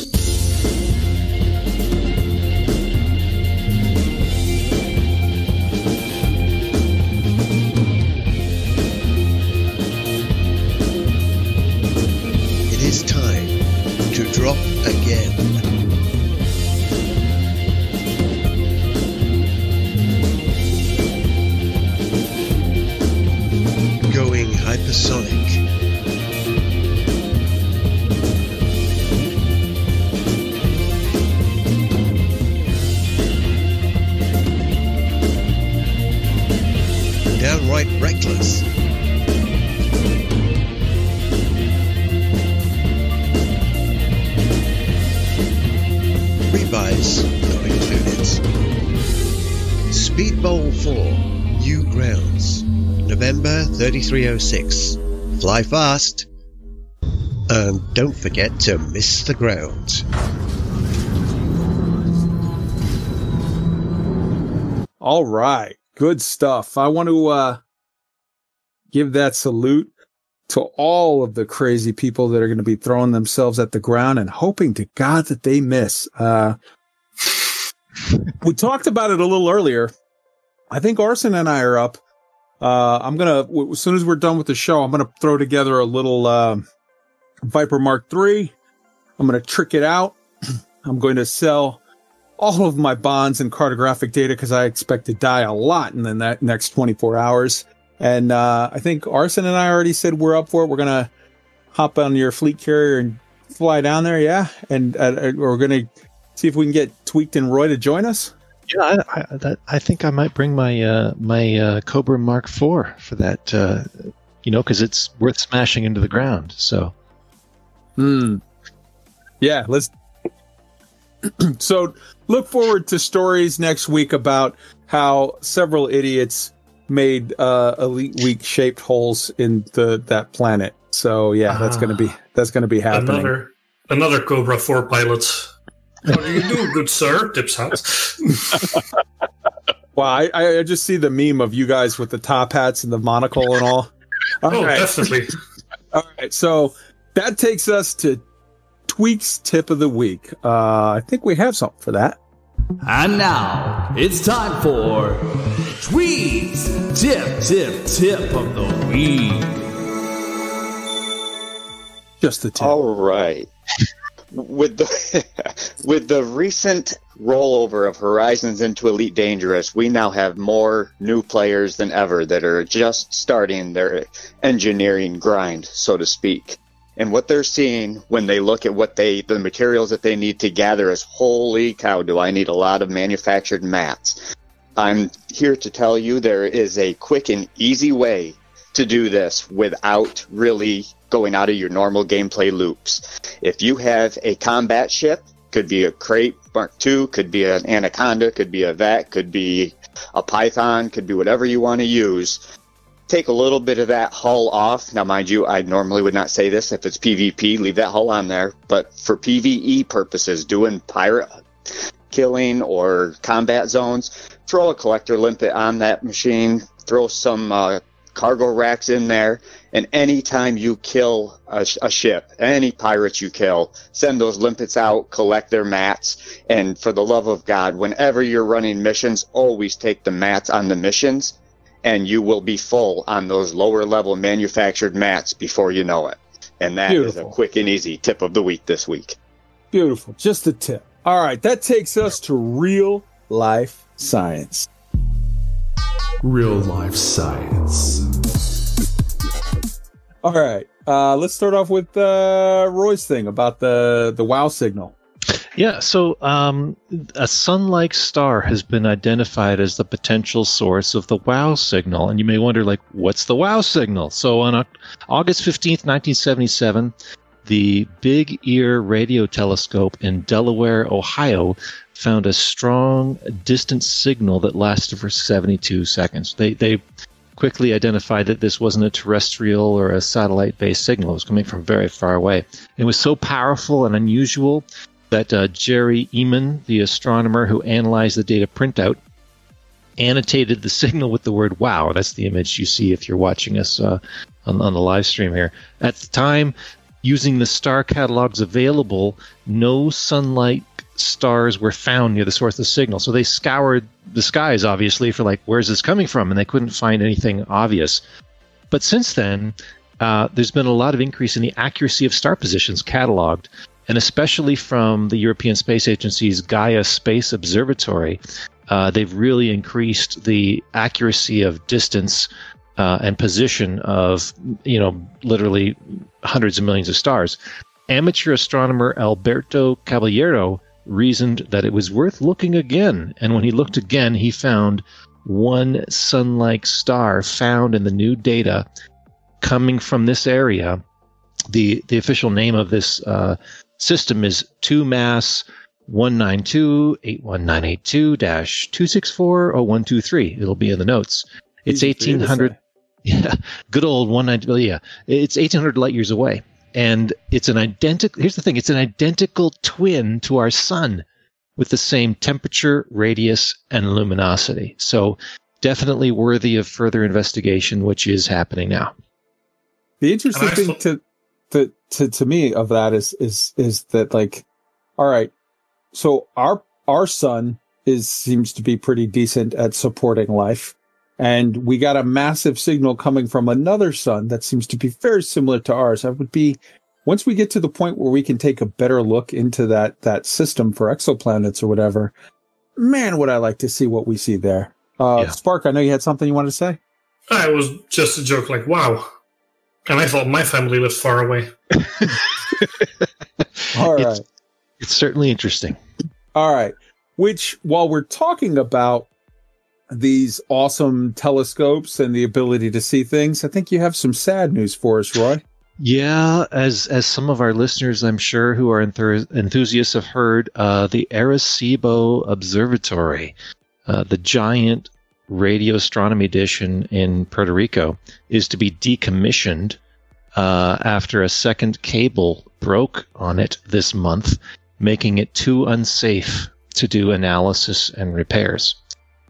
S11: 306. Fly fast! And don't forget to miss the ground.
S1: All right. Good stuff. I want to uh, give that salute to all of the crazy people that are going to be throwing themselves at the ground and hoping to God that they miss. Uh, we talked about it a little earlier. I think Arson and I are up uh, I'm gonna w- as soon as we're done with the show, I'm gonna throw together a little uh, Viper Mark III. I'm gonna trick it out. <clears throat> I'm going to sell all of my bonds and cartographic data because I expect to die a lot in the ne- next 24 hours. And uh, I think Arson and I already said we're up for it. We're gonna hop on your fleet carrier and fly down there, yeah. And uh, we're gonna see if we can get Tweaked and Roy to join us.
S2: Yeah, I, I, that, I think I might bring my uh, my uh, Cobra Mark IV for that. Uh, you know, because it's worth smashing into the ground. So,
S1: Hmm. Yeah, let's. <clears throat> so look forward to stories next week about how several idiots made uh, elite week shaped holes in the that planet. So yeah, that's gonna be that's gonna be happening.
S8: Another another Cobra 4 pilot. How do you do, good sir? Tips hat.
S1: Wow, I, I I just see the meme of you guys with the top hats and the monocle and all. All <laughs>
S8: oh,
S1: right.
S8: definitely. <laughs>
S1: All right, so that takes us to Tweaks tip of the week. Uh, I think we have something for that.
S12: And now it's time for Tweets Tip Tip Tip of the Week.
S1: Just the tip.
S3: All right. With the <laughs> with the recent rollover of Horizons into Elite Dangerous, we now have more new players than ever that are just starting their engineering grind, so to speak. And what they're seeing when they look at what they the materials that they need to gather is holy cow, do I need a lot of manufactured mats. I'm here to tell you there is a quick and easy way to do this without really going out of your normal gameplay loops. If you have a combat ship, could be a Krait Mark II, could be an Anaconda, could be a Vet, could be a Python, could be whatever you want to use. Take a little bit of that hull off. Now, mind you, I normally would not say this. If it's PvP, leave that hull on there. But for PvE purposes, doing pirate killing or combat zones, throw a collector limpet on that machine, throw some uh, cargo racks in there, and anytime you kill a, a ship, any pirates you kill, send those limpets out, collect their mats, and for the love of God, whenever you're running missions, always take the mats on the missions, and you will be full on those lower level manufactured mats before you know it. And that is
S1: Beautiful.
S3: a quick and easy tip of the week this week.
S1: Beautiful. Just a tip. All right, that takes us to real life science.
S9: Real life science.
S1: All right, uh, let's start off with uh, Roy's thing about the the wow signal.
S2: yeah. So, um, a sun-like star has been identified as the potential source of the WOW signal, and you may wonder, like, what's the WOW signal? So, on August fifteenth, nineteen seventy-seven, the Big Ear Radio Telescope in Delaware, Ohio, found a strong distant signal that lasted for 72 seconds. They they quickly identified that this wasn't a terrestrial or a satellite-based signal. It was coming from very far away. It was so powerful and unusual that uh, Jerry Ehman, the astronomer who analyzed the data printout, annotated the signal with the word "wow." That's the image you see if you're watching us uh, on, on the live stream here. At the time, using the star catalogs available, no sunlight stars were found near the source of the signal. So they scoured the skies, obviously, for like, where's this coming from? And they couldn't find anything obvious. But since then, uh, there's been a lot of increase in the accuracy of star positions cataloged, and especially from the European Space Agency's Gaia Space Observatory. Uh, they've really increased the accuracy of distance uh, and position of, you know, literally hundreds of millions of stars. Amateur astronomer Alberto Caballero reasoned that it was worth looking again, and when he looked again, he found one sun like star found in the new data coming from this area. The, the official name of this uh, system is 2MASS 192 81982 264 0123. It'll be in the notes. It's
S1: Easy for you to
S2: 1800. <laughs> Yeah, good old 190. well, Yeah, it's 1800 light years away. And it's an identical, here's the thing it's an identical twin to our sun with the same temperature, radius, and luminosity. So definitely worthy of further investigation, which is happening now.
S1: The interesting thing
S8: thought-
S1: to, to to to me of that is is is that like, all right, so our our sun is seems to be pretty decent at supporting life, and we got a massive signal coming from another sun that seems to be very similar to ours. That would be once we get to the point where we can take a better look into that that system for exoplanets or whatever. Man, would I like to see what we see there. Uh,
S2: Yeah.
S1: Spark, I know you had something you wanted to say.
S8: I was just a joke, like, wow. And I thought my family lived far away. <laughs>
S1: All
S2: It's- It's certainly interesting.
S1: All right. Which, while we're talking about these awesome telescopes and the ability to see things, I think you have some sad news for us, Roy.
S2: Yeah, as as some of our listeners, I'm sure, who are enthus- enthusiasts have heard, uh, the Arecibo Observatory, uh, the giant radio astronomy dish in, in Puerto Rico, is to be decommissioned uh, after a second cable broke on it this month, making it too unsafe to do analysis and repairs.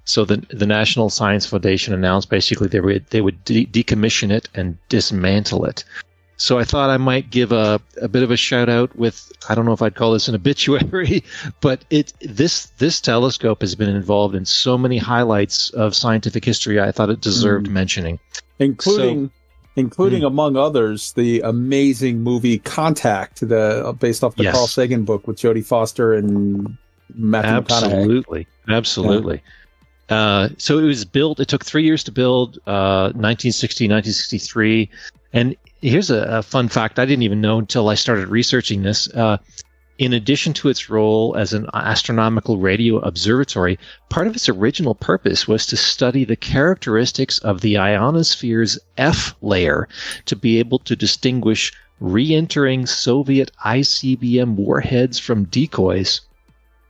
S2: So the the National Science Foundation announced basically they would they would de- decommission it and dismantle it. So I thought I might give a, a bit of a shout out with I don't know if I'd call this an obituary, <laughs> but it this this telescope has been involved in so many highlights of scientific history. I thought it deserved
S1: Mm.
S2: mentioning.
S1: Including including
S2: Hmm.
S1: among others the amazing movie Contact, the based off the
S2: Yes.
S1: Carl Sagan book with Jodie Foster and Matthew McConaughey.
S2: Absolutely, absolutely. Uh, so it was built. It took three years to build, uh, 1960, 1963. And here's a, a fun fact I didn't even know until I started researching this. Uh, in addition to its role as an astronomical radio observatory, part of its original purpose was to study the characteristics of the ionosphere's F layer to be able to distinguish re entering Soviet ICBM warheads from decoys.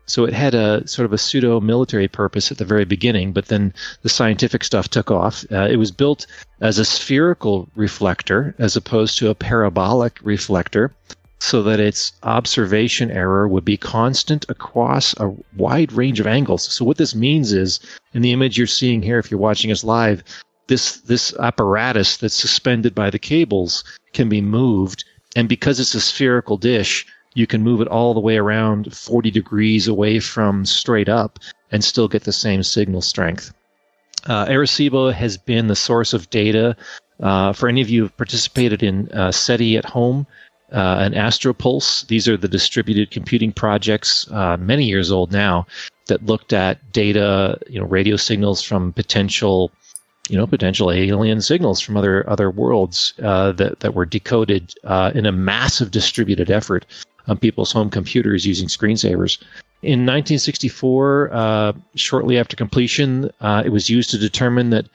S2: So it had a sort of a pseudo military purpose at the very beginning, but then the scientific stuff took off. Uh, it was built as a spherical reflector as opposed to a parabolic reflector so that its observation error would be constant across a wide range of angles. So what this means is in the image you're seeing here if you're watching us live, this this apparatus that's suspended by the cables can be moved and because it's a spherical dish, you can move it all the way around 40 degrees away from straight up and still get the same signal strength. Uh, Arecibo has been the source of data uh, for any of you who've participated in uh, SETI at home uh, and AstroPulse. These are the distributed computing projects, uh, many years old now, that looked at data, you know, radio signals from potential, you know, potential alien signals from other other worlds uh, that that were decoded uh, in a massive distributed effort on people's home computers using screensavers. In 1964, uh, shortly after completion, uh, it was used to determine that.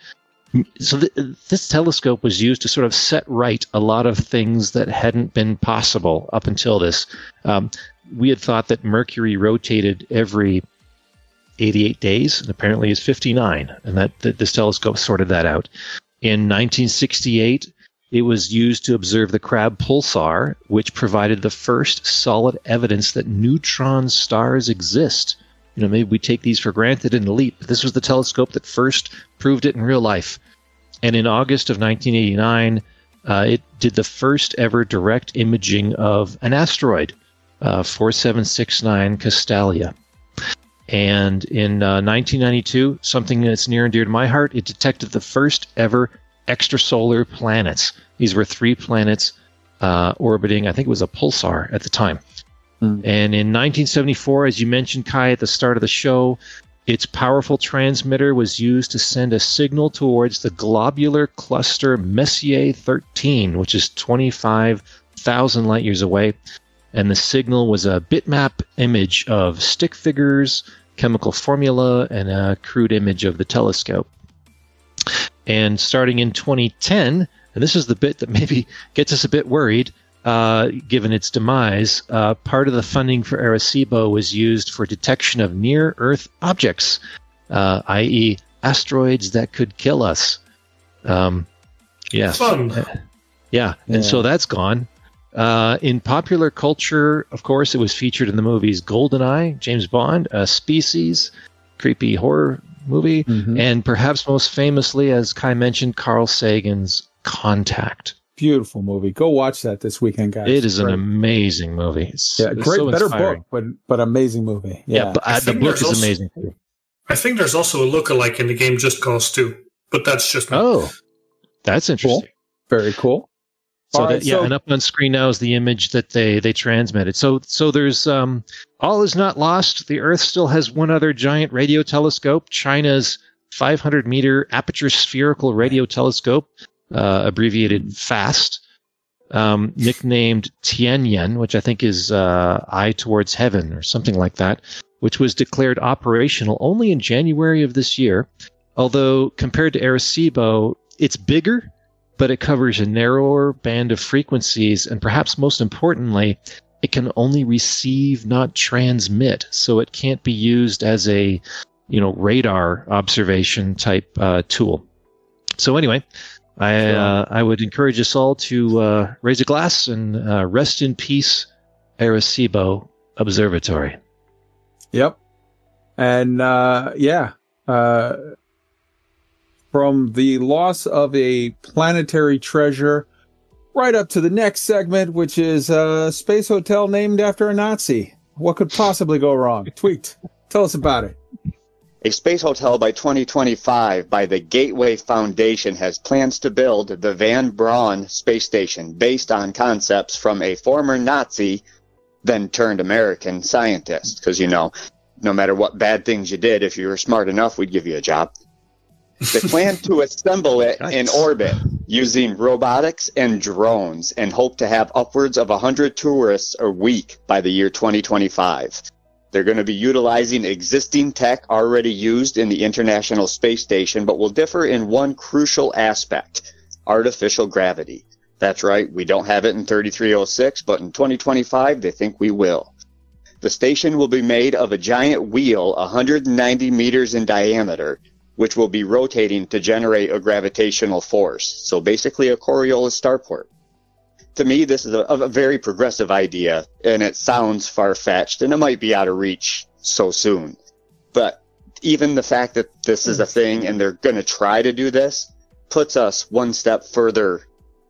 S2: So th- this telescope was used to sort of set right a lot of things that hadn't been possible up until this. Um, we had thought that Mercury rotated every 88 days, and apparently it's 59, and that, that this telescope sorted that out. In 1968, it was used to observe the Crab pulsar, which provided the first solid evidence that neutron stars exist. You know, maybe we take these for granted in the leap, this was the telescope that first proved it in real life. And in August of 1989, uh, it did the first ever direct imaging of an asteroid, uh, 4769 Castalia. And in uh, 1992, something that's near and dear to my heart, it detected the first ever extrasolar planets. These were three planets uh, orbiting, I think it was a pulsar at the time. And in 1974, as you mentioned, Kai, at the start of the show, its powerful transmitter was used to send a signal towards the globular cluster Messier 13, which is 25,000 light years away. And the signal was a bitmap image of stick figures, chemical formula, and a crude image of the telescope. And starting in 2010, and this is the bit that <laughs> maybe gets us a bit worried, uh, given its demise, uh, part of the funding for Arecibo was used for detection of near Earth objects, uh, i.e., asteroids that could kill us. Um, yes.
S8: Fun.
S2: Uh, yeah, and so that's gone. Uh, in popular culture, of course, it was featured in the movies GoldenEye, James Bond, uh, Species, creepy horror movie,
S1: Mhm.
S2: and perhaps most famously, as Kai mentioned, Carl Sagan's Contact.
S1: Beautiful movie. Go watch that this weekend, guys.
S2: It is an
S1: Great.
S2: amazing movie. It's,
S1: yeah,
S2: it's
S1: great,
S2: so
S1: better
S2: inspiring.
S1: book, but but amazing movie.
S2: Yeah,
S1: Yeah,
S2: but,
S8: I
S2: uh, the
S8: think
S2: book
S8: there's
S2: is
S8: also-
S2: amazing.
S8: I think there's also a lookalike in the game Just Cause 2, but that's just me.
S2: Oh, that's interesting.
S1: very cool.
S2: So
S1: All
S2: that yeah,
S1: so-
S2: and up on screen now is the image that they they transmitted. So so there's um all is not lost. The Earth still has one other giant radio telescope, China's 500 meter aperture spherical radio telescope, uh, abbreviated FAST, um, nicknamed Tianyan, which I think is uh, Eye Towards Heaven or something like that, which was declared operational only in January of this year. Although compared to Arecibo, it's bigger but it covers a narrower band of frequencies, and perhaps most importantly, it can only receive, not transmit. So it can't be used as a, you know, radar observation type uh, tool. So anyway, I uh, I would encourage us all to uh, raise a glass and uh, rest in peace, Arecibo Observatory.
S1: Yep. And uh, yeah, uh, from the loss of a planetary treasure right up to the next segment, which is a space hotel named after a Nazi. What could possibly go wrong? <laughs> Tweaked. Tell us about it.
S3: A space hotel by 2025 by the Gateway Foundation has plans to build the Von Braun space station based on concepts from a former Nazi, then turned American scientist. Because, you know, no matter what bad things you did, if you were smart enough, we'd give you a job. They plan to assemble it <laughs> in orbit using robotics and drones and hope to have upwards of 100 tourists a week by the year 2025. They're going to be utilizing existing tech already used in the International Space Station, but will differ in one crucial aspect artificial gravity. That's right, we don't have it in 3306, but in 2025, they think we will. The station will be made of a giant wheel 190 meters in diameter, which will be rotating to generate a gravitational force. So basically, a Coriolis starport to me, this is a, a very progressive idea, and it sounds far fetched, and it might be out of reach so soon. But even the fact that this is a thing and they're going to try to do this puts us one step further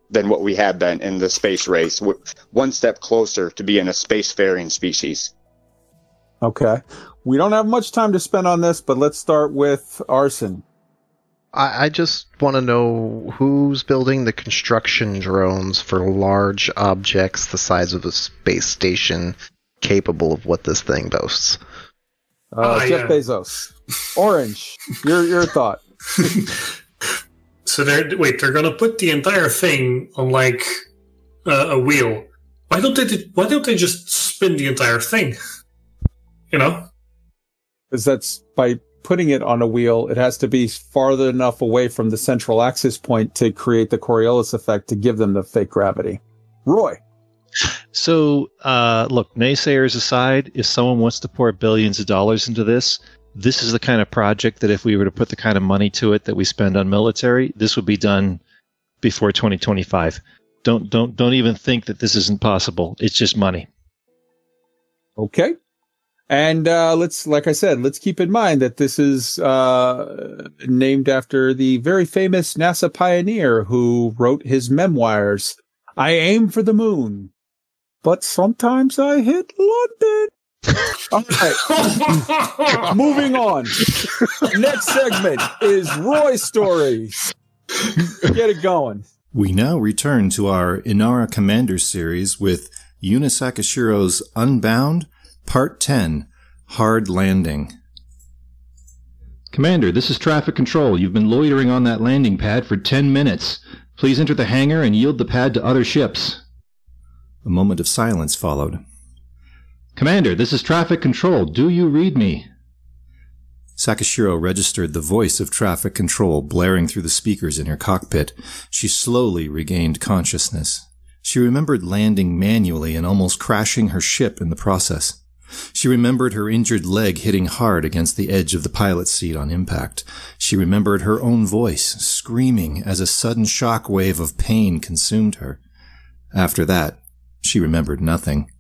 S3: than what we have been in the space race, one step closer to being a spacefaring species.
S1: Okay. We don't have much time to spend on this, but let's start with arson.
S7: I, I just want to know who's building the construction drones for large objects the size of a space station capable of what this thing boasts.
S1: Uh,
S8: Ah,
S1: Jeff
S8: yeah.
S1: Bezos. Orange. Your your thought. <laughs>
S8: So they're wait, they're gonna put the entire thing on like uh, a wheel. Why don't they? Why don't they just spin the entire thing? You know,
S1: Because that's by putting it on a wheel, it has to be farther enough away from the central axis point to create the Coriolis effect to give them the fake gravity. Roy.
S2: So, uh, look, naysayers aside, if someone wants to pour billions of dollars into this, this is the kind of project that if we were to put the kind of money to it that we spend on military, this would be done before 2025. Don't don't don't even think that this isn't possible. It's just money.
S1: Okay. And uh, let's, like I said, let's keep in mind that this is uh, named after the very famous NASA pioneer who wrote his memoirs. I aim for the moon, but sometimes I hit London. All right. <laughs> Moving on. Next segment is Roy stories. Get it going.
S13: We now return to our Inara Commander series with Yuna Sakashiro's Unbound, Part 10, Hard Landing.
S14: Commander, this is traffic control. You've been loitering on that landing pad for 10 minutes. Please enter the hangar and yield the pad to other ships.
S13: A moment of silence followed.
S14: Commander, this is traffic control. Do you read me?
S13: Sakashiro registered the voice of traffic control blaring through the speakers in her cockpit. She slowly regained consciousness.
S2: She remembered landing manually and almost crashing her ship in the process. She remembered her injured leg hitting hard against the edge of the pilot's seat on impact. She remembered her own voice screaming as a sudden shock wave of pain consumed her. After that, she remembered nothing.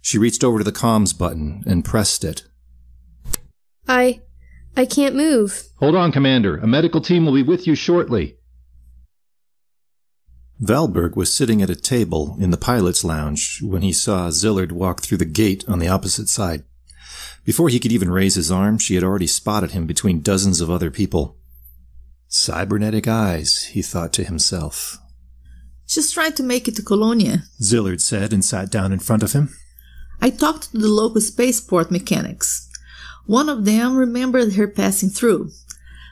S2: She reached over to the comms button and pressed it.
S15: I. I can't move.
S13: Hold on, Commander. A medical team will be with you shortly.
S2: Valberg was sitting at a table in the pilot's lounge when he saw Zillard walk through the gate on the opposite side. Before he could even raise his arm, she had already spotted him between dozens of other people. Cybernetic eyes, he thought to himself.
S4: She's trying to make it to Colonia.
S2: Zillard said and sat down in front of him.
S4: I talked to the local spaceport mechanics. One of them remembered her passing through.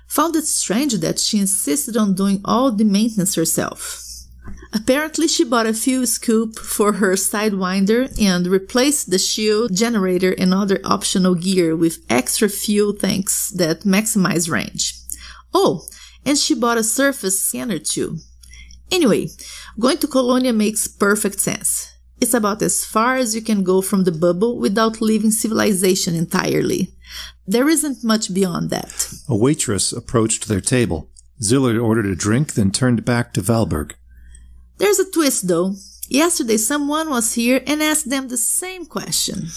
S4: Found it strange that she insisted on doing all the maintenance herself. Apparently, she bought a fuel scoop for her Sidewinder and replaced the shield generator and other optional gear with extra fuel tanks that maximize range. Oh, and she bought a surface scanner too. Anyway, going to Colonia makes perfect sense. It's about as far as you can go from the bubble without leaving civilization entirely. There isn't much beyond that.
S2: A waitress approached their table. Zillard ordered a drink, then turned back to Valberg.
S4: There's a twist though. Yesterday someone was here and asked them the same question.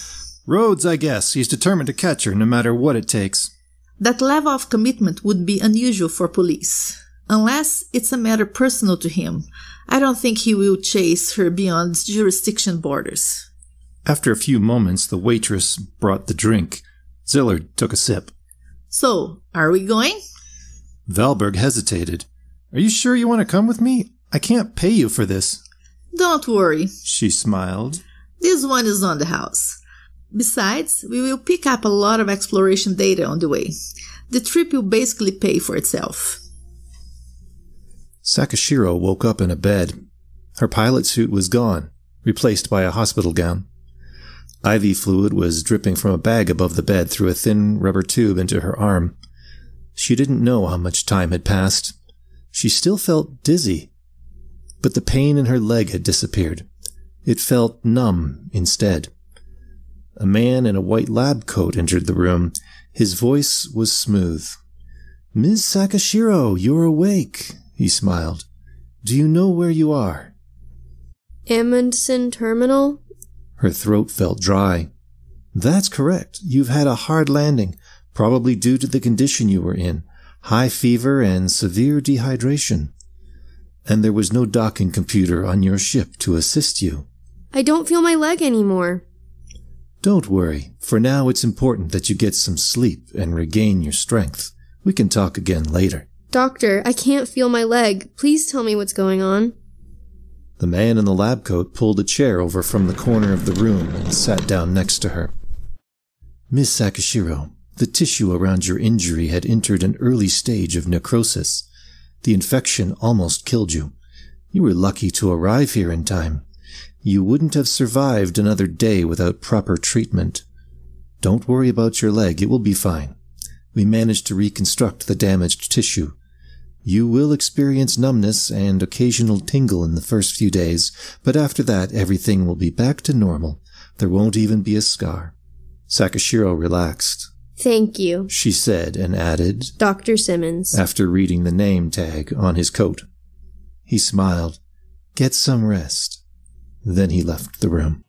S2: Rhodes, I guess. He's determined to catch her, no matter what it takes.
S4: That level of commitment would be unusual for police. Unless it's a matter personal to him. I don't think he will chase her beyond jurisdiction borders.
S2: After a few moments, the waitress brought the drink. Zillard took a sip.
S4: So, are we going?
S2: Valberg hesitated. Are you sure you want to come with me? I can't pay you for this.
S4: Don't worry.
S2: She smiled.
S4: This one is on the house. Besides, we will pick up a lot of exploration data on the way. The trip will basically pay for itself.
S2: Sakashiro woke up in a bed. Her pilot suit was gone, replaced by a hospital gown. IV fluid was dripping from a bag above the bed through a thin rubber tube into her arm. She didn't know how much time had passed. She still felt dizzy, but the pain in her leg had disappeared. It felt numb instead. A man in a white lab coat entered the room. His voice was smooth. Ms. Sakashiro, you're awake, he smiled. Do you know where you are?
S15: Amundsen Terminal?
S2: Her throat felt dry. That's correct. You've had a hard landing, probably due to the condition you were in high fever and severe dehydration. And there was no docking computer on your ship to assist you.
S15: I don't feel my leg anymore.
S2: Don't worry. For now, it's important that you get some sleep and regain your strength. We can talk again later.
S15: Doctor, I can't feel my leg. Please tell me what's going on.
S2: The man in the lab coat pulled a chair over from the corner of the room and sat down next to her. Miss Sakashiro, the tissue around your injury had entered an early stage of necrosis. The infection almost killed you. You were lucky to arrive here in time. You wouldn't have survived another day without proper treatment. Don't worry about your leg, it will be fine. We managed to reconstruct the damaged tissue. You will experience numbness and occasional tingle in the first few days, but after that everything will be back to normal. There won't even be a scar. Sakashiro relaxed.
S15: Thank you,
S2: she said and added,
S15: Dr. Simmons.
S2: after reading the name tag on his coat. He smiled. Get some rest. Then he left the room.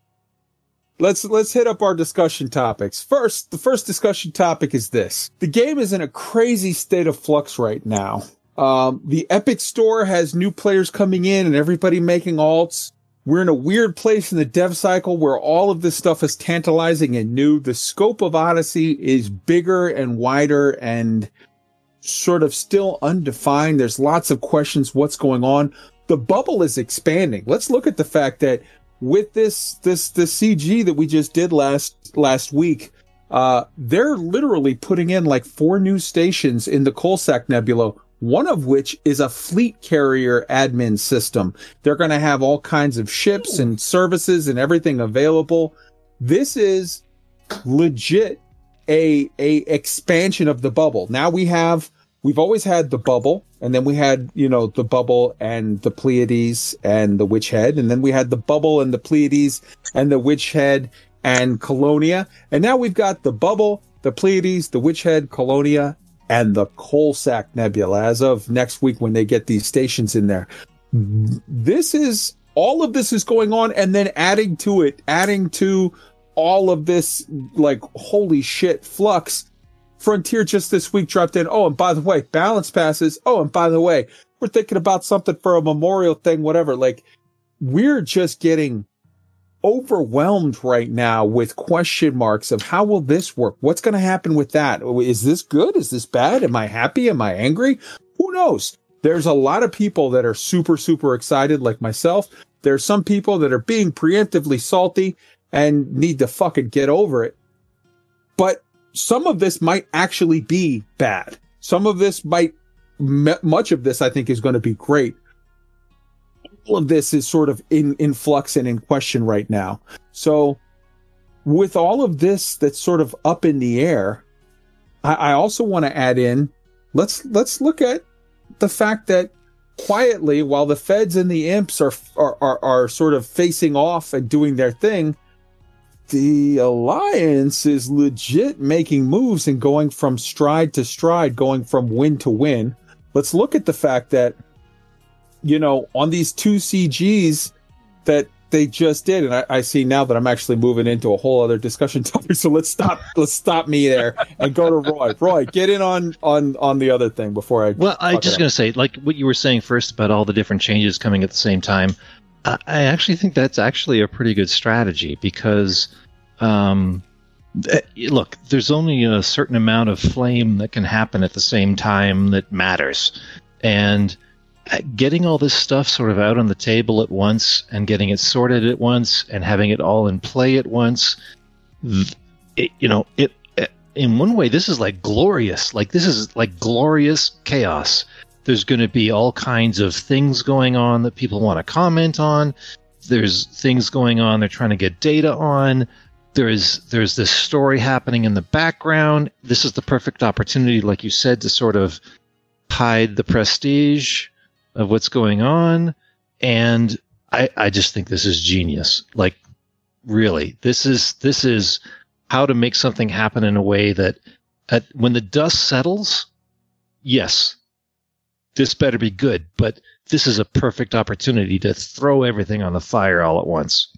S1: Let's let's hit up our discussion topics. First, the first discussion topic is this. The game is in a crazy state of flux right now. Um, the Epic Store has new players coming in and everybody making alts. We're in a weird place in the dev cycle where all of this stuff is tantalizing and new. The scope of Odyssey is bigger and wider and sort of still undefined. There's lots of questions. What's going on? The bubble is expanding. Let's look at the fact that with this, this, this CG that we just did last, last week, uh, they're literally putting in like four new stations in the Coalsack Nebula one of which is a fleet carrier admin system. They're going to have all kinds of ships and services and everything available. This is legit a a expansion of the bubble. Now we have we've always had the bubble, and then we had, you know, the bubble and the Pleiades and the Witch Head, and then we had the bubble and the Pleiades and the Witch Head and Colonia, and now we've got the bubble, the Pleiades, the Witch Head, Colonia, and the Coalsack Nebula as of next week when they get these stations in there. This is all of this is going on, and then adding to it, adding to all of this, like, holy shit, flux. Frontier just this week dropped in. Oh, and by the way, balance passes. Oh, and by the way, we're thinking about something for a memorial thing, whatever. Like, we're just getting overwhelmed right now with question marks of how will this work? What's going to happen with that? Is this good? Is this bad? Am I happy? Am I angry? Who knows? There's a lot of people that are super, super excited, like myself. There's some people that are being preemptively salty and need to fucking get over it. But some of this might actually be bad. Some of this might, much of this, I think, is going to be great. All of this is sort of in, in flux and in question right now. So, with all of this that's sort of up in the air, I, I also want to add in let's let's look at the fact that quietly, while the feds and the imps are are, are, are sort of facing off and doing their thing, the alliance is legit making moves and going from stride to stride, going from win to win. Let's look at the fact that, you know, on these two CGs that they just did, and I, I see now that I'm actually moving into a whole other discussion <laughs> topic. So let's stop. let's stop me there and go to Roy. <laughs> Roy, get in on on on the other thing before I.
S2: Well,
S1: I'm
S2: just going to say, like what you were saying first about all the different changes coming at the same time. I, I actually think that's actually a pretty good strategy because, um, th- look, there's only a certain amount of flame that can happen at the same time that matters, and Uh, getting all this stuff sort of out on the table at once and getting it sorted at once and having it all in play at once it, you know, it. it- In one way, this is like glorious. Like this is like glorious chaos there's going to be all kinds of things going on that people want to comment on there's things going on they're trying to get data on there's there's this story happening in the background this is the perfect opportunity like you said to sort of hide the prestige of what's going on and i i just think this is genius like really this is this is how to make something happen in a way that at, when the dust settles yes this better be good, but this is a perfect opportunity to throw everything on the fire all at once.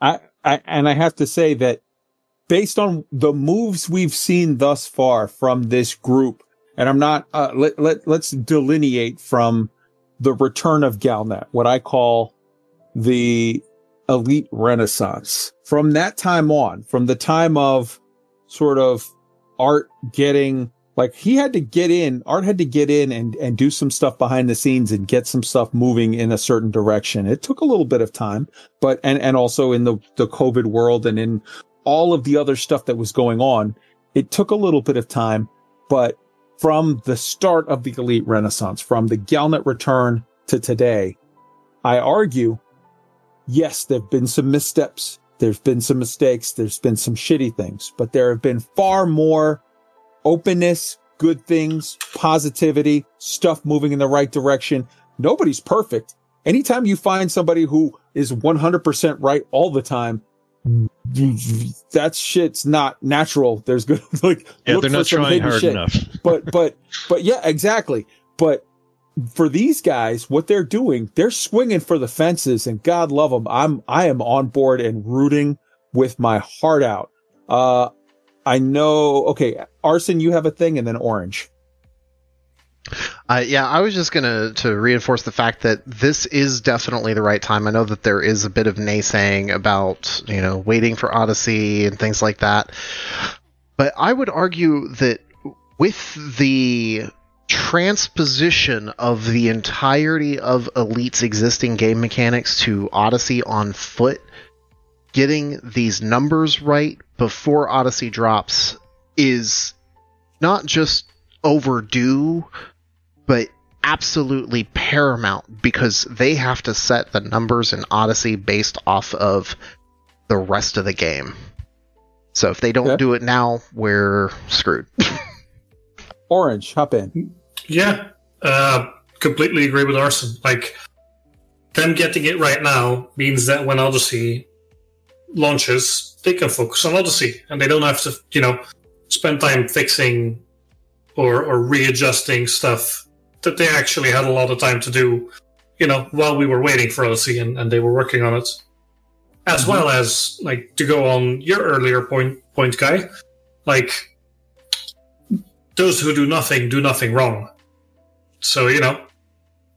S1: I, I and I have to say that based on the moves we've seen thus far from this group, and I'm not uh, let let let's delineate from the return of Galnet, what I call the elite renaissance. From that time on, from the time of sort of art getting like he had to get in, art had to get in and, and do some stuff behind the scenes and get some stuff moving in a certain direction. It took a little bit of time, but, and, and also in the, the COVID world and in all of the other stuff that was going on, it took a little bit of time, but from the start of the elite renaissance, from the Galnet return to today, I argue, yes, there've been some missteps. There's been some mistakes. There's been some shitty things, but there have been far more openness, good things, positivity, stuff moving in the right direction. Nobody's perfect. Anytime you find somebody who is 100% right all the time, that shit's not natural. There's good, <laughs> like,
S2: Yeah, they're not trying hard
S1: shit.
S2: enough. <laughs>
S1: but, but, but yeah, exactly. But for these guys, what they're doing, they're swinging for the fences and God love them. I'm, I am on board and rooting with my heart out. Uh, I know. Okay. Arson, you have a thing and then orange.
S7: Uh, yeah, I was just gonna to reinforce the fact that this is definitely the right time. I know that there is a bit of naysaying about you know waiting for Odyssey and things like that, but I would argue that with the transposition of the entirety of Elite's existing game mechanics to Odyssey on foot, getting these numbers right before Odyssey drops is not just overdue, but absolutely paramount because they have to set the numbers in Odyssey based off of the rest of the game. So if they don't do it now, we're screwed. <laughs>
S1: Orange, hop in.
S8: Yeah, uh, completely agree with Arson. Like, them getting it right now means that when Odyssey launches, they can focus on Odyssey and they don't have to, you know, spend time fixing or, or readjusting stuff that they actually had a lot of time to do, you know, while we were waiting for Odyssey and, and they were working on it. As well as, like, to go on your earlier point, point, guy, like, those who do nothing do nothing wrong. So, you know,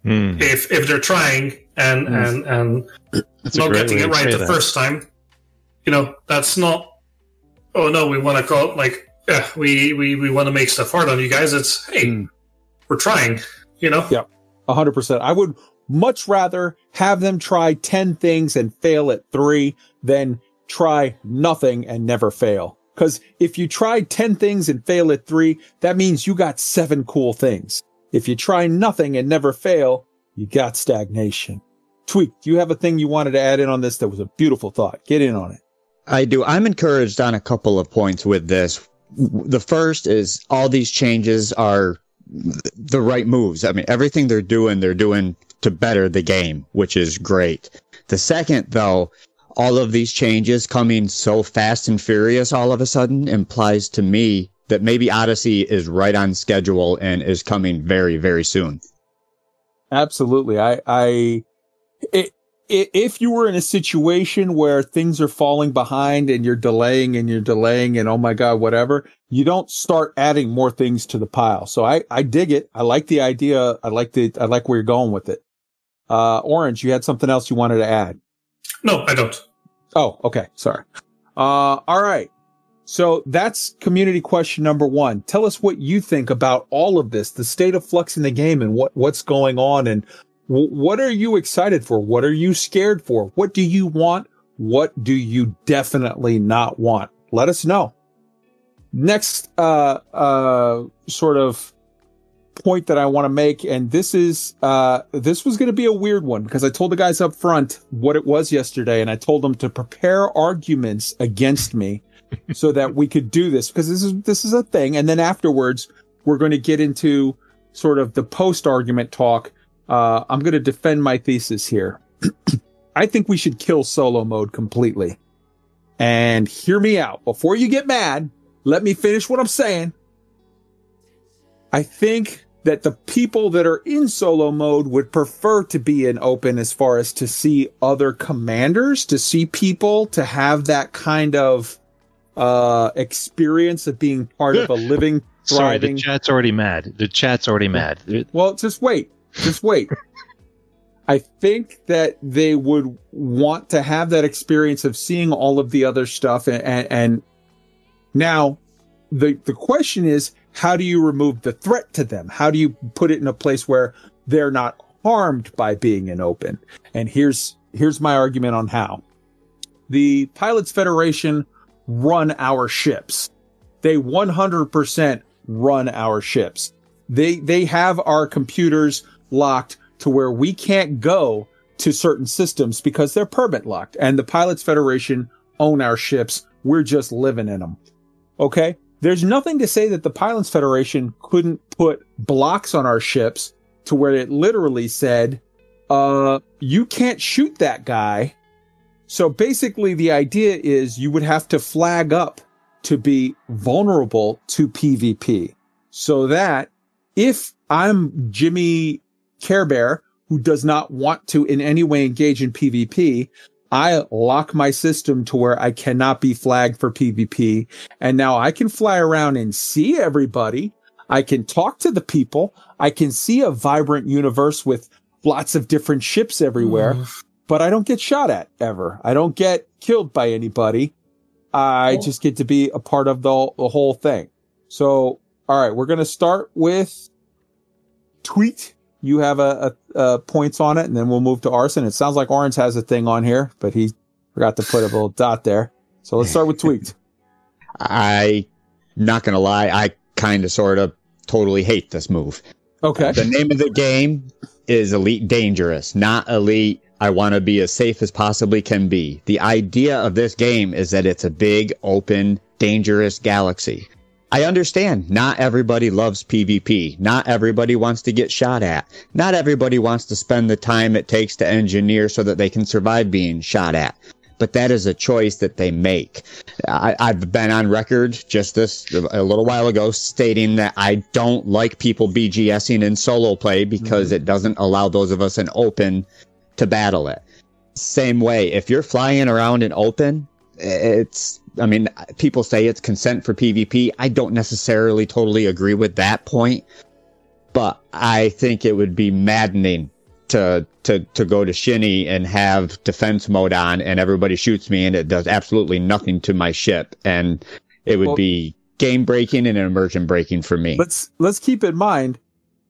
S16: Hmm.
S8: if if they're trying and
S16: Mm.
S8: and and
S16: That's
S8: not getting it right the
S16: that.
S8: first time, you know, that's not. Oh no, we want to call it like yeah, we we we want to make stuff hard on you guys. It's hey, we're trying. You know.
S1: Yep. A hundred percent. I would much rather have them try 10 things and fail at three than try nothing and never fail. Cause if you try 10 things and fail at three, that means you got seven cool things. If you try nothing and never fail, you got stagnation. Tweak, do you have a thing you wanted to add in on this? That was a beautiful thought. Get in on it.
S3: I do. I'm encouraged on a couple of points with this. The first is all these changes are the right moves. I mean, everything they're doing, they're doing to better the game, which is great. The second, though, all of these changes coming so fast and furious all of a sudden implies to me that maybe Odyssey is right on schedule and is coming very, very soon.
S1: Absolutely. I, I, i i if you were in a situation where things are falling behind and you're delaying and you're delaying and oh my God, whatever, you don't start adding more things to the pile. So I, I dig it. I like the idea. I like the, I like where you're going with it. Uh, Orange, you had something else you wanted to add?
S8: No, I don't.
S1: Oh, okay. Sorry. Uh, all right. So that's community question number one. Tell us what you think about all of this, the state of flux in the game and what, what's going on and w- what are you excited for? What are you scared for? What do you want? What do you definitely not want? Let us know. Next, uh, uh, sort of point that I want to make, and this is uh this was going to be a weird one because I told the guys up front what it was yesterday, and I told them to prepare arguments against me <laughs> so that we could do this because this is this is a thing, and then afterwards we're going to get into sort of the post argument talk. Uh, I'm going to defend my thesis here. <clears throat> I think we should kill solo mode completely. And hear me out before you get mad. Let me finish what I'm saying. I think that the people that are in solo mode would prefer to be in open as far as to see other commanders, to see people, to have that kind of uh experience of being part of a <laughs> living,
S16: Sorry, the chat's already mad. The chat's already mad.
S1: Well, just wait. Just wait. I think that they would want to have that experience of seeing all of the other stuff and, and, and now the the question is how do you remove the threat to them? How do you put it in a place where they're not harmed by being in open? And here's here's my argument on how. The Pilots Federation run our ships. They 100% run our ships. They they have our computers locked to where we can't go to certain systems because they're permit locked and the Pilots Federation own our ships. We're just living in them. Okay? There's nothing to say that the Pilots Federation couldn't put blocks on our ships to where it literally said, uh, you can't shoot that guy. So basically the idea is you would have to flag up to be vulnerable to PvP so that if I'm Jimmy Care Bear, who does not want to in any way engage in PvP, I lock my system to where I cannot be flagged for PvP. And now I can fly around and see everybody. I can talk to the people. I can see a vibrant universe with lots of different ships everywhere, mm. but I don't get shot at ever. I don't get killed by anybody. I just get to be a part of the, the whole thing. So, all right, we're going to start with tweet. You have a, a, a points on it, and then we'll move to arson. It sounds like Orange has a thing on here, but he forgot to put a little <laughs> dot there. So let's start with tweet. <laughs>
S3: I, not gonna lie, I kind of, sort of, totally hate this move.
S1: Okay.
S3: The name of the game is Elite Dangerous, not Elite. I want to be as safe as possibly can be. The idea of this game is that it's a big, open, dangerous galaxy. I understand not everybody loves PvP. Not everybody wants to get shot at. Not everybody wants to spend the time it takes to engineer so that they can survive being shot at. But that is a choice that they make. I, I've been on record just this a little while ago stating that I don't like people BGSing in solo play because mm-hmm. it doesn't allow those of us in open to battle it. Same way, if you're flying around in open, it's I mean, people say it's consent for PvP. I don't necessarily totally agree with that point, but I think it would be maddening to to to go to Shinny and have defense mode on and everybody shoots me and it does absolutely nothing to my ship and it would
S1: Well-
S3: be game breaking and immersion breaking for me.
S1: let's let's keep in mind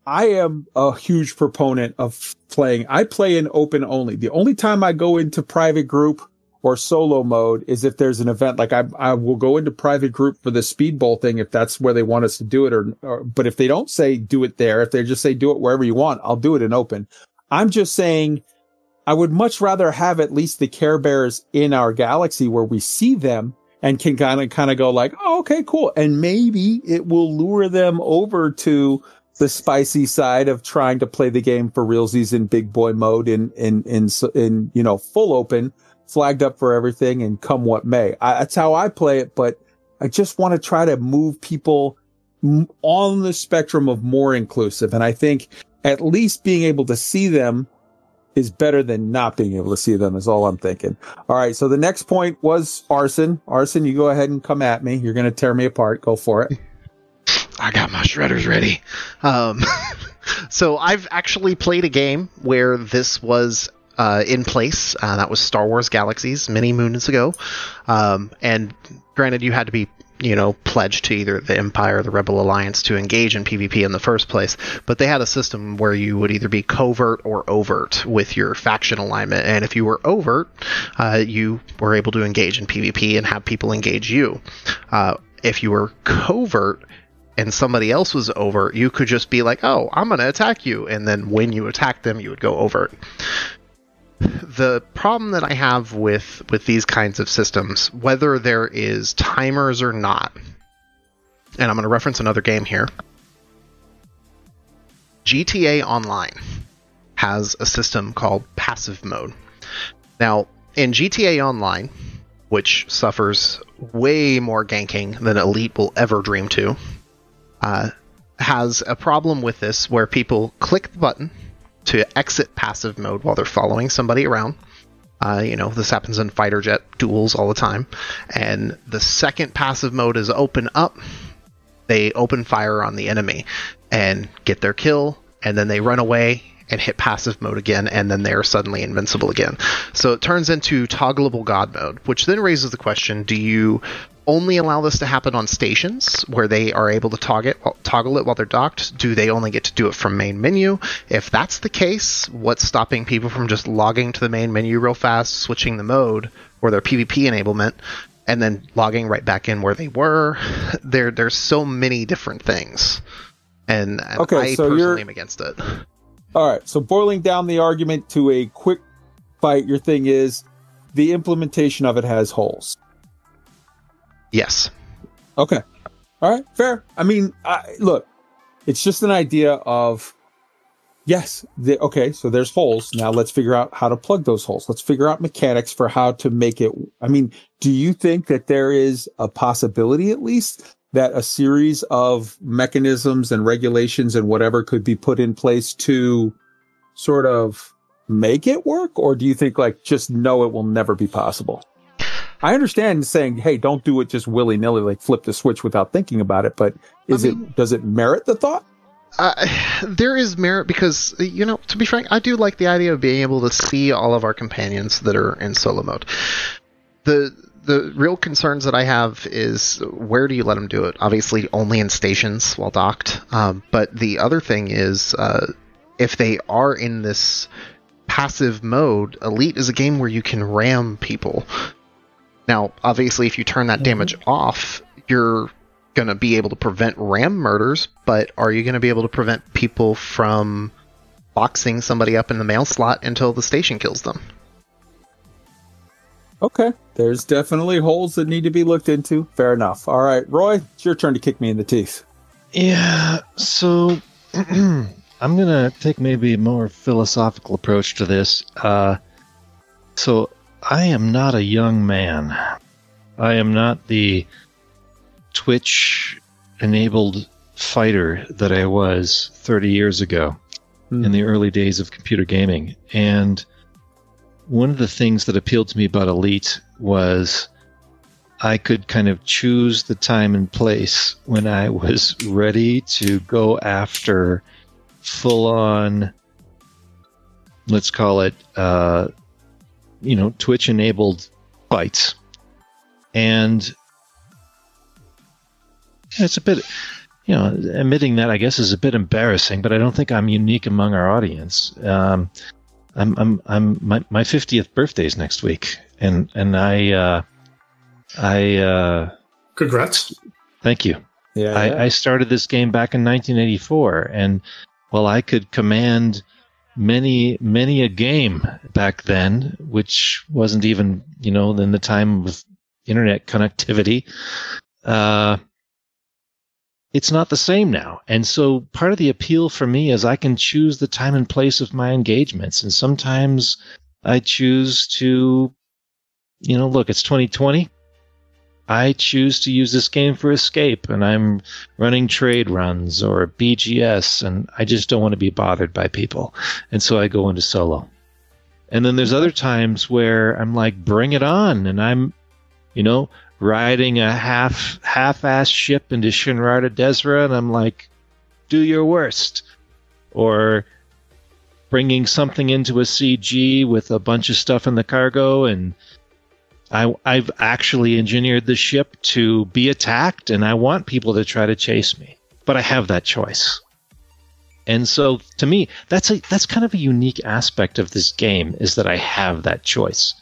S1: i am a huge proponent of playing i play in open only the only time i go into private group or solo mode is if there's an event like i, I will go into private group for the speed bowl thing if that's where they want us to do it or, or but if they don't say do it there if they just say do it wherever you want i'll do it in open. I'm just saying i would much rather have at least the care bears in our galaxy where we see them and can kind of kind of go like, oh, okay, cool, and maybe it will lure them over to the spicy side of trying to play the game for realsies in big boy mode in in in in you know full open, flagged up for everything, and come what may. I, that's how I play it, but I just want to try to move people on the spectrum of more inclusive, and I think at least being able to see them is better than not being able to see them is all I'm thinking. All right. So the next point was arson. Arson, you go ahead and come at me. You're going to tear me apart. Go for it. <laughs>
S7: I got my shredders ready. Um, <laughs> so I've actually played a game where this was uh, in place. Uh, that was Star Wars Galaxies many moons ago. Um, and granted, you had to be you know pledged to either the Empire or the Rebel Alliance to engage in PvP in the first place. But they had a system where you would either be covert or overt with your faction alignment. And if you were overt, uh, you were able to engage in PvP and have people engage you. Uh, if you were covert, and somebody else was over, you could just be like, "Oh, I'm going to attack you," and then when you attack them, you would go overt. The problem that I have with with these kinds of systems, whether there is timers or not, and I'm going to reference another game here. GTA Online has a system called passive mode. Now, in GTA Online, which suffers way more ganking than Elite will ever dream to, uh, has a problem with this where people click the button to exit passive mode while they're following somebody around. Uh, you know, this happens in fighter jet duels all the time. And the second passive mode is open up, they open fire on the enemy and get their kill, and then they run away and hit passive mode again, and then they're suddenly invincible again. So it turns into toggleable god mode, which then raises the question do you only allow this to happen on stations where they are able to target, toggle it while they're docked? Do they only get to do it from main menu? If that's the case, what's stopping people from just logging to the main menu real fast, switching the mode or their PvP enablement, and then logging right back in where they were? <laughs> There, there's so many different things, and
S1: Okay,
S7: I
S1: so
S7: personally am against it.
S1: All right. So boiling down the argument to a quick fight, your thing is the implementation of it has holes.
S7: Yes.
S1: Okay. All right. Fair. I mean, I, look, it's just an idea of yes. The, okay. So there's holes. Now let's figure out how to plug those holes. Let's figure out mechanics for how to make it. I mean, do you think that there is a possibility at least that a series of mechanisms and regulations and whatever could be put in place to sort of make it work? Or do you think like just no, it will never be possible? I understand saying, "Hey, don't do it just willy nilly, like flip the switch without thinking about it." But is it does it merit the thought?
S7: Uh, there is merit because you know, to be frank, I do like the idea of being able to see all of our companions that are in solo mode. The the real concerns that I have is where do you let them do it? Obviously, only in stations while docked. Um, but the other thing is, uh, if they are in this passive mode, Elite is a game where you can ram people. Now, obviously, if you turn that damage off, you're going to be able to prevent ram murders, but are you going to be able to prevent people from boxing somebody up in the mail slot until the station kills them?
S1: Okay. There's definitely holes that need to be looked into. Fair enough. All right, Roy, it's your turn to kick me in the teeth.
S2: Yeah, so <clears throat> I'm gonna take maybe a more philosophical approach to this. Uh, so I am not a young man. I am not the Twitch enabled fighter that I was 30 years ago in the early days of computer gaming. And one of the things that appealed to me about Elite was I could kind of choose the time and place when I was <laughs> ready to go after full on, let's call it, uh, you know, Twitch enabled fights. And it's a bit, you know, admitting that I guess is a bit embarrassing, but I don't think I'm unique among our audience. Um, I'm, I'm, I'm, my, my 50th birthday is next week, and, and I, uh, I, uh,
S8: Congrats.
S2: thank you.
S1: Yeah.
S2: I, I started this game back in 1984, and well, I could command many, many a game back then, which wasn't even, you know, in the time of internet connectivity. Uh, it's not the same now. And so part of the appeal for me is I can choose the time and place of my engagements. And sometimes I choose to, you know, look, it's 2020. I choose to use this game for escape and I'm running trade runs or BGS and I just don't want to be bothered by people. And so I go into solo. And then there's other times where I'm like, bring it on. And I'm, you know, riding a half half-ass ship into Shinrarta Dezhra, and I'm like, do your worst. Or bringing something into a CG with a bunch of stuff in the cargo, and I, I've actually engineered the ship to be attacked, and I want people to try to chase me, but I have that choice. And so, to me, that's a that's kind of a unique aspect of this game is that I have that choice,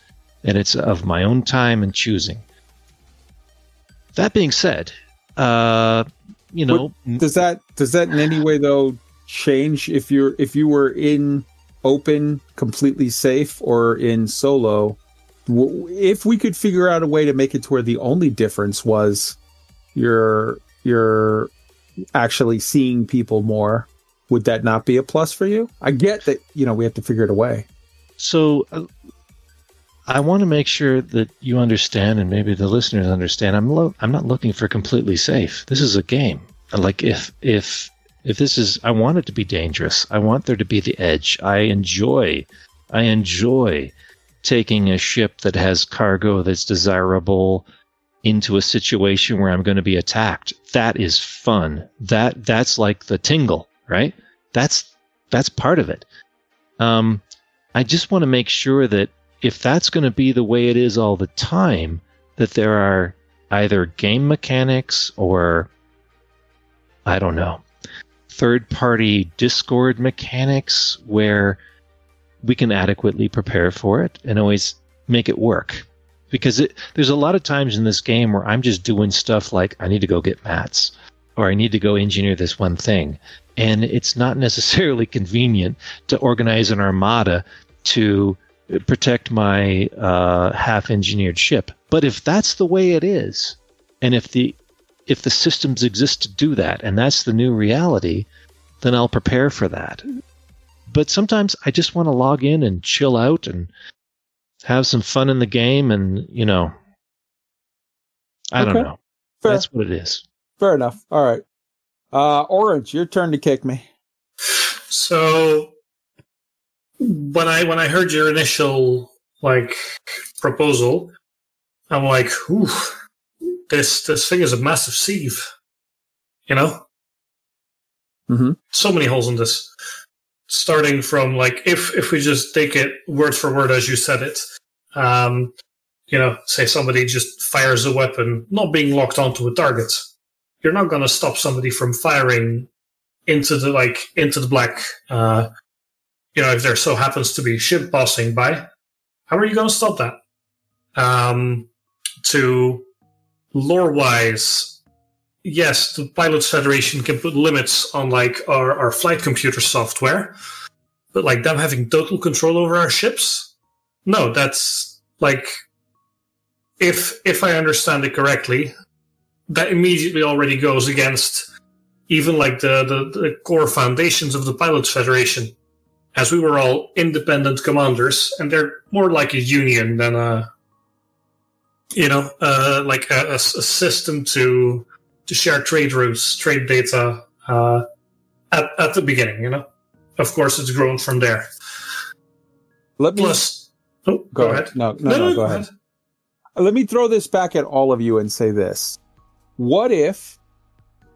S2: and it's of my own time and choosing. That being said, uh, you know,
S1: does that does that in any way though change if you're if you were in open completely safe or in solo? If we could figure out a way to make it to where the only difference was you're you're actually seeing people more would that not be a plus for you? I get that you know we have to figure it away.
S2: So uh, I want to make sure that you understand, and maybe the listeners understand. I'm lo- I'm not looking for completely safe. This is a game. Like if if if this is, I want it to be dangerous. I want there to be the edge. I enjoy, I enjoy taking a ship that has cargo that's desirable into a situation where I'm going to be attacked. That is fun. That that's like the tingle, right? That's that's part of it. Um, I just want to make sure that if that's going to be the way it is all the time, that there are either game mechanics or I don't know, third party Discord mechanics where we can adequately prepare for it and always make it work. Because it, there's a lot of times in this game where I'm just doing stuff like I need to go get mats or I need to go engineer this one thing. And it's not <laughs> necessarily convenient to organize an armada to protect my uh, half engineered ship. But if that's the way it is, and if the if the systems exist to do that, and that's the new reality, then I'll prepare for that. But sometimes I just want to log in and chill out and have some fun in the game, and you know, I don't know.
S1: Fair.
S2: That's what it is.
S1: fair enough all right uh orange your turn to kick me
S8: So when I when I heard your initial like proposal, I'm like, ooh, this this thing is a massive sieve. You know?
S1: Mm-hmm.
S8: So many holes in this. Starting from like if if we just take it word for word as you said it, um, you know, say somebody just fires a weapon not being locked onto a target. You're not gonna stop somebody from firing into the like into the black uh you know if there so happens to be ship passing by how are you going to stop that? Um to lore wise yes the pilots federation can put limits on like our, our flight computer software but like them having total control over our ships? No that's like if if I understand it correctly, that immediately already goes against even like the, the, the core foundations of the Pilots Federation, as we were all independent commanders, and they're more like a union than a you know uh, like a, a, a system to to share trade routes, trade data uh, at at the beginning. You know, of course, it's grown from there.
S1: Let me
S8: Plus, oh, go, ahead.
S1: No, no, no, go ahead. Let me throw this back at all of you and say this: What if?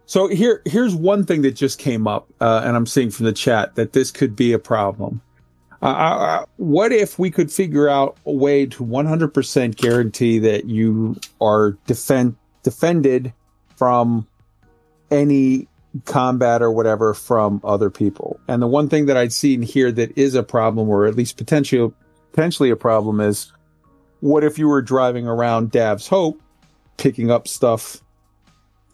S1: So here, here's one thing that just came up, uh, and I'm seeing from the chat that this could be a problem. Uh, uh, what if we could figure out a way to 100% guarantee that you are defend defended from any combat or whatever from other people? And the one thing that I'd seen here that is a problem, or at least potentially potentially a problem, is what if you were driving around Dav's Hope, picking up stuff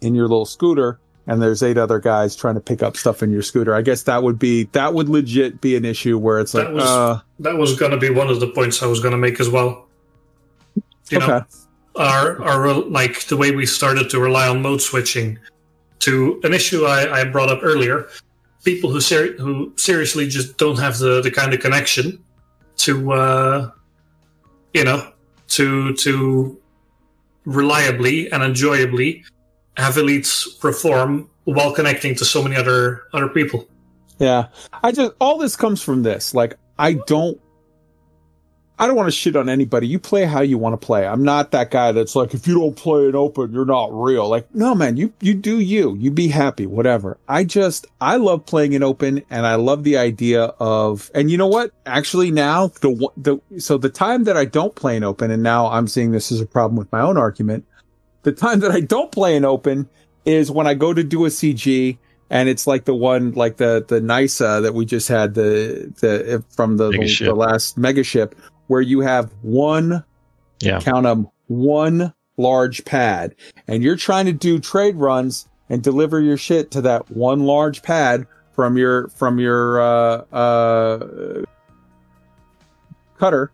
S1: in your little scooter, and there's eight other guys trying to pick up stuff in your scooter? I guess that would be that would legit be an issue where it's like,
S8: that was
S1: uh,
S8: that was going to be one of the points I was going to make as well. You know,
S1: okay,
S8: our our like the way we started to rely on mode switching to an issue I, I brought up earlier. People who ser- who seriously just don't have the, the kind of connection to uh, you know to to reliably and enjoyably have elites perform while connecting to so many other other people.
S1: Yeah. I just all this comes from this. Like I don't I don't want to shit on anybody. You play how you want to play. I'm not that guy that's like if you don't play it open, you're not real. Like no man, you you do you. You be happy, whatever. I just I love playing it open and I love the idea of and you know what? Actually now the the so the time that I don't play in open and now I'm seeing this as a problem with my own argument. The time that I don't play in open is when I go to do a CG and it's like the one like the the NISA that we just had the the from the, the,
S2: Megaship.
S1: the last mega ship where you have one
S2: Yeah.
S1: count them one large pad and you're trying to do trade runs and deliver your shit to that one large pad from your from your uh uh cutter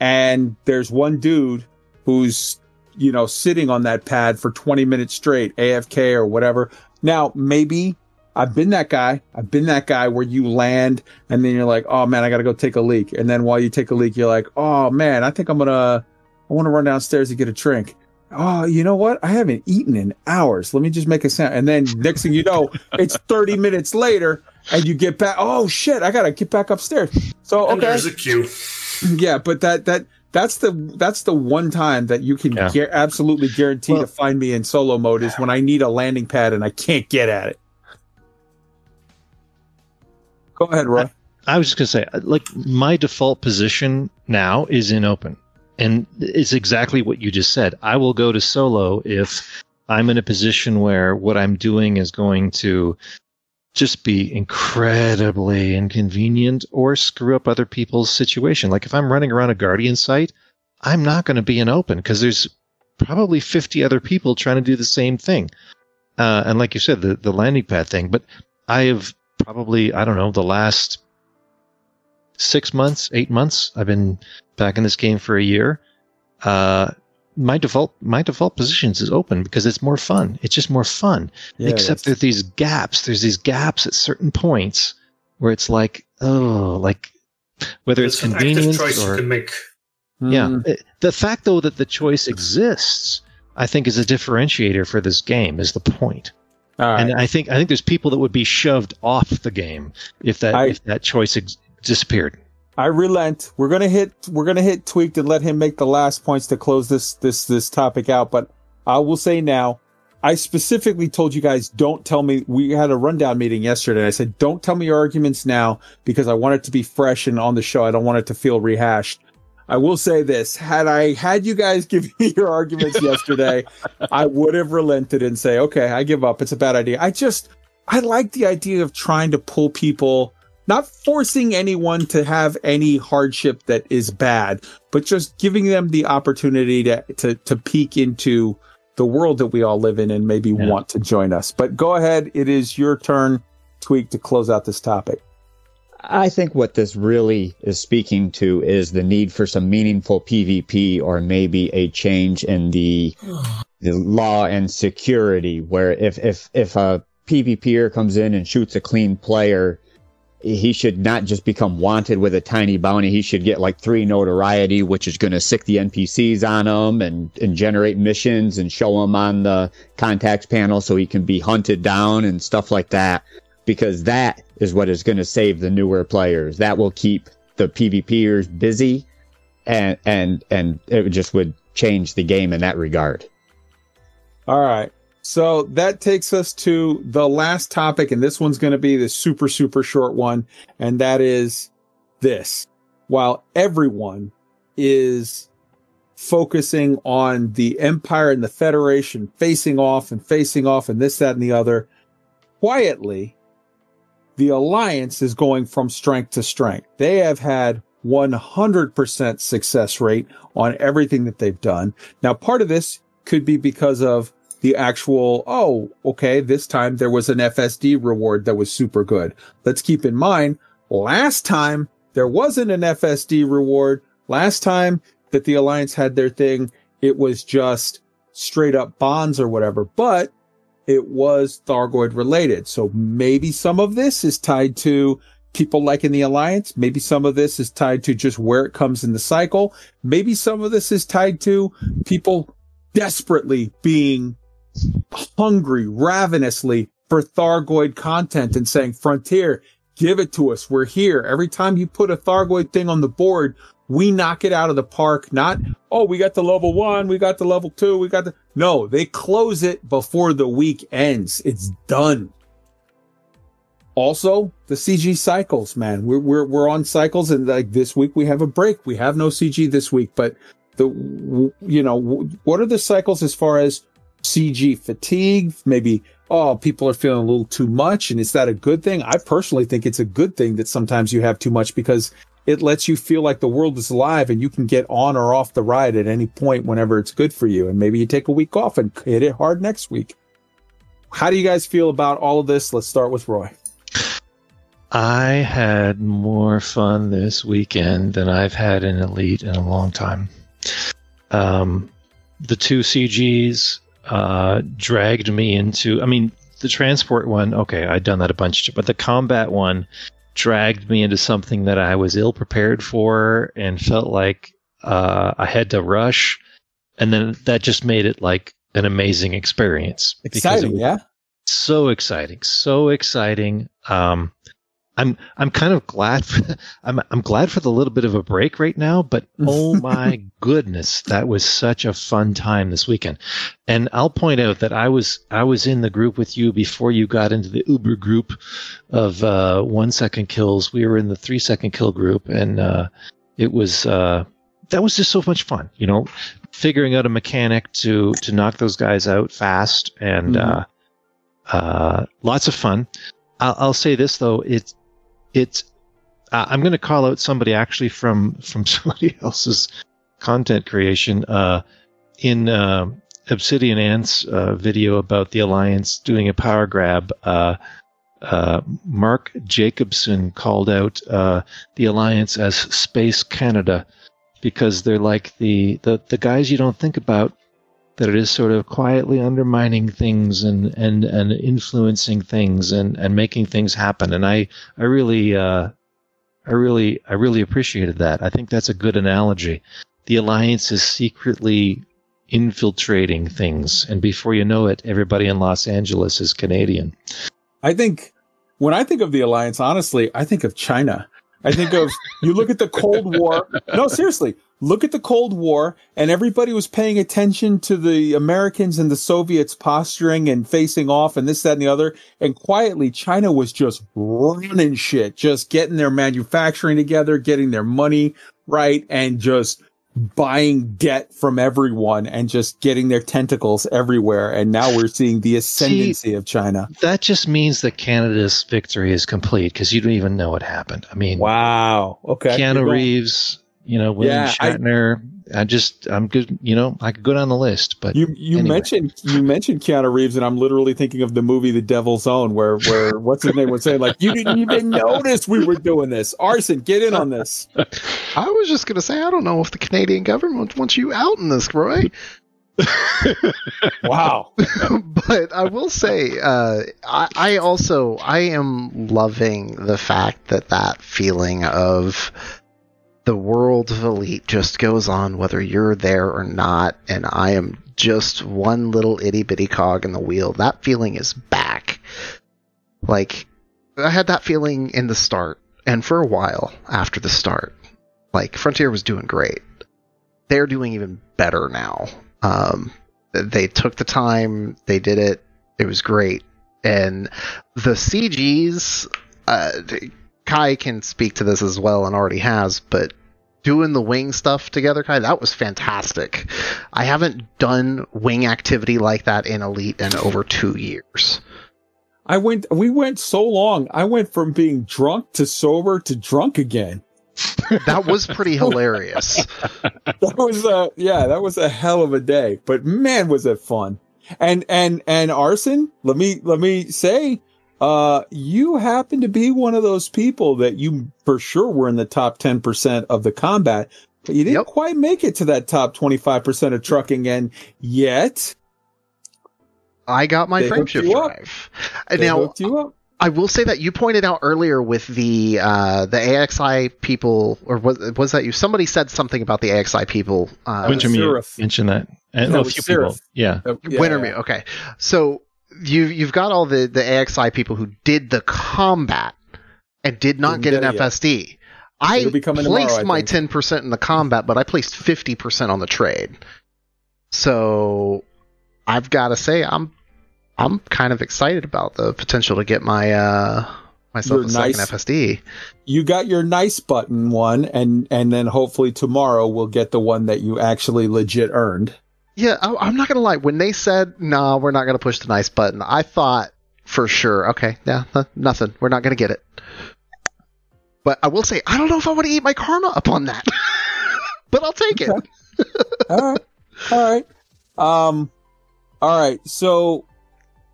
S1: and there's one dude who's you know sitting on that pad for 20 minutes straight afk or whatever now maybe I've been that guy. I've been that guy where you land and then you're like, oh man, I gotta go take a leak. And then while you take a leak, you're like, oh man, I think I'm gonna, I want to run downstairs to get a drink. Oh, you know what? I haven't eaten in hours. Let me just make a sound. And then next thing you know, it's 30 minutes later and you get back. Oh shit, I gotta get back upstairs. So
S8: And
S1: okay,
S8: there's a queue.
S1: yeah, but that that that's the that's the one time that you can
S2: Yeah.
S1: gu- absolutely guarantee to find me in solo mode is when I need a landing pad and I can't get at it. Go ahead, Roy.
S2: I was just gonna say, uh, like my default position now is in open, and it's exactly what you just said. I will go to solo if I'm in a position where what I'm doing is going to just be incredibly inconvenient or screw up other people's situation. Like if I'm running around a guardian site, I'm not going to be in open because there's probably 50 other people trying to do the same thing. Uh, and like you said, the, the landing pad thing, but I have probably, I don't know, the last six months, eight months, I've been back in this game for a year. Uh, my default my default positions is open because it's more fun. It's just more fun.
S1: Yeah,
S2: Except there's these gaps. There's these gaps at certain points where it's like, oh, like whether it's,
S8: It's
S2: convenient
S8: choice
S2: or
S8: you can make.
S2: yeah.
S1: Mm.
S2: The fact though that the choice exists, I think is a differentiator for this game. Is the point.
S1: All right.
S2: And I think I think there's people that would be shoved off the game if that
S1: I-
S2: if that choice ex- disappeared.
S1: I relent. We're gonna hit. We're gonna hit tweaked and let him make the last points to close this this this topic out. But I will say now, I specifically told you guys don't tell me. We had a rundown meeting yesterday. I said don't tell me your arguments now because I want it to be fresh and on the show. I don't want it to feel rehashed. I will say this: had I had you guys <laughs> give me your arguments <laughs> yesterday, I would have relented and say, okay, I give up. It's a bad idea. I just I like the idea of trying to pull people not forcing anyone to have any hardship that is bad, but just giving them the opportunity to to to peek into the world that we all live in and maybe
S2: Yeah.
S1: want to join us. But go ahead, it is your turn, Tweak, to close out this topic.
S3: I think what this really is speaking to is the need for some meaningful PvP or maybe a change in the the law and security where if if if a PvPer comes in and shoots a clean player, he should not just become wanted with a tiny bounty. He should get like three notoriety, which is going to sick the NPCs on him and, and generate missions and show him on the contacts panel so he can be hunted down and stuff like that. Because that is what is going to save the newer players. That will keep the PvPers busy and, and, and it just would change the game in that regard.
S1: All right. So that takes us to the last topic, and this one's going to be the super, super short one. And that is this. While everyone is focusing on the Empire and the Federation facing off and facing off and this, that, and the other, quietly, the Alliance is going from strength to strength. They have had 100% success rate on everything that they've done. Now, part of this could be because of the actual, oh, okay, this time there was an FSD reward that was super good. Let's keep in mind, last time there wasn't an FSD reward. Last time that the Alliance had their thing, it was just straight up bonds or whatever, but it was Thargoid related. So maybe some of this is tied to people liking the Alliance. Maybe some of this is tied to just where it comes in the cycle. Maybe some of this is tied to people desperately being hungry ravenously for Thargoid content and saying, Frontier, give it to us. We're here. Every time you put a Thargoid thing on the board, we knock it out of the park. Not, oh, we got the level one, we got the level two, we got the, no, they close it before the week ends. It's done. Also, the CG cycles, man. We're, we're, we're on cycles and like this week we have a break. We have no CG this week, but the, you know, what are the cycles as far as CG fatigue, maybe, oh, people are feeling a little too much. And is that a good thing? I personally think it's a good thing that sometimes you have too much because it lets you feel like the world is alive and you can get on or off the ride at any point whenever it's good for you. And maybe you take a week off and hit it hard next week. How do you guys feel about all of this? Let's start with Roy.
S2: I had more fun this weekend than I've had in Elite in a long time. Um, the two CGs uh, dragged me into. I mean, the transport one. Okay, I'd done that a bunch, but the combat one dragged me into something that I was ill prepared for and felt like uh, I had to rush, and then that just made it like an amazing experience.
S1: Exciting, yeah.
S2: So exciting, so exciting. Um, I'm I'm kind of glad for, <laughs> I'm I'm glad for the little bit of a break right now, but <laughs> oh my goodness, that was such a fun time this weekend. And I'll point out that I was I was in the group with you before you got into the Uber group of uh, one second kills. We were in the three second kill group, and uh, it was uh, that was just so much fun. You know, figuring out a mechanic to to knock those guys out fast and
S1: Mhm.
S2: uh, uh, lots of fun. I'll, I'll say this though, it's it's uh, I'm going to call out somebody actually from from <laughs> somebody else's content creation uh, in uh, Obsidian Ant's uh, video about the Alliance doing a power grab. Uh, uh, Mark Jacobson called out uh, the Alliance as Space Canada because they're like the, the the guys you don't think about that it is sort of quietly undermining things and and and influencing things and and making things happen. And i i really uh i really i really appreciated that. I think that's a good analogy. The alliance is secretly infiltrating things and before you know it everybody in los angeles is canadian.
S1: I think when I think of the alliance, honestly, I think of China. I think of you look at the Cold War. No, seriously, look at the Cold War, and everybody was paying attention to the Americans and the Soviets posturing and facing off, and this, that, and the other. And quietly, China was just running shit, just getting their manufacturing together, getting their money right, and just buying debt from everyone and just getting their tentacles everywhere. And now we're seeing the ascendancy of China.
S2: that just means that canada's victory is complete because you don't even know what happened i mean
S1: Wow. Okay.
S2: Keanu Reeves, You know, William
S1: Yeah, I-
S2: Shatner. I, just, I'm good. You know, I could go down the list, but
S1: You you
S2: anyway.
S1: mentioned you mentioned Keanu Reeves, and I'm literally thinking of the movie The Devil's Own, where where <laughs> what's his name was saying like you didn't even <laughs> notice we were doing this. Arson, get in on this.
S7: I was just gonna say I don't know if the Canadian government wants you out in this, Roy. <laughs>
S1: Wow.
S7: but I will say, uh, I, I also I am loving the fact that that feeling of the world of elite just goes on whether you're there or not, and I am just one little itty bitty cog in the wheel. That feeling is back. Like I had that feeling in the start, and for a while after the start. Like Frontier was doing great. They're doing even better now. Um, they took the time, they did it. It was great, and the CGs. Uh, Kai can speak to this as well, and already has, but doing the wing stuff together, Kai, that was fantastic. I haven't done wing activity like that in Elite in over two years.
S1: I went. We went so long. I went from being drunk to sober to drunk again. <laughs>
S7: That was pretty hilarious. <laughs>
S1: That was a yeah. That was a hell of a day. But man, was it fun. And and and arson. Let me let me say. Uh, you happen to be one of those people that you for sure were in the top 10% of the combat, but you didn't quite make it to that top 25% of trucking. And yet,
S7: I got my
S1: They
S7: frame
S1: hooked
S7: shift
S1: up.
S7: drive.
S1: They
S7: now,
S1: you up.
S7: I will say that you pointed out earlier with the uh, the AXI people, or was was that you? Somebody said something about the AXI people. Uh,
S2: Wintermute mentioned that. And
S7: No,
S2: a
S7: it was
S2: few people.
S7: Seraph.
S2: Yeah.
S7: Wintermute. Okay, so you you've got all the the AXI people who did the combat and did not
S1: Didn't
S7: get an
S1: get it yet.
S7: FSD. I
S1: It'll be coming tomorrow,
S7: placed
S1: I
S7: my
S1: think.
S7: ten percent in the combat, but I placed fifty percent on the trade. So I've got to say, I'm I'm kind of excited about the potential to get my uh myself
S1: Your
S7: a second FSD.
S1: you got your nice button one and and then hopefully tomorrow we'll get the one that you actually legit earned
S7: Yeah, I, I'm not gonna lie. When they said, "No, we're not gonna push the nice button," I thought for sure, okay, yeah, no- nothing. We're not gonna get it. But I will say, I don't know if I want to eat my karma up on that. <laughs> but I'll take it.
S1: all right all right um all right so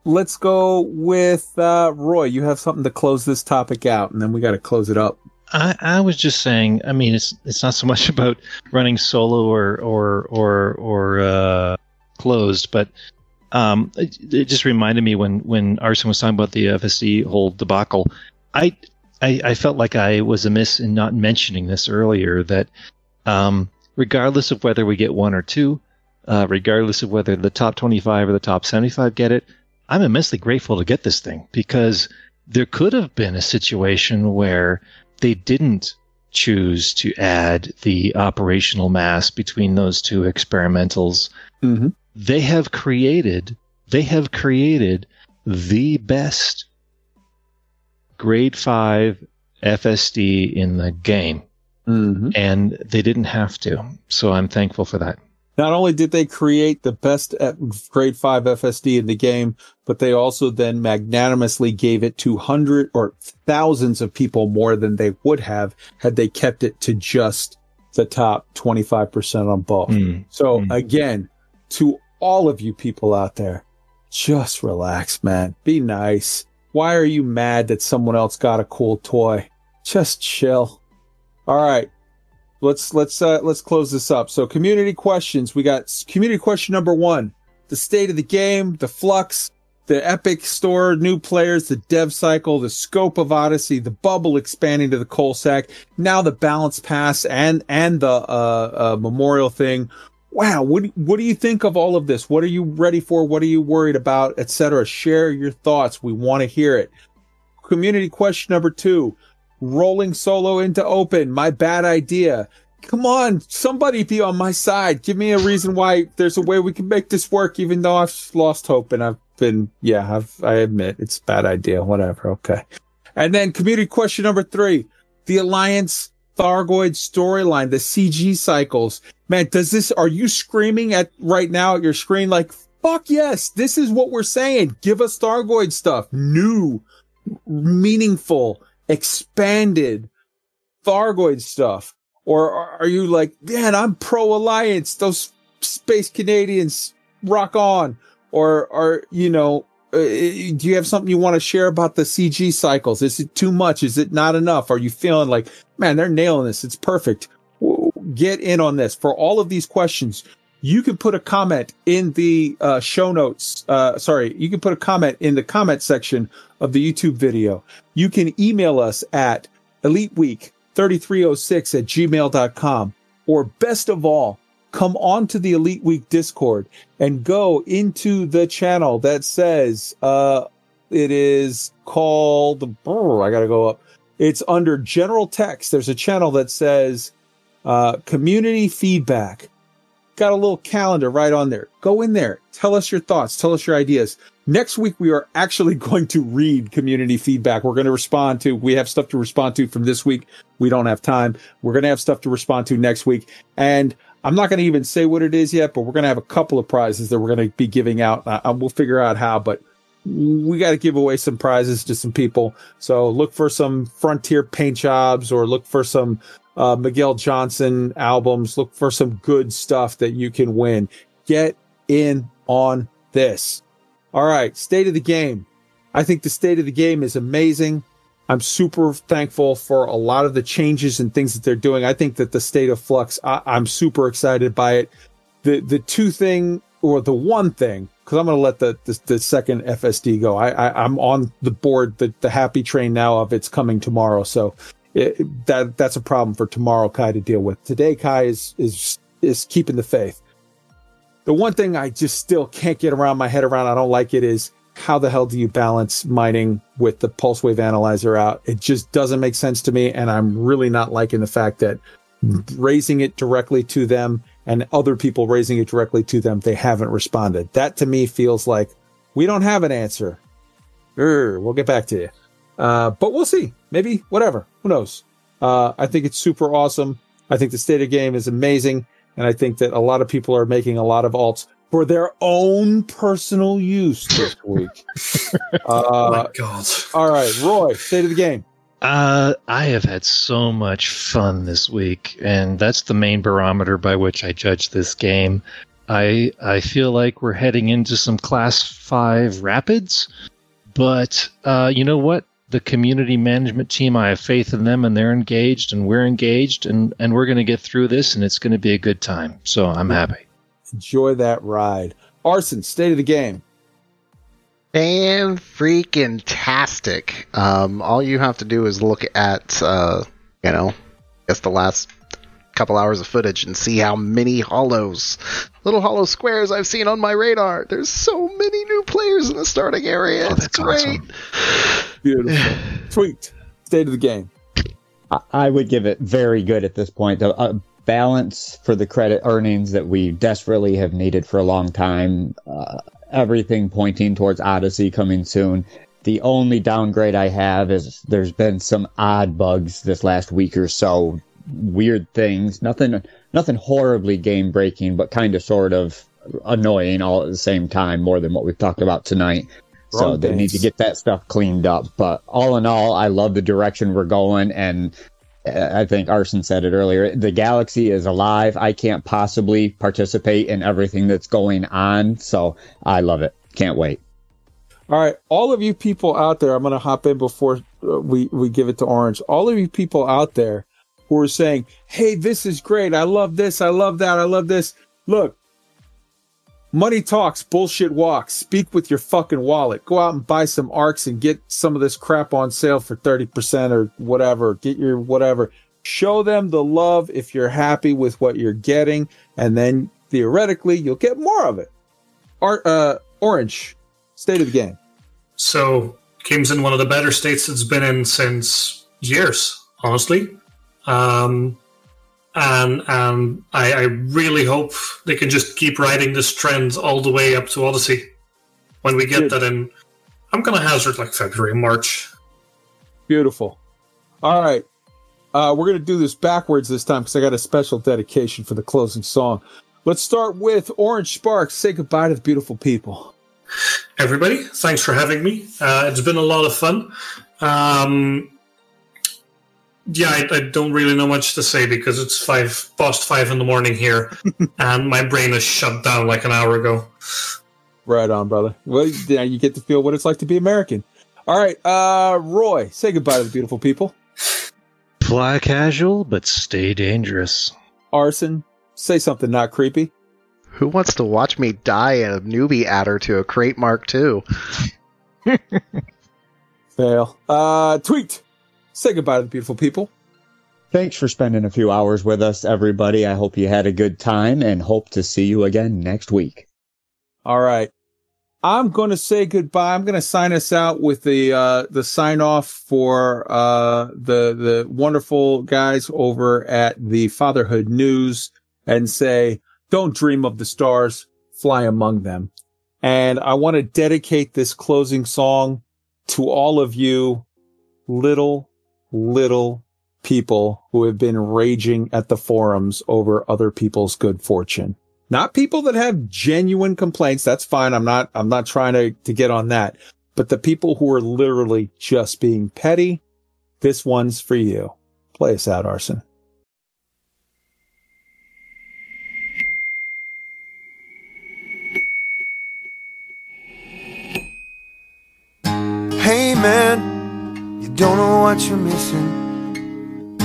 S1: let's go with uh roy you have something to close this topic out and then we got to close it up
S2: I, I was just saying. I mean, it's it's not so much <laughs> about running solo or or or or uh, closed, but um, it, it just reminded me when when Arson was talking about the FSD whole debacle. I, I I felt like I was amiss in not mentioning this earlier. That um, regardless of whether we get one or two, uh, regardless of whether the top twenty five or the top seventy five get it, I'm immensely grateful to get this thing because there could have been a situation where they didn't choose to add the operational mass between those two experimentals.
S1: Mm-hmm.
S2: They have created they have created the best grade five FSD in the game.
S1: Mm-hmm.
S2: And they didn't have to. So I'm thankful for that.
S1: Not only did they create the best grade 5 fsd in the game but they also then magnanimously gave it to hundred or thousands of people more than they would have had they kept it to just the top 25% on both
S2: Mm.
S1: So again, to all of you people out there, just relax, man. Be nice. Why are you mad that someone else got a cool toy? Just chill. All right. Let's let's uh let's close this up. So community questions. We got community question number 1. The state of the game, the flux, the Epic Store, new players, the dev cycle, the scope of Odyssey, the bubble expanding to the Coalsack, now the balance pass and and the uh, uh memorial thing. Wow, what what do you think of all of this? What are you ready for? What are you worried about, etc. Share your thoughts. We want to hear it. Community question number 2. Rolling solo into open. My bad idea. Come on, somebody be on my side. Give me a reason why there's a way we can make this work, even though I've lost hope and I've been, yeah, I've, I admit it's bad idea. Whatever. Okay. And then community question number three, the Alliance Thargoid storyline, the CG cycles. Man, does this, are you screaming at right now at your screen like, fuck yes, this is what we're saying. Give us Thargoid stuff. New, meaningful, expanded Thargoid stuff. Or are you like, man, I'm pro alliance. Those space Canadians rock on. Or are, you know, uh, do you have something you want to share about the CG cycles? Is it too much? Is it not enough? Are you feeling like, man, they're nailing this. It's perfect. Get in on this. For all of these questions, you can put a comment in the uh, show notes. Uh, sorry, you can put a comment in the comment section of the YouTube video. You can email us at eliteweek3306 at gmail.com. Or best of all, come on to the Elite Week Discord and go into the channel that says, uh, it is called, oh, I gotta go up. It's under general text. There's a channel that says, uh, community feedback got a little calendar right on there. Go in there. Tell us your thoughts. Tell us your ideas. Next week, we are actually <laughs> going to read community feedback. We're going to respond to, we have stuff to respond to from this week. We don't have time. We're going to have stuff to respond to next week. And I'm not going to even say what it is yet, but we're going to have a couple of prizes that we're going to be giving out. Uh, we'll figure out how, but we got to give away some prizes to some people. So look for some Frontier paint jobs or look for some uh, Miguel Johnson albums. Look for some good stuff that you can win. Get in on this. All right, state of the game. I think the state of the game is amazing. I'm super thankful for a lot of the changes and things that they're doing. I think that the state of flux, I, I'm super excited by it. The the two thing or the one thing, because I'm going to let the, the the second FSD go. I, I I'm on the board, the the happy train now of it's coming tomorrow. So it, that that's a problem for tomorrow Kai to deal with. Today Kai is is is keeping the faith. The one thing I just still can't get around my head around, I don't like it is how the hell do you balance mining with the pulse wave analyzer out? It just doesn't make sense to me. And I'm really not liking the fact that raising it directly to them and other people raising it directly to them, they haven't responded. That to me feels like we don't have an answer. Urgh, we'll get back to you. Uh, but we'll see. Maybe whatever. Who knows? Uh, I think it's super awesome. I think the state of the game is amazing. And I think that a lot of people are making a lot of alts for their own personal use this <laughs> week. uh,
S8: oh my god.
S1: All right, Roy, state of the game.
S2: Uh, I have had so much fun this week, and that's the main barometer by which I judge this game. I I feel like we're heading into some class five rapids, but uh, you know what? The community management team, I have faith in them, and they're engaged, and we're engaged, and and we're going to get through this, and it's going to be a good time. So I'm happy.
S1: Enjoy that ride. Arson, state of the game.
S7: Fan freaking tastic. Um, all you have to do is look at, uh, you know, I guess the last couple hours of footage and see how many hollows, little hollow squares I've seen on my radar. There's so many new players in the starting area. it's great.
S1: Beautiful. <sighs> Sweet. State of the game.
S3: I- I would give it very good at this point. The uh, balance for the credit earnings that we desperately have needed for a long time. Uh, everything pointing towards Odyssey coming soon. The only downgrade I have is there's been some odd bugs this last week or so. Weird things. Nothing, nothing horribly game breaking, but kind of sort of annoying all at the same time. More than what we've talked about tonight. So
S1: Wrong
S3: they need to get that stuff cleaned up. But all in all, I love the direction we're going, and uh, I think Arson said it earlier. The galaxy is alive. I can't possibly participate in everything that's going on, so I love it. Can't wait.
S1: All right, all of you people out there, I'm going to hop in before uh, we we give it to Orange. All of you people out there who are saying, "Hey, this is great. I love this. I love that. I love this." Look, money talks, bullshit walks. Speak with your fucking wallet. Go out and buy some ARX and get some of this crap on sale for 30% or whatever. Get your whatever. Show them the love if you're happy with what you're getting, and then theoretically you'll get more of it. Art, uh, Orange, state of the game.
S8: So game's in one of the better states it's been in since years, honestly. Um, and and I, I really hope they can just keep riding this trend all the way up to Odyssey. When we get that in, I'm gonna hazard like February, March.
S1: Beautiful. All right. Uh, we're going to do this backwards this time because I got a special dedication for the closing song. Let's start with Orange Sparks. Say goodbye to the beautiful people.
S8: Everybody, thanks for having me. Uh, it's been a lot of fun. Um, Yeah, I, I don't really know much to say because it's five past five in the morning here, <laughs> and my brain is shut down like an hour ago.
S1: Right on, brother. Well, now you get to feel what it's like to be American. All right, uh, Roy, say goodbye to the beautiful people.
S16: Fly casual, but stay dangerous.
S1: Arson, say something not creepy.
S7: Who wants to watch me die a newbie adder to a Krait Mark II? <laughs>
S1: Fail. Uh, Tweak, say goodbye to the beautiful people.
S17: Thanks for spending a few hours with us, everybody. I hope you had a good time and hope to see you again next week.
S1: All right. I'm going to say goodbye. I'm going to sign us out with the uh, the sign off for uh, the the wonderful guys over at the Fatherhood News and say, "Don't dream of the stars, fly among them." And I want to dedicate this closing song to all of you, little little people who have been raging at the forums over other people's good fortune not people that have genuine complaints. That's fine. I'm not, I'm not trying to, to get on that, but the people who are literally just being petty. This one's for you. Play us out, Arson.
S18: Hey man, don't know what you're missing.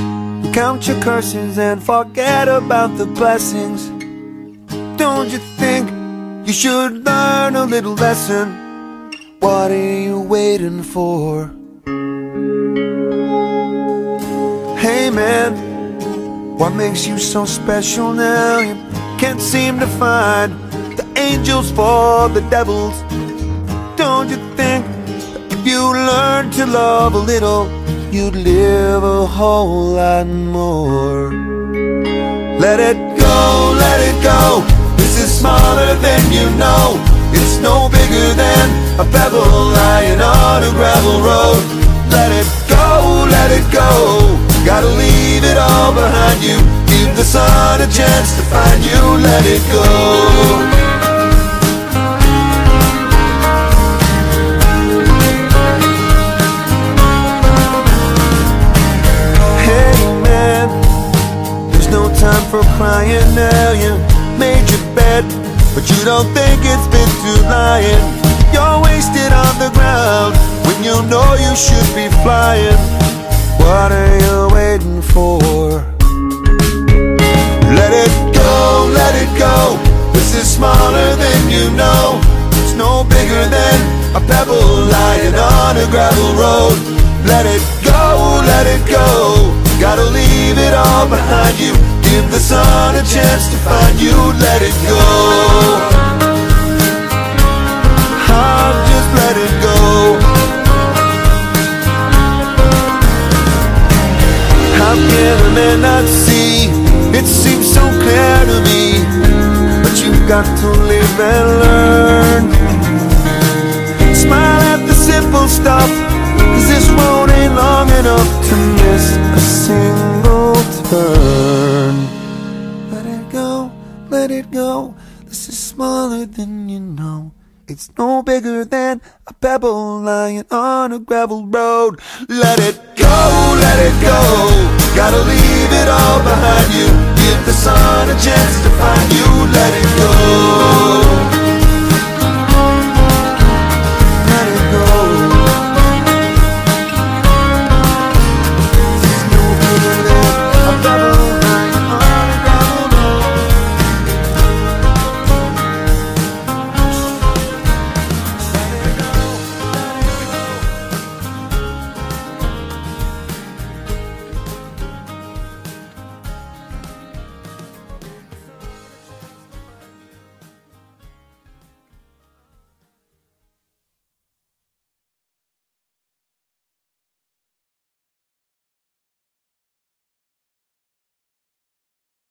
S18: Count your curses and forget about the blessings. Don't you think you should learn a little lesson? What are you waiting for? Hey man, what makes you so special now? You can't seem to find the angels for the devils. Don't you think you learn to love a little, you'd live a whole lot more? Let it go, let it go. This is smaller than you know. It's no bigger than a pebble lying on a gravel road. Let it go, let it go. Gotta leave it all behind you. Give the sun a chance to find you. Let it go. For crying now. You made your bed, but you don't think it's been too lying. You're wasted on the ground when you know you should be flying. What are you waiting for? Let it go, let it go. This is smaller than you know. It's no bigger than a pebble lying on a gravel road. Let it go, let it go. Gotta leave it all behind you. Give the sun a chance to find you. Let it go. I'm just let it go. How can a man not see? It seems so clear to me. But you've got to live and learn. Smile at the simple stuff. Cause this road ain't long enough to miss a single return. Let it go, let it go. This is smaller than you know. It's no bigger than a pebble lying on a gravel road. Let it go, let it go. Gotta leave it all behind you. Give the sun a chance to find you. Let it go. love.